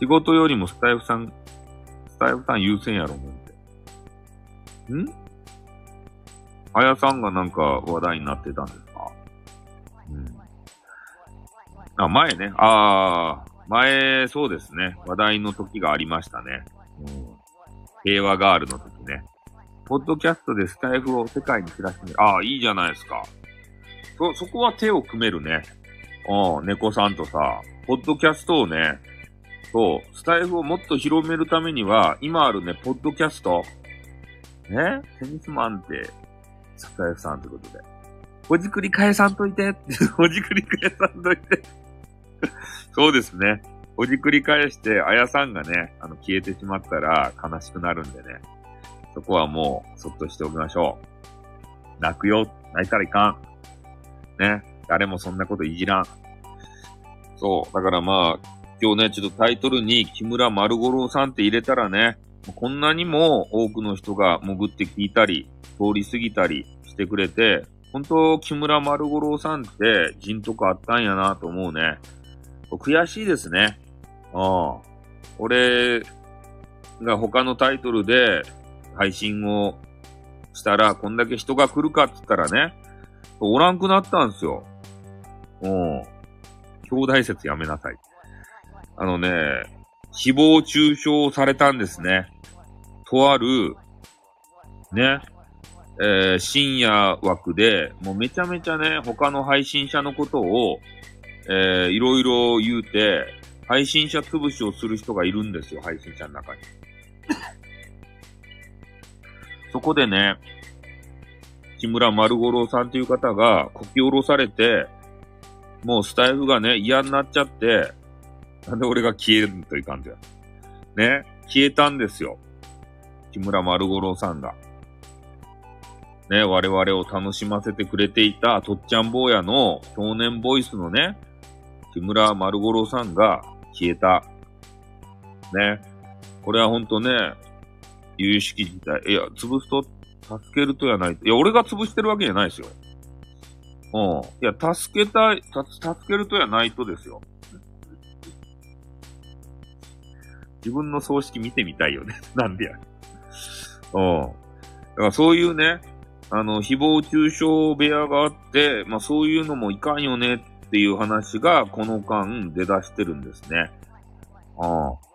仕事よりもスタイフさん、スタイフさん優先やろ、思って。ん？あやさんがなんか話題になってたんですうん。あ、前ね。ああ、前、そうですね。話題の時がありましたね。うん。平和ガールの時ね。ポッドキャストでスタイフを世界に知らせてみる。ああ、いいじゃないですか。そ、そこは手を組めるね。うん、猫さんとさ、ポッドキャストをね、そう、スタイフをもっと広めるためには、今あるね、ポッドキャスト、ね、テニスマンって、スタイフさんということで。ほじくり返さんといて、ほじくり返さんといて。そうですね。ほじくり返して、あやさんがね、あの、消えてしまったら悲しくなるんでね。そこはもう、そっとしておきましょう。泣くよ。泣いたらいかん。ね。誰もそんなこといじらん。そう。だからまあ、今日ね、ちょっとタイトルに木村丸五郎さんって入れたらね、こんなにも多くの人が潜って聞いたり、通り過ぎたりしてくれて、本当木村丸五郎さんって人とかあったんやなと思うね。悔しいですね。ああ。俺が他のタイトルで配信をしたら、こんだけ人が来るかって言ったらね、おらんくなったんですよ。うん。兄弟説やめなさい。あのね、誹謗中傷されたんですね。とある、ね、えー深夜枠で、もうめちゃめちゃね、他の配信者のことを、えーいろいろ言うて、配信者潰しをする人がいるんですよ、配信者の中に。そこでね、木村丸五郎さんという方がこき下ろされて、もうスタイフがね、嫌になっちゃって、なんで俺が消えるという感じや。ね、消えたんですよ。木村丸五郎さんが。ね、我々を楽しませてくれていた、とっちゃん坊やの少年ボイスのね、木村丸五郎さんが消えた。ね。これはほんとね、有識事態。いや、潰すと、助けるとやない。いや、俺が潰してるわけじゃないですよ。うん。いや、助けたい、た助けるとやないとですよ。自分の葬式見てみたいよね。なんでや。うん。だからそういうね、あの、誹謗中傷部屋があって、まあそういうのもいかんよねっていう話がこの間出だしてるんですね。ああ。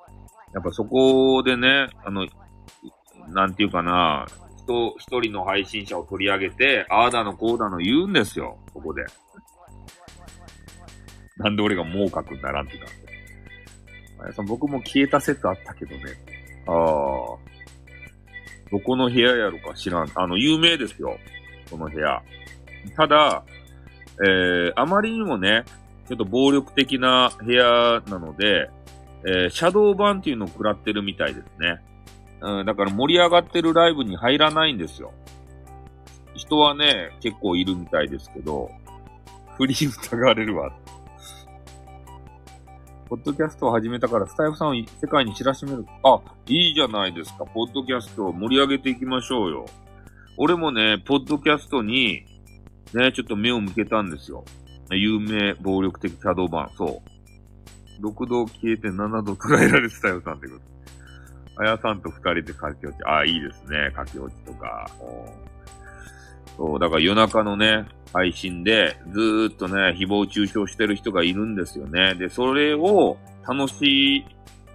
やっぱそこでね、あの、なんていうかな、人、一人の配信者を取り上げて、ああだのこうだの言うんですよ、そこで。なんで俺が猛角にならんってたんで。あやさん、僕も消えた説あったけどね。ああ。どこの部屋やろか知らん。あの、有名ですよ。その部屋。ただ、えー、あまりにもね、ちょっと暴力的な部屋なので、えー、シャドー版っていうのを食らってるみたいですね。うん、だから盛り上がってるライブに入らないんですよ。人はね、結構いるみたいですけど、振り疑われるわ。ポッドキャストを始めたから、スタイフさんを世界に知らしめる。あ、いいじゃないですか。ポッドキャストを盛り上げていきましょうよ。俺もね、ポッドキャストに、ね、ちょっと目を向けたんですよ。有名暴力的シャドー版。そう。6度消えて7度捉えられてたよさんってこと。あやさんと二人で駆け落ち。ああ、いいですね。駆け落ちとか。そう、だから夜中のね、配信で、ずーっとね、誹謗中傷してる人がいるんですよね。で、それを楽し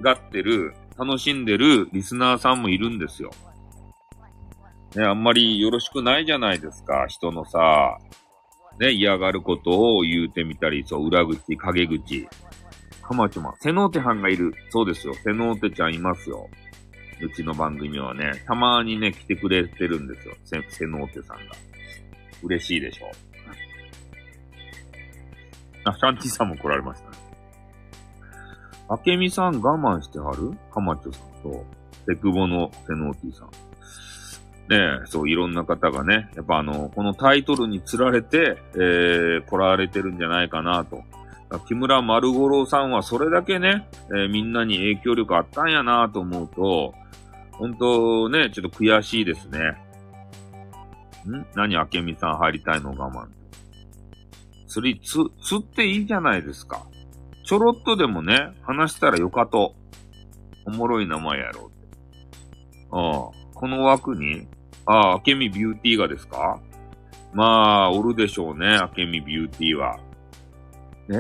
がってる、楽しんでるリスナーさんもいるんですよ。ね、あんまりよろしくないじゃないですか。人のさ、ね、嫌がることを言うてみたり、そう、裏口、陰口。かまちょま、セノーテ班がいる。そうですよ。セノーテちゃんいますよ。うちの番組はね、たまにね、来てくれてるんですよ。セセノーテさんが。嬉しいでしょう。あ、シャンティさんも来られましたね。あけみさん我慢してはる？かまちょさんと。セクボのセノーティさん。ねえ、そう、いろんな方がね、やっぱあの、このタイトルに釣られて、えー、来られてるんじゃないかなと。木村丸五郎さんはそれだけね、えー、みんなに影響力あったんやなと思うと、本当ね、ちょっと悔しいですね。ん？何明美さん入りたいの我慢。釣り、つ、釣っていいじゃないですか。ちょろっとでもね、話したらよかと。おもろい名前やろうって。ああ、この枠に、ああ、明美ビューティーがですか？まあ、おるでしょうね、明美ビューティーは。え？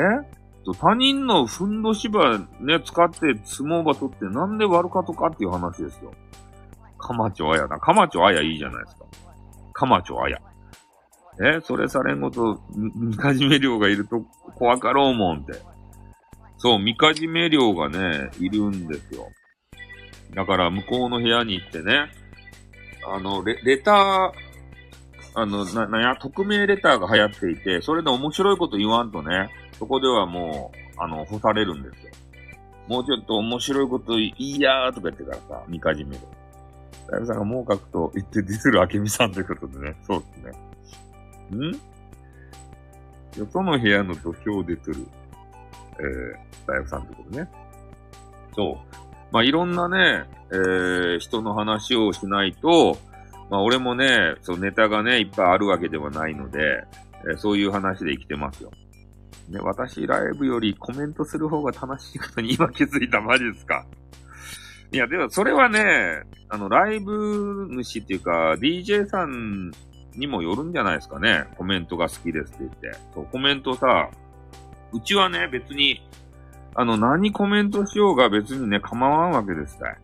他人のふんどしばね、使って相撲場取ってなんで悪かとかっていう話ですよ。かまちょあやな。かまちょあやいいじゃないですか。かまちょあや。えそれされんごと、みかじめ量がいると怖かろうもんって。そう、みかじめ量がね、いるんですよ。だから向こうの部屋に行ってね、あの、レ、レター、あの、な、なや、匿名レターが流行っていて、それで面白いこと言わんとね、そこではもう、あの、干されるんですよ。もうちょっと面白いこといいやーとか言ってからさ、みかじめで。だいぶさんがもう書くと言ってディスるあけみさんということでね、そうですね。ん？よその部屋の土俵で釣る、えー、だいぶさんということね。そう。まあ、いろんなね、えー、人の話をしないと、まあ、俺もね、そう、ネタがね、いっぱいあるわけではないので、えー、そういう話で生きてますよ。ね、私ライブよりコメントする方が楽しいことに今気づいた。マジですか？いや、でもそれはね、あの、ライブ主っていうか、DJ さんにもよるんじゃないですかね。コメントが好きですって言って。そう、コメントさ、うちはね、別に、あの、何コメントしようが別にね、構わんわけですたい。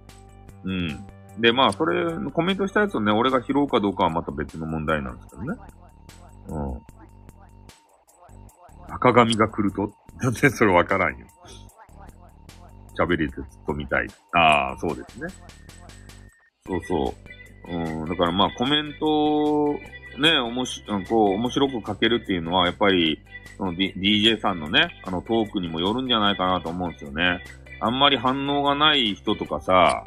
うん。で、まあ、それ、コメントしたやつをね、俺が拾うかどうかはまた別の問題なんですけどね。うん。赤髪が来ると？全然それわからんよ。喋りずっと見たい。ああ、そうですね。そうそう。うん、だからまあコメントね、おもし、こう、面白く書けるっていうのは、やっぱり、その、DJ さんのね、あのトークにもよるんじゃないかなと思うんですよね。あんまり反応がない人とかさ、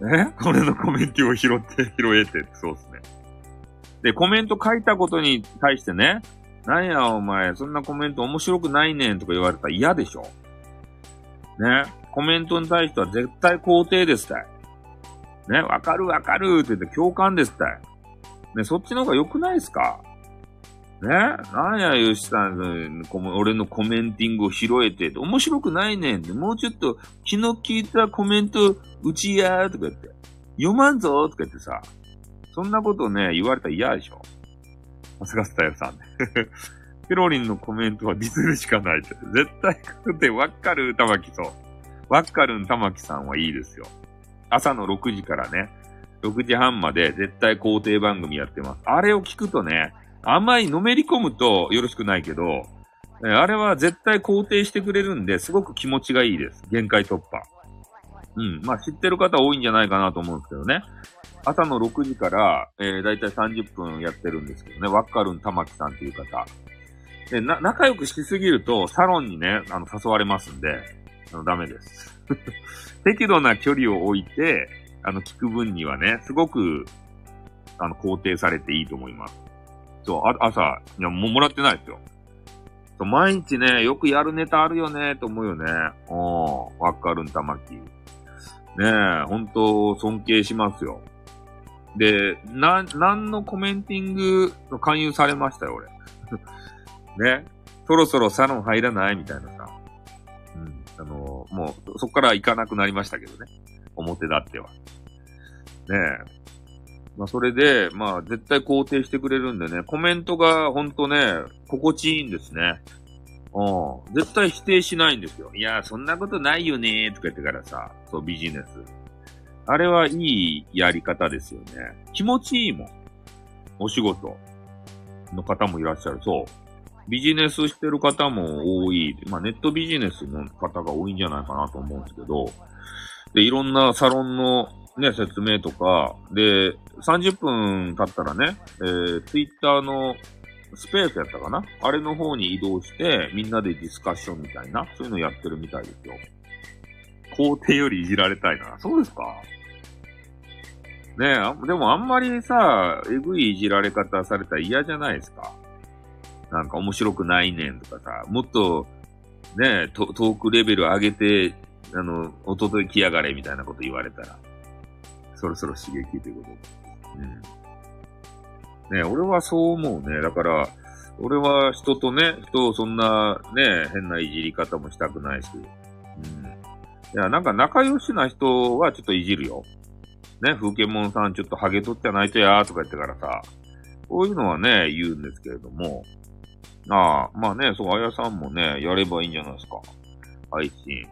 え？これのコメントを拾って、拾えて、そうですね。で、コメント書いたことに対してね、なんやお前、そんなコメント面白くないねんとか言われたら嫌でしょね。コメントに対しては絶対肯定ですたい。ね。わかるわかるって言って共感ですたい。ね、そっちの方が良くないですか？ねなんや、吉さん、俺のコメンティングを拾えて、面白くないねんって、もうちょっと気の利いたコメント、うちやーとか言って、読まんぞーとか言ってさ、そんなことね、言われたら嫌でしょさすがスタイルさん。ペロリンのコメントはディスるしかないって。絶対来ってわかる玉木そう。わっかるん玉木さんはいいですよ。朝の6時からね、6時半まで絶対肯定番組やってます。あれを聞くとね、あんまりのめり込むとよろしくないけど、あれは絶対肯定してくれるんで、すごく気持ちがいいです。限界突破。うん。まあ知ってる方多いんじゃないかなと思うんですけどね。朝の6時から、えー、だいたい30分やってるんですけどね。わっかるん玉木さんっていう方。で、な、仲良くしすぎると、サロンにね、あの、誘われますんで、あの、ダメです。適度な距離を置いて、あの、聞く分にはね、すごく、あの、肯定されていいと思います。そう、あ朝、いや、もうもらってないですよ。そう、毎日ね、よくやるネタあるよね、と思うよね。おー、わかるん、玉木。ねえ、本当尊敬しますよ。で、な、なんのコメンティング勧誘されましたよ、俺。ね。そろそろサロン入らない？みたいなさ。もう、そこから行かなくなりましたけどね。表だっては。ねえ。まあ、それで、まあ、絶対肯定してくれるんでね、コメントがほんとね、心地いいんですね。うん。絶対否定しないんですよ。いや、そんなことないよねーとか言ってからさ、そう、ビジネス。あれはいいやり方ですよね。気持ちいいもん。お仕事の方もいらっしゃる。そう。ビジネスしてる方も多い。まあ、ネットビジネスの方が多いんじゃないかなと思うんですけど、で、いろんなサロンのね、説明とか、で、30分経ったらね、えー、ツイッターのスペースやったかな？あれの方に移動して、みんなでディスカッションみたいな、そういうのやってるみたいですよ。皇帝よりいじられたいな。そうですか？ねあでもあんまりさ、えぐいいじられ方されたら嫌じゃないですか？なんか面白くないねんとかさ、もっと、ねトークレベル上げて、あの、おととい来やがれみたいなこと言われたら、そろそろ刺激ということ。うん。ね俺はそう思うね。だから、俺は人とね、人をそんなね、変ないじり方もしたくないし。うん。いや、なんか仲良しな人はちょっといじるよ。ね、風景モンさんちょっとハゲ取ってないとやーとか言ってからさ、こういうのはね、言うんですけれども、ああ、まあね、そう、あやさんもね、やればいいんじゃないですか。配信。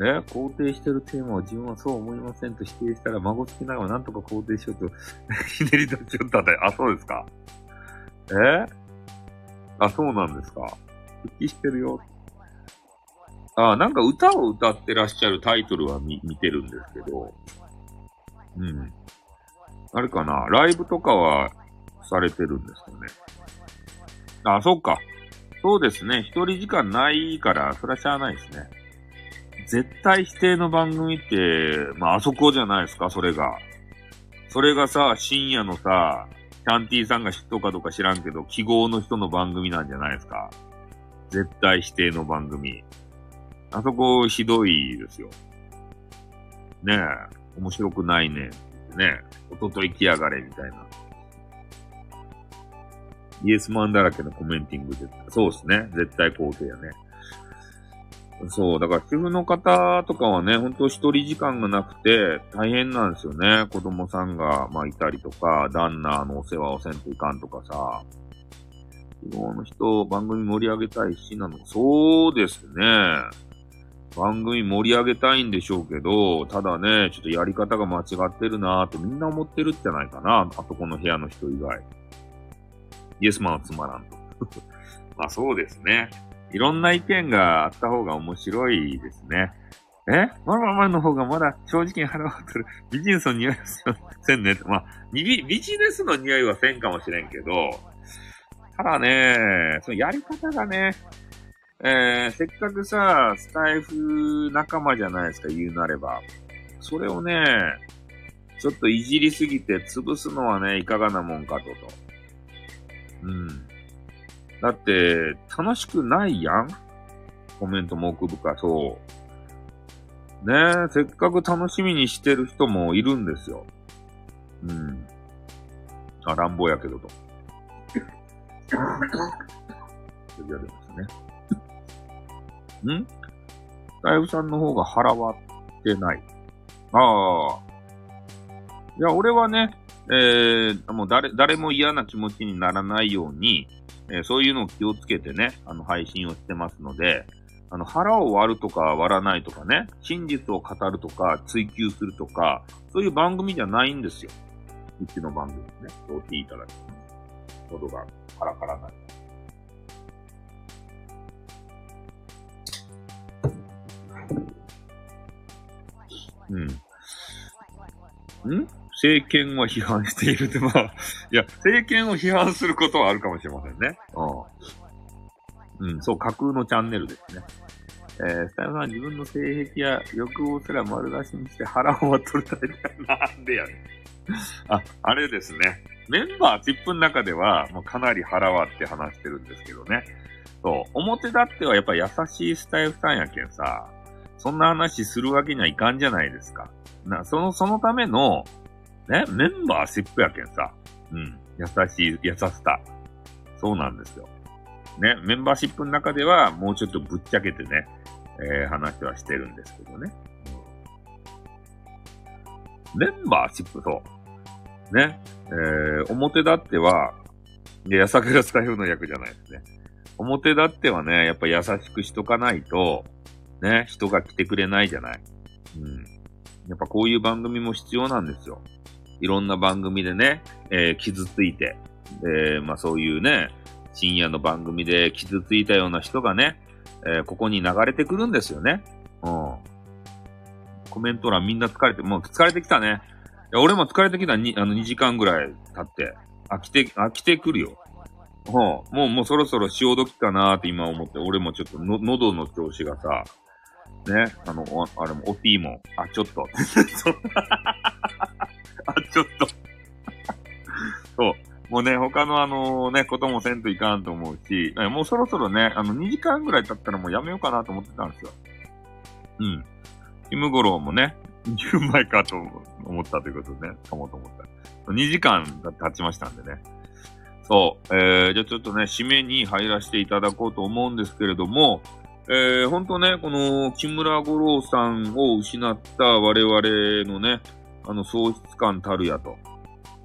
ね、肯定してるテーマを自分はそう思いませんと否定したら、孫つきながらなんとか肯定しようと ひねり出しちゃったで。あ、そうですか。え？あ、そうなんですか。復帰してるよ。あ、なんか歌を歌ってらっしゃるタイトルは見見てるんですけど、うん。あれかな、ライブとかはされてるんですかね。あ、そっか。そうですね。一人時間ないから、それはしゃあないですね。絶対否定の番組って、まあ、あそこじゃないですか、それが。それがさ、深夜のさ、キャンティーさんが知っとかどうか知らんけど、記号の人の番組なんじゃないですか。絶対否定の番組。あそこひどいですよ。ねえ。面白くないね。ねえ。おととい来やがれみたいな。イエスマンだらけのコメンティングで。そうですね。絶対肯定やね。そう。だから主婦の方とかはね、ほんと一人時間がなくて大変なんですよね。子供さんが、まあいたりとか、旦那のお世話をせんといかんとかさ。希望の人、番組盛り上げたいしなの。そうですね。番組盛り上げたいんでしょうけど、ただね、ちょっとやり方が間違ってるなーってみんな思ってるんじゃないかな。あとこの部屋の人以外。イエスマンはつまらんと。まあそうですね。いろんな意見があった方が面白いですね。え？まるまるの方がまだ正直に払われてる。ビジネスの匂いはせんね。まあ、ビビジネスの匂いはせんかもしれんけど、ただね、そのやり方がね、えー、せっかくさ、スタイフ仲間じゃないですか、言うなれば。それをね、ちょっといじりすぎて潰すのはね、いかがなもんかとと。うん。だって、楽しくないやん？コメントも奥深そう。ねえ、せっかく楽しみにしてる人もいるんですよ。うん。あ、乱暴やけどと。やりますね。ん？大夫さんの方が払わってない。ああ。いや、俺はね、えー、もう誰、誰も嫌な気持ちにならないように、えー、そういうのを気をつけてね、あの、配信をしてますので、あの、腹を割るとか割らないとかね、真実を語るとか追求するとか、そういう番組じゃないんですよ。うちの番組ね。どうっていただき喉がカラカラなる。うん。ん？政権は批判しているって、まあ、いや、政権を批判することはあるかもしれませんね。うん。うん、そう、架空のチャンネルですね。えー、スタイルさん自分の性癖や欲望すら丸出しにして腹を割っとるタイプなんでやねん。あ、あれですね。メンバーチップの中では、もうかなり腹割って話してるんですけどね。そう、表立ってはやっぱ優しいスタイルさんやけんさ、そんな話するわけにはいかんじゃないですか。な、その、そのための、ね、メンバーシップやけんさ。うん。優しい、優しさ。そうなんですよ。ね、メンバーシップの中では、もうちょっとぶっちゃけてね、えー、話はしてるんですけどね。メンバーシップと、ね、えー、表立っては、いや、さくがスタイフの役じゃないですね。表立ってはね、やっぱ優しくしとかないと、ね、人が来てくれないじゃない。うん。やっぱこういう番組も必要なんですよ。いろんな番組でね、えー、傷ついて、えー、まあそういうね、深夜の番組で傷ついたような人がね、えー、ここに流れてくるんですよね。うん。コメント欄みんな疲れて、もう疲れてきたね。いや俺も疲れてきたに、あの2時間ぐらい経って、飽きて、飽きてくるよ。うん。もう、もうそろそろ潮時かなーって今思って、俺もちょっとの、喉の調子がさ、ね、あの、あれも、おティーも、あ、ちょっと。ちょっとそう。もうね、他のあのね、こともせんといかんと思うし、もうそろそろね、あの2時間ぐらい経ったらもうやめようかなと思ってたんですよ。うん。キムゴロウもね、言う前かと思ったということでね、かもと思った。2時間が経ちましたんでね。そう。えー、じゃあちょっとね、締めに入らせていただこうと思うんですけれども、えー、ほんとね、この木村五郎さんを失った我々のね、あの喪失感たるやと。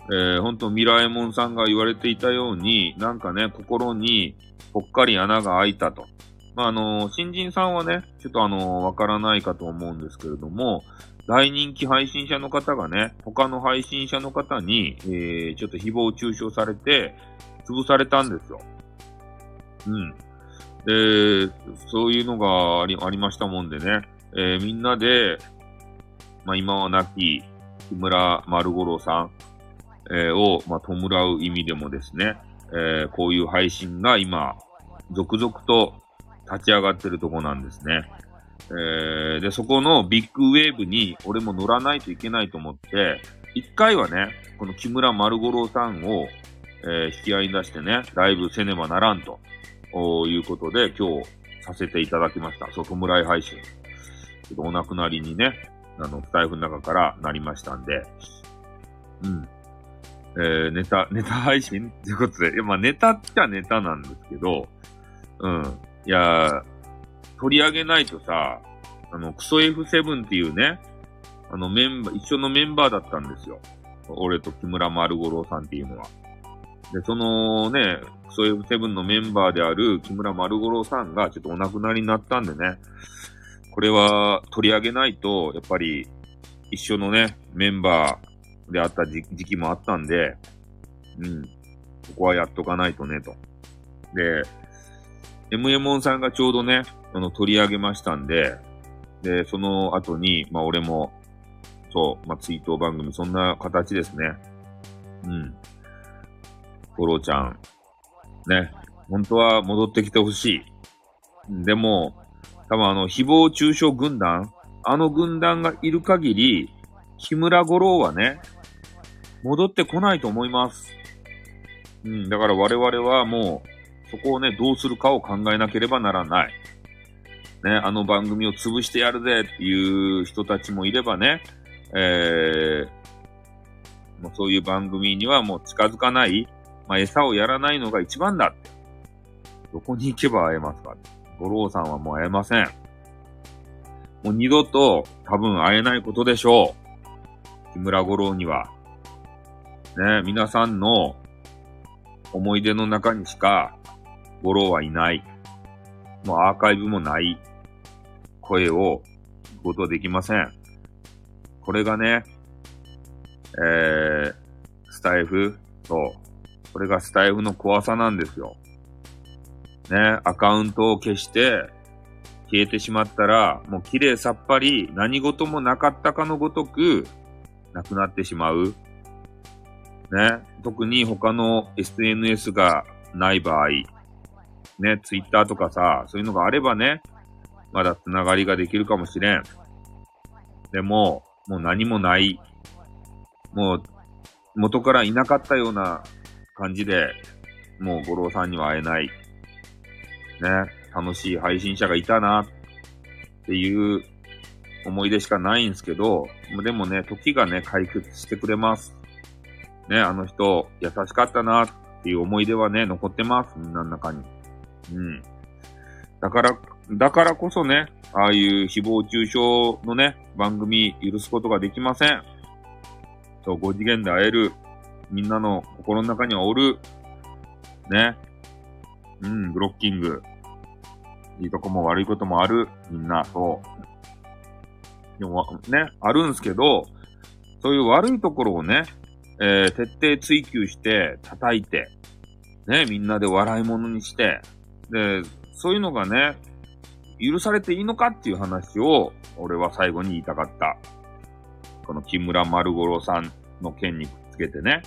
えー、ほんとミラエモンさんが言われていたように、なんかね、心にぽっかり穴が開いたと。まあ、あの新人さんはね、ちょっとあのわからないかと思うんですけれども、大人気配信者の方がね、他の配信者の方に、えー、ちょっと誹謗中傷されて、潰されたんですよ。うん。で、そういうのがありありましたもんでね、えー、みんなで、まあ、今は亡き木村丸五郎さん、えー、を、まあ、弔う意味でもですね、えー、こういう配信が今、続々と立ち上がってるとこなんですね。えー、で、そこのビッグウェーブに俺も乗らないといけないと思って、一回はね、この木村丸五郎さんを、えー、引き合いに出してね、ライブせねばならんと、いうことで今日させていただきました。外村井配信。ちょっとお亡くなりにね、あの、スタイフの中からなりましたんで、うん。えー、ネタ、ネタ配信？っていうことで、いや、まあネタっちゃネタなんですけど、うん。いや、取り上げないとさ、あの、クソ F7 っていうね、あのメンバー、一緒のメンバーだったんですよ。俺と木村丸五郎さんっていうのは。で、そのね、クソ F7 のメンバーである木村丸五郎さんがちょっとお亡くなりになったんでね、これは取り上げないと、やっぱり一緒のね、メンバーであった時期もあったんで、うん、ここはやっとかないとね、と。で、m m ンさんがちょうどね、あの、取り上げましたんで、で、その後に、まあ俺も、そう、まあ追悼番組、そんな形ですね。うん。五郎ちゃん、ね、本当は戻ってきてほしい。でも、多分あの、誹謗中傷軍団、あの軍団がいる限り、木村五郎はね、戻ってこないと思います。うん、だから我々はもう、そこをね、どうするかを考えなければならない。ね、あの番組を潰してやるぜっていう人たちもいればね、えー、もうそういう番組にはもう近づかない。まあ、餌をやらないのが一番だって。どこに行けば会えますか五郎さんはもう会えません。もう二度と多分会えないことでしょう。木村五郎には。ね、皆さんの思い出の中にしか五郎はいない。もうアーカイブもない声を聞くことできません。これがね、えー、スタイフとこれがスタイフの怖さなんですよ。ね、アカウントを消して消えてしまったら、もう綺麗さっぱり何事もなかったかのごとくなくなってしまう。ね、特に他の SNS がない場合、ね、Twitter とかさ、そういうのがあればね、まだ繋がりができるかもしれん。でも、もう何もない。もう、元からいなかったような感じで、もう五郎さんには会えない。ね、楽しい配信者がいたなっていう思い出しかないんですけど、でもね、時がね、解決してくれます。ね、あの人、優しかったなっていう思い出はね、残ってます。みんなの中に。うん。だから、だからこそね、ああいう誹謗中傷のね、番組許すことができません。そう、5次元で会えるみんなの心の中にはおる。ね。うん、ブロッキング。いいとこも悪いこともある。みんな、そう。でも、ね、あるんすけど、そういう悪いところをね、えー、徹底追求して、叩いて、ね、みんなで笑い物にして、で、そういうのがね、許されていいのかっていう話を、俺は最後に言いたかった。この木村丸五郎さんの件にくっつけてね。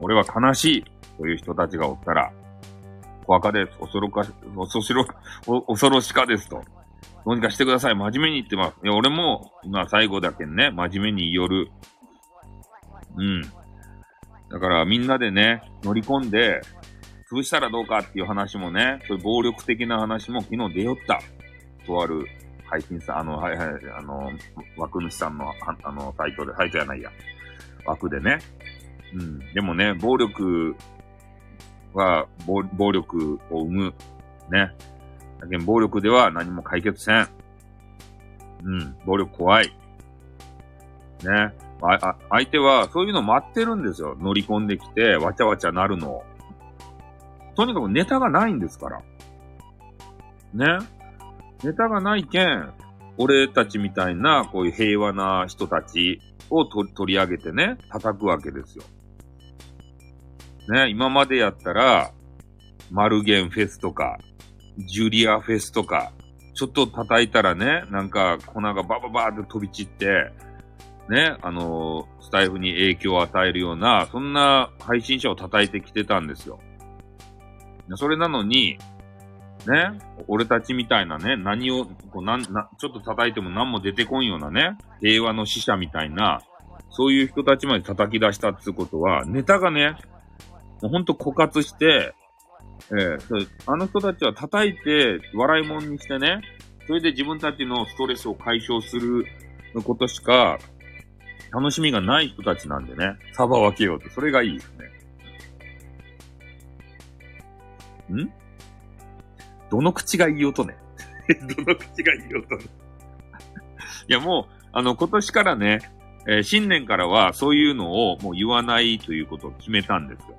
俺は悲しいという人たちがおったら、怖かです。恐ろか、恐ろ、恐ろしかですと。どうにかしてください。真面目に言ってます。いや、俺も、今最後だけね、真面目に言る。うん。だからみんなでね、乗り込んで、潰したらどうかっていう話もね、そういう暴力的な話も昨日出よった。とある配信さん、あの、はいはい、あの、枠主さんの、ああの、サイトで、サイトやないや。枠でね。うん。でもね、暴力は、暴力を生む。ね。だけど暴力では何も解決せん。うん。暴力怖い。ね。あ、あ、相手はそういうの待ってるんですよ。乗り込んできて、わちゃわちゃなるのを。とにかくネタがないんですから。ね。ネタがないけん、俺たちみたいな、こういう平和な人たちを取り上げてね、叩くわけですよ。ね、今までやったら、マルゲンフェスとか、ジュリアフェスとか、ちょっと叩いたらね、なんか粉がバババーって飛び散って、ね、あのースタイフに影響を与えるような、そんな配信者を叩いてきてたんですよ。それなのに、ね、俺たちみたいなね、何を、こうなんなちょっと叩いても何も出てこんようなね、平和の使者みたいな、そういう人たちまで叩き出したってことは、ネタがね、もうほんと枯渇して、ええそあの人たちは叩いて笑い物にしてね、それで自分たちのストレスを解消することしか、楽しみがない人たちなんでね、サバ分けようと。それがいいですね。ん？どの口が言いようとね？どの口が言いよとね？いや、もう、あの、今年からね、えー新年からはそういうのをもう言わないということを決めたんですよ。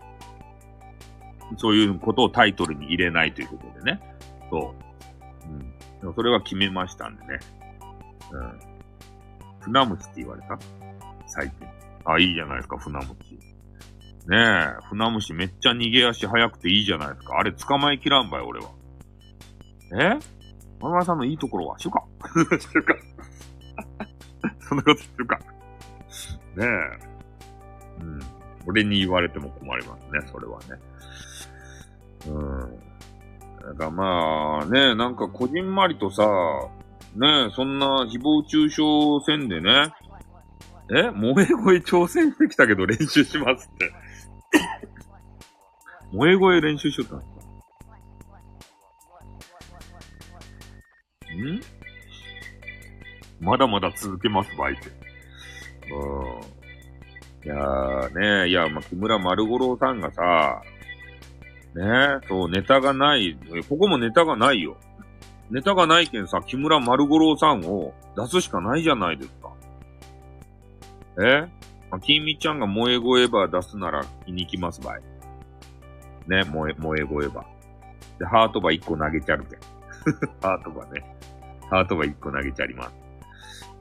そういうことをタイトルに入れないということでね。そう。うん。でもそれは決めましたんでね。うん。船虫って言われた最近。あ、いいじゃないですか、船虫。ねえ、船虫めっちゃ逃げ足早くていいじゃないですか。あれ捕まえきらんばい、俺は。え？小川さんのいいところは、しゅか しゅか そんなことしゅかねえ。うん。俺に言われても困りますね、それはね。うん。だからまあ、ねなんかこじんまりとさ、ねそんな誹謗中傷戦でね、え萌え声挑戦してきたけど練習しますって。萌え声練習しよったんですかん？まだまだ続けます、バイト。うん。いやーねいや、まあ、木村丸五郎さんがさ、ねえそう、ネタがない。ここもネタがないよ。ネタがないけんさ、木村丸五郎さんを出すしかないじゃないですか。え？まあ、金美ちゃんが萌え声ば出すなら気に行きますばい。ね、萌え、萌え声ば。で、ハートば1個投げちゃるけん。ハートばね。ハートば1個投げちゃります。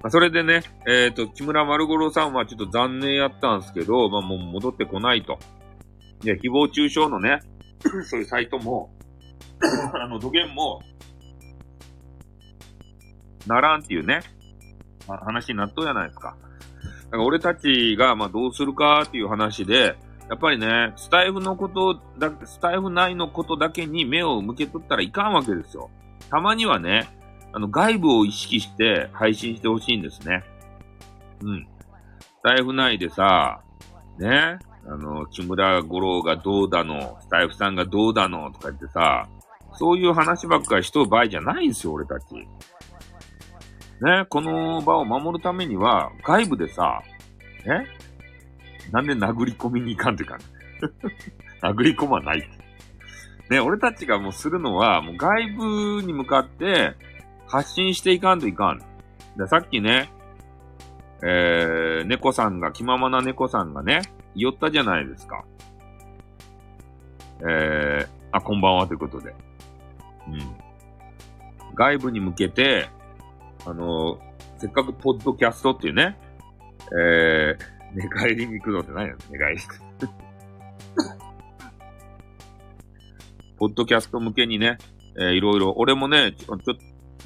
まあ、それでね、えっ、と、木村丸五郎さんはちょっと残念やったんですけど、まあもう戻ってこないと。で、誹謗中傷のね、そういうサイトも、あの、土源も、ならんっていうね、まあ話になっとうやないですか。だから俺たちが、まあどうするかっていう話で、やっぱりね、スタイフのことだ、スタイフ内のことだけに目を向けとったらいかんわけですよ。たまにはね、あの、外部を意識して配信してほしいんですね。うん。スタイフ内でさ、ね、あの、木村五郎がどうだの、スタイフさんがどうだの、とか言ってさ、そういう話ばっかりしとる場合じゃないんですよ、俺たち。ね、この場を守るためには、外部でさ、ね、なんで殴り込みに行かんというか、殴り込まないって。ね、俺たちがもうするのは、もう外部に向かって発信していかんといかん。でさっきね、えー、猫さんが、気ままな猫さんがね、言ったじゃないですか。えー、あ、こんばんはということで。うん。外部に向けて、あのせっかくポッドキャストっていうね、えー、寝返りに行くのって何や寝返り。ポッドキャスト向けにね、えーいろいろ、俺もね、ちょ、ちょ、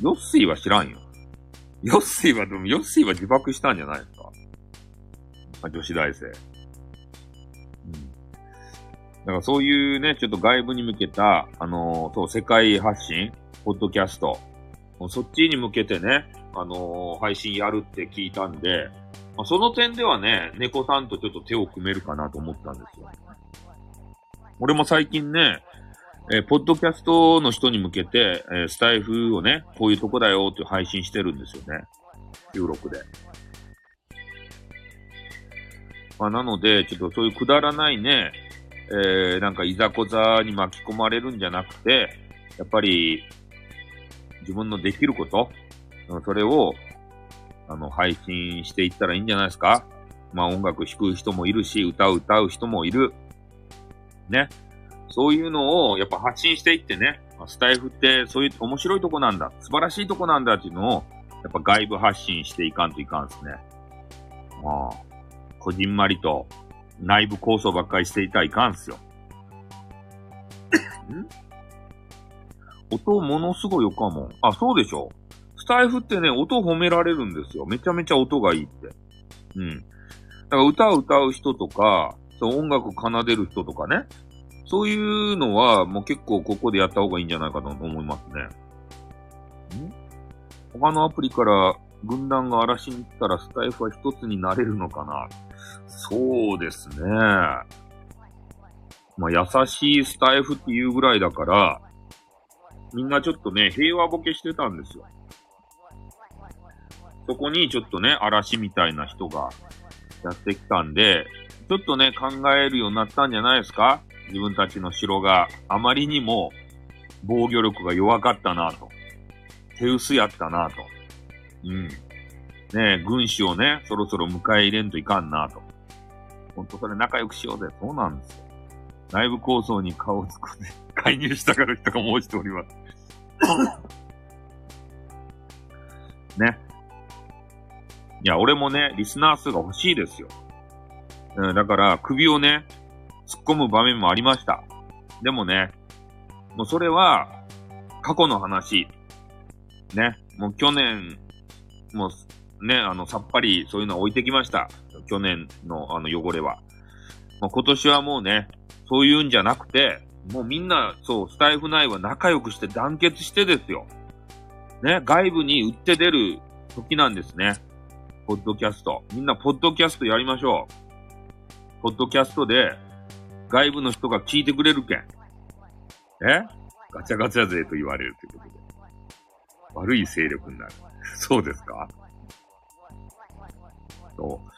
ヨッシーは知らんよ。ヨッシーは、でもヨッシーは自爆したんじゃないですか。あ女子大生。だからそういうね、ちょっと外部に向けた、あのーそう、世界発信、ポッドキャスト、そっちに向けてね、あのー配信やるって聞いたんで、まあ、その点ではね、猫さんとちょっと手を組めるかなと思ったんですよ。俺も最近ね、えー、ポッドキャストの人に向けて、えー、スタイフをね、こういうとこだよって配信してるんですよね。収録で。まあ、なので、ちょっとそういうくだらないね、えー、なんかいざこざに巻き込まれるんじゃなくて、やっぱり、自分のできること、それを、あの、配信していったらいいんじゃないですかまあ音楽弾く人もいるし、歌う歌う人もいる。ね。そういうのをやっぱ発信していってね、スタイフってそういう面白いとこなんだ、素晴らしいとこなんだっていうのを、やっぱ外部発信していかんといかんですね。まあ、こじんまりと内部構想ばっかりしていたらいかんすよ。ん？音ものすごいよかもん。あ、そうでしょスタイフってね、音褒められるんですよ。めちゃめちゃ音がいいって。うん。だから歌を歌う人とか、そう音楽奏でる人とかね。そういうのはもう結構ここでやった方がいいんじゃないかと思いますね。ん？他のアプリから軍団が嵐に来たらスタイフは一つになれるのかなそうですね。まあ、優しいスタイフっていうぐらいだから、みんなちょっとね、平和ボケしてたんですよ。そこにちょっとね、嵐みたいな人がやってきたんで、ちょっとね、考えるようになったんじゃないですか？自分たちの城があまりにも防御力が弱かったなと。手薄やったなと。うん。ね軍師をね、そろそろ迎え入れんといかんなと。ほんとそれ仲良くしようぜ。そうなんですよ。内部構想に顔をつくで介入したから人が申しております。ね。いや、俺もね、リスナー数が欲しいですよ。うん、だから、首をね、突っ込む場面もありました。でもね、もうそれは、過去の話。ね。もう去年、もう、ね、あの、さっぱりそういうのは置いてきました。去年のあの汚れは。まあ、今年はもうね、そういうんじゃなくて、もうみんな、そう、スタイフ内は仲良くして団結してですよ。ね、外部に売って出る時なんですね。ポッドキャスト。みんなポッドキャストやりましょう。ポッドキャストで外部の人が聞いてくれるけん。えガチャガチャ勢と言われるってことで。悪い勢力になる。そうですか？そう。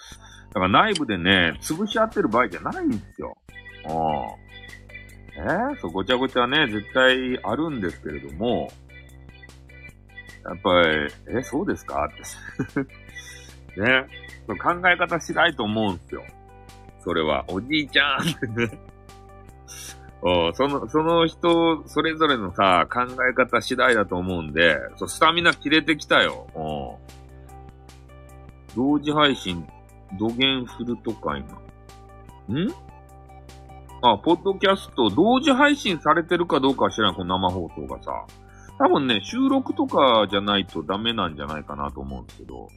だから内部でね、潰し合ってる場合じゃないんですよ。うん。えー、そう、ごちゃごちゃね、絶対あるんですけれども、やっぱり、え、そうですか？って ね。考え方次第と思うんですよ。それは、おじいちゃんってね。その、その人、それぞれのさ、考え方次第だと思うんで、そう、スタミナ切れてきたよ。お同時配信土源フルト会な。ん？あ、ポッドキャスト、同時配信されてるかどうかは知らん、この生放送がさ。多分ね、収録とかじゃないとダメなんじゃないかなと思うんですけど、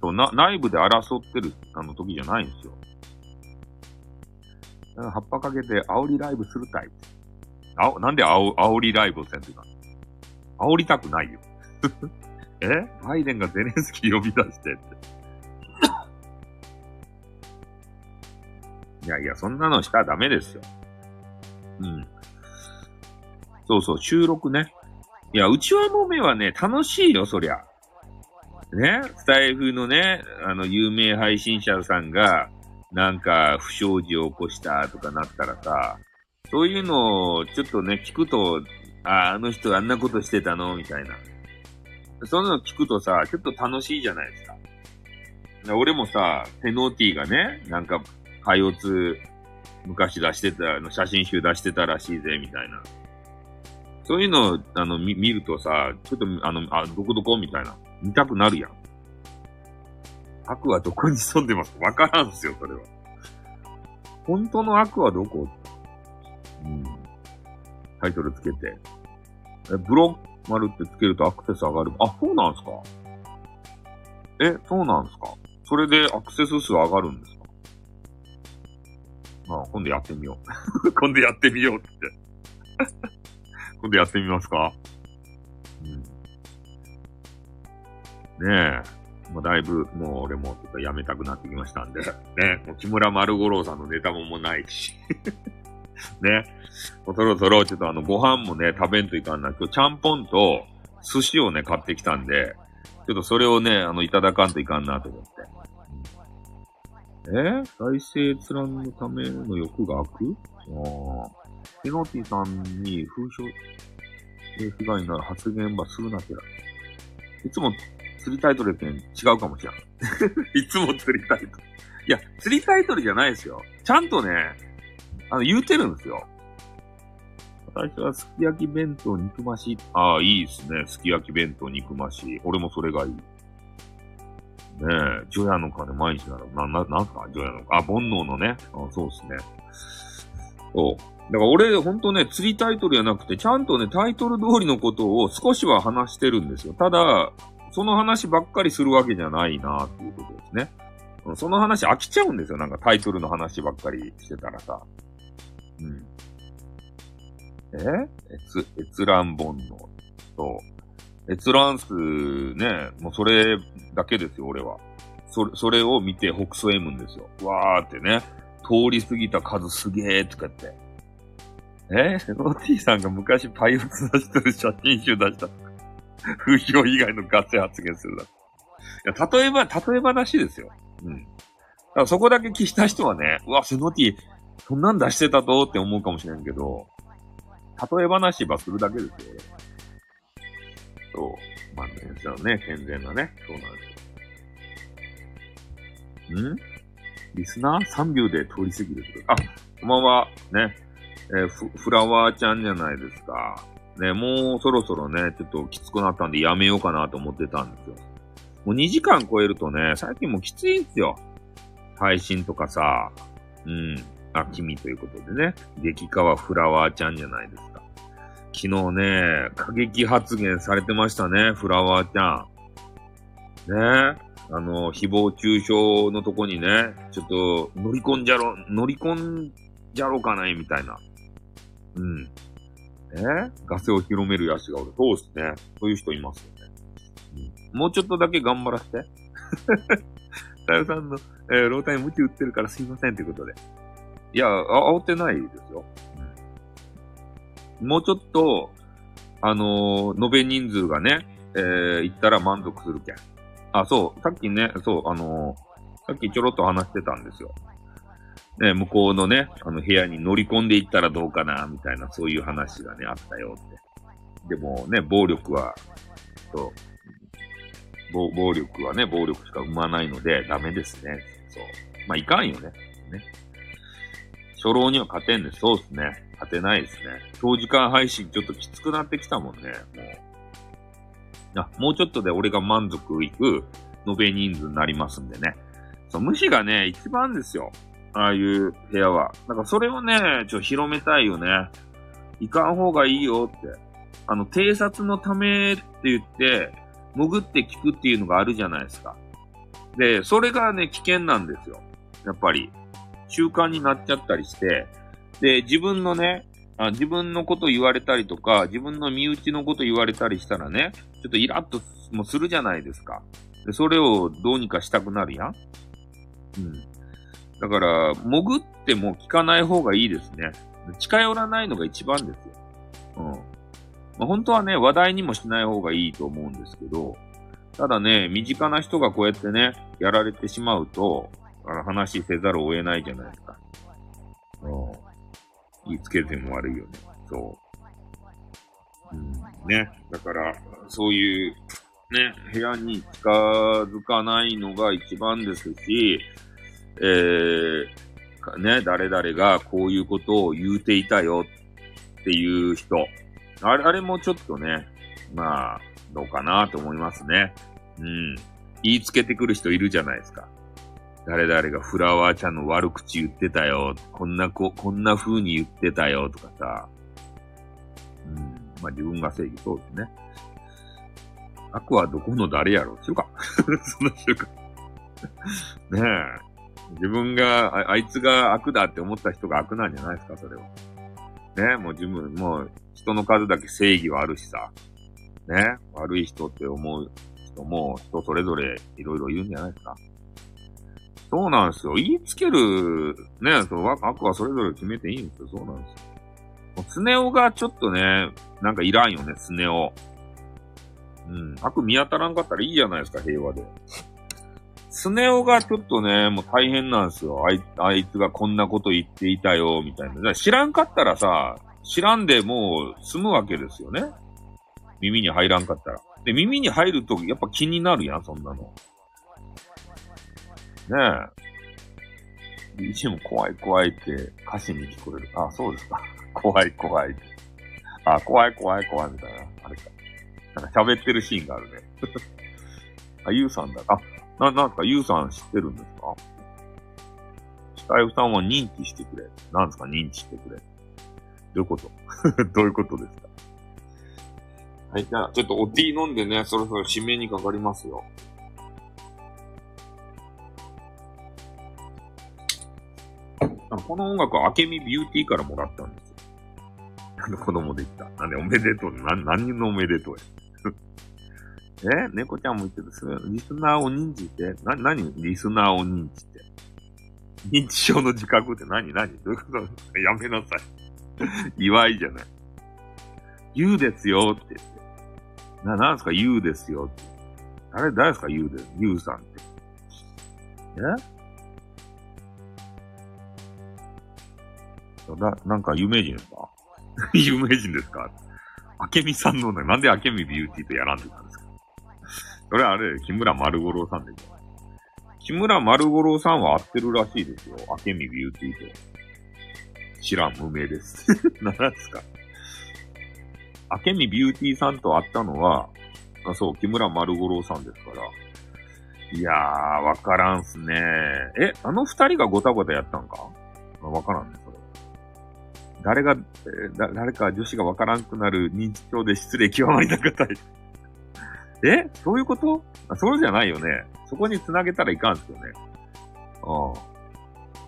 そうな内部で争ってるあの時じゃないんですよ。葉っぱかけて煽りライブするタイプ。あ、なんで煽煽りライブをせんといかん煽りたくないよ。え？バイデンがゼレンスキー呼び出してって。いやいや、そんなのしたらダメですよ。うん。そうそう、収録ね。いや、うちわもめはね、楽しいよ、そりゃ。ねスタイフのね、あの、有名配信者さんが、なんか、不祥事を起こしたとかなったらさ、そういうのをちょっとね、聞くと、あ、あの人あんなことしてたの？みたいな。そんなの聞くとさ、ちょっと楽しいじゃないですか。俺もさ、ペノーティーがね、なんか怪物昔出してた、あの写真集出してたらしいぜ、みたいな。そういうのを、あの、見るとさ、ちょっと、あの、あ、どこどこみたいな。見たくなるやん。悪はどこに潜んでますか？わからんすよ、それは。本当の悪はどこ？うん。タイトルつけて。え、ブロッマルってつけるとアクセス上がる？あ、そうなんすかえ、そうなんすかそれでアクセス数上がるんですあ今度やってみよう。今度やってみようって。今度やってみますか？うん。ねえ。もうだいぶ、もう俺もちょっとやめたくなってきましたんで、ね、もう木村丸五郎さんのネタももうないし、ね、もうそろそろちょっとあのご飯もね、食べんといかんな。今日ちゃんぽんと寿司をね、買ってきたんで、ちょっとそれをね、あの、いただかんといかんなと思って。え再生閲覧のための欲が開く？ああ。ペノティさんに風評、被害になる発言ばするなきゃ。いつも釣りタイトルって違うかもしれん。いつも釣りタイトル。いや、釣りタイトルじゃないですよ。ちゃんとね、あの、言うてるんですよ。私はすき焼き弁当肉増し。ああ、いいですね。すき焼き弁当肉増し。俺もそれがいい。ねえ、除夜の鐘毎日なら、な、な、なんすか？除夜の鐘。あ、煩悩のね。あそうですね。そう。だから俺、ほんとね、釣りタイトルじゃなくて、ちゃんとね、タイトル通りのことを少しは話してるんですよ。ただ、その話ばっかりするわけじゃないなっていうことですね。その話飽きちゃうんですよ。なんかタイトルの話ばっかりしてたらさ。うん。え？閲、閲覧煩悩と、閲覧数ね、もうそれだけですよ、俺は。それ、それを見て北総 M んですよ。わーってね、通り過ぎた数すげーとかって。え？ロティさんが昔パイオツ出してる写真集出した。風評以外の合成発言するだ。いや、例えば、例え話ですよ。うん。だからそこだけ聞いた人はね、うわ、セノティ、そんなん出してたとって思うかもしれんけど、例え話ばするだけですよ、そう。まあね、そうね、健全なね、そうなんですよ。ん？リスナー ?3 秒で通り過ぎるあ、こんばんは。ね。えー、フフラワーちゃんじゃないですか。ね、もうそろそろね、ちょっときつくなったんでやめようかなと思ってたんですよ。もう2時間超えるとね、最近もうきついんですよ。配信とかさ、うん。あ、君ということでね、激化はフラワーちゃんじゃないですか。昨日ね、過激発言されてましたね、フラワーちゃん。ねあの、誹謗中傷のとこにね、ちょっと乗り込んじゃろ、乗り込んじゃろうかないみたいな。うん。えガセを広めるヤシがおる。そうですね。そういう人いますよね。うん、もうちょっとだけ頑張らせて。さよさんの、えー、老体無知売ってるからすいませんということで。いや、あ、煽ってないですよ。もうちょっと、あのー、延べ人数がね、えー、行ったら満足するけん。あ、そう、さっきね、そう、あのー、さっきちょろっと話してたんですよ。ね、向こうのね、あの部屋に乗り込んでいったらどうかな、みたいな、そういう話がね、あったよって。でもね、暴力は、そう、暴暴力はね、暴力しか生まないので、ダメですね。そう。まあ、いかんよね。ね。初老には勝てんで。そうですね。勝てないですね。長時間配信ちょっときつくなってきたもんね。もう。あ、もうちょっとで俺が満足いく延べ人数になりますんでね。そう、虫がね、一番ですよ。ああいう部屋は。なんかそれをね、ちょっと広めたいよね。行かん方がいいよって。あの、偵察のためって言って、潜って聞くっていうのがあるじゃないですか。で、それがね、危険なんですよ。やっぱり。習慣になっちゃったりして、で、自分のね、あ自分のこと言われたりとか、自分の身内のこと言われたりしたらね、ちょっとイラッともするじゃないですか。で、それをどうにかしたくなるやん。うん。だから、潜っても聞かない方がいいですね。近寄らないのが一番ですよ。うん。まあ、本当はね、話題にもしない方がいいと思うんですけど、ただね、身近な人がこうやってね、やられてしまうと、あの話せざるを得ないじゃないですか。うん。言いつけても悪いよね。そう。うん。ね。だから、そういう、ね、部屋に近づかないのが一番ですし、えー、ね、誰々がこういうことを言うていたよっていう人。あれ、あれもちょっとね、まあ、どうかなと思いますね。うん。言いつけてくる人いるじゃないですか。誰々がフラワーちゃんの悪口言ってたよ。こんなこ、こんな風に言ってたよとかさ。うん。まあ自分が正義そうですね。悪はどこの誰やろ？うしようか。その人か。ねえ。自分があ、あいつが悪だって思った人が悪なんじゃないですか、それは。ね、もう自分、もう人の数だけ正義はあるしさ。ね、悪い人って思う人も人それぞれいろいろ言うんじゃないですか？そうなんですよ。言いつける、ね、そう悪はそれぞれ決めていいんですよ。そうなんですよ。もうスネ夫がちょっとね、なんかいらんよね、スネ夫。うん。悪見当たらんかったらいいじゃないですか、平和で。スネ夫がちょっとね、もう大変なんですよ。あいあいつがこんなこと言っていたよ、みたいな。知らんかったらさ、知らんでもう済むわけですよね。耳に入らんかったら。で、耳に入るとやっぱ気になるやん、そんなの。ねえ。一も怖い怖いって歌詞に聞こえる。あ、そうですか。怖い怖い。あ、怖い怖い怖いみたいな。あれか。なんか喋ってるシーンがあるね。あ、ゆうさんだ。あ、な、なんか、ゆうさん知ってるんですか？スタイフさんは認知してくれ。なんですか、認知してくれ。どういうこと？どういうことですか？はい、じゃあ、ちょっとおティー飲んでね、そろそろ締めにかかりますよ。この音楽は、あけみビューティーからもらったんですよ。なんで子供できた。なんでおめでとう？な、何のおめでとうや。え？猫ちゃんも言ってる。それ、リスナーを認知って、な、何？リスナーを認知って。認知症の自覚って？何？何？どういうこと？やめなさい。祝いじゃない。言うですよって言って。な、なんすか？言うですよって。誰、誰ですか？言うで、言うさんって。え？な、なんか有名人ですか？有名人ですか？あけみさんのね、なんであけみビューティーとやらんでたんですか？それはあれ、木村丸五郎さんでしょ。木村丸五郎さんは合ってるらしいですよ。あけみビューティーと。知らん、無名です。何ですか？あけみビューティーさんと会ったのは、あそう、木村丸五郎さんですから。いやー、わからんっすねえ、あの二人がごたごたやったんか？わからんね。誰が、だ誰か女子がわからんくなる認知症で失礼極まりなかったり。え？そういうこと？あそうじゃないよね。そこに繋げたらいかんすよね。ああ。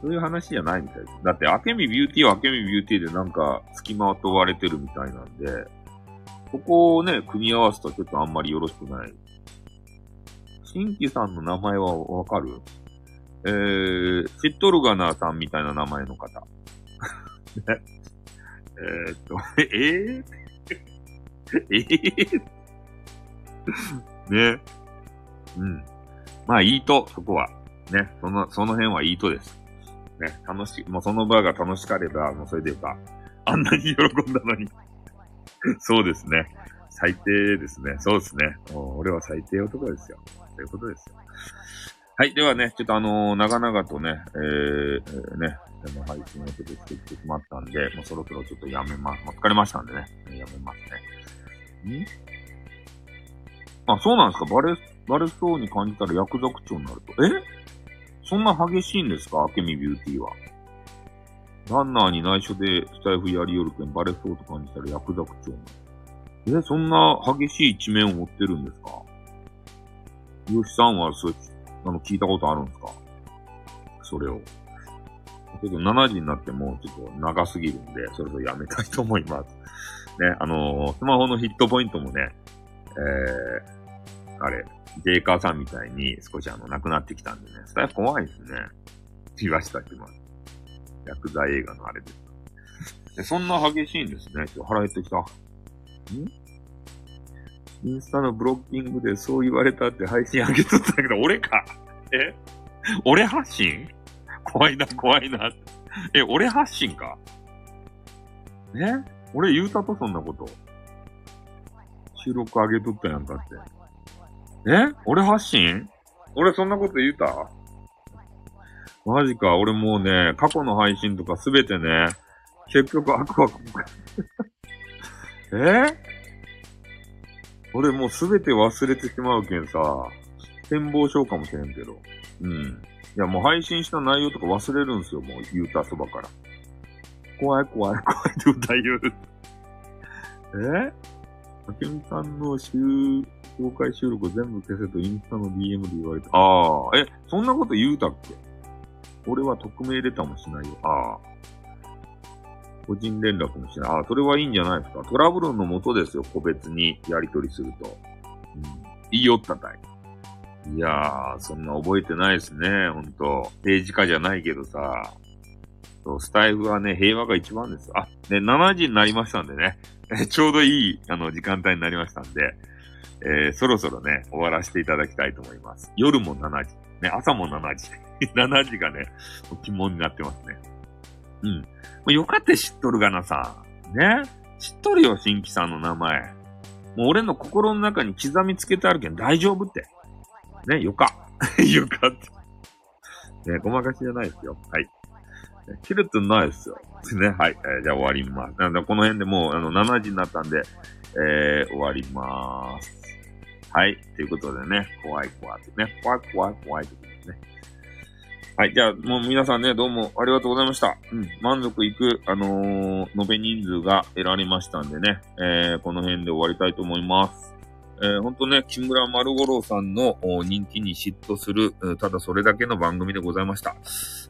そういう話じゃないみたいです。だって、アケミビューティーはアケミビューティーでなんか、付きまとわれてるみたいなんで、ここをね、組み合わすとちょっとあんまりよろしくない。新規さんの名前はわかる？えー、シットルガナーさんみたいな名前の方。えー、っと、えー、えー、ね。うん。まあ、いいと、そこは。ね。その、その辺はいいとです。ね。楽しい、もうその場が楽しかれば、もうそれでよか。あんなに喜んだのに そうですね。最低ですね。そうですね。俺は最低男ですよ。ということですよ。はい。ではね、ちょっとあのー、長々とね、え、えー、ね、でも配信をちょっとしてきてしまったんで、もうそろそろちょっとやめます。もう疲れましたんでね、やめますね。ん？あ、そうなんですかバレ、バレそうに感じたら薬剤長になると。え？そんな激しいんですか？アケミビューティーは。ランナーに内緒でスタイフやりよるけんバレそうと感じたら薬剤長になる。え？そんな激しい一面を持ってるんですか？ヨシさんはそうあの、聞いたことあるんですか？それを。ちょっと7時になってもちょっと長すぎるんで、そろそろやめたいと思います。ね、あのー、スマホのヒットポイントもね、えー、あれ、ジェイカーさんみたいに少しあの、なくなってきたんでね、スタイル怖いですね。言わしたきます。薬剤映画のあれです。でそんな激しいんですね。ちょっと腹減ってきた。ん？インスタのブロッキングでそう言われたって配信上げとったけど、俺かえ？俺発信？怖いな、怖いな。え、俺発信か？え？俺言うたと、そんなこと。収録上げとったやんかって。え？俺発信？俺そんなこと言うた？マジか、俺もうね、過去の配信とかすべてね、結局アクアク。え？俺もうすべて忘れてしまうけんさ、展望しようかもしれんけど。うん。いや、もう配信した内容とか忘れるんですよ、もう言うたそばから。怖い怖い怖いって歌言う。え？あけみさんの週、公開収録全部消せとインスタの DM で言われた。ああ、え、そんなこと言うたっけ？俺は匿名レターもしないよ。ああ。個人連絡もしない。ああ、それはいいんじゃないですか。トラブルのもとですよ、個別にやり取りすると。うん、言いよったたい。いやー、そんな覚えてないですね、ほんと。政治家じゃないけどさ。そう、スタイフはね、平和が一番です。あ、ね、7時になりましたんでね。ちょうどいい、あの、時間帯になりましたんで、えー、そろそろね、終わらせていただきたいと思います。夜も7時。ね、朝も7時。7時がね、疑問になってますね。うん。よかって知っとるがなさ。ね。知っとるよ、新規さんの名前。もう俺の心の中に刻みつけてあるけん大丈夫って。ね、よか。よかって。ね、ごまかしじゃないですよ。はい。切れてないですよ。ね、はい。えー、じゃあ終わります。なんで、この辺でもう、あの、7時になったんで、えー、終わりまーす。はい。ということでね、怖い怖いってね。怖い怖い怖いってことですね。はい。じゃあ、もう皆さんね、どうもありがとうございました。うん。満足いく、あのー、延べ人数が得られましたんでね、えー、この辺で終わりたいと思います。えー、ほんとね、木村丸五郎さんの人気に嫉妬する、ただそれだけの番組でございました。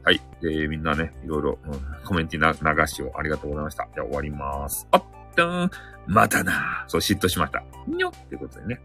はい。えー、みんなね、いろいろ、うん、コメントな流しをありがとうございました。じゃあ終わります。あったーまたなそう、嫉妬しました。にょってことでね。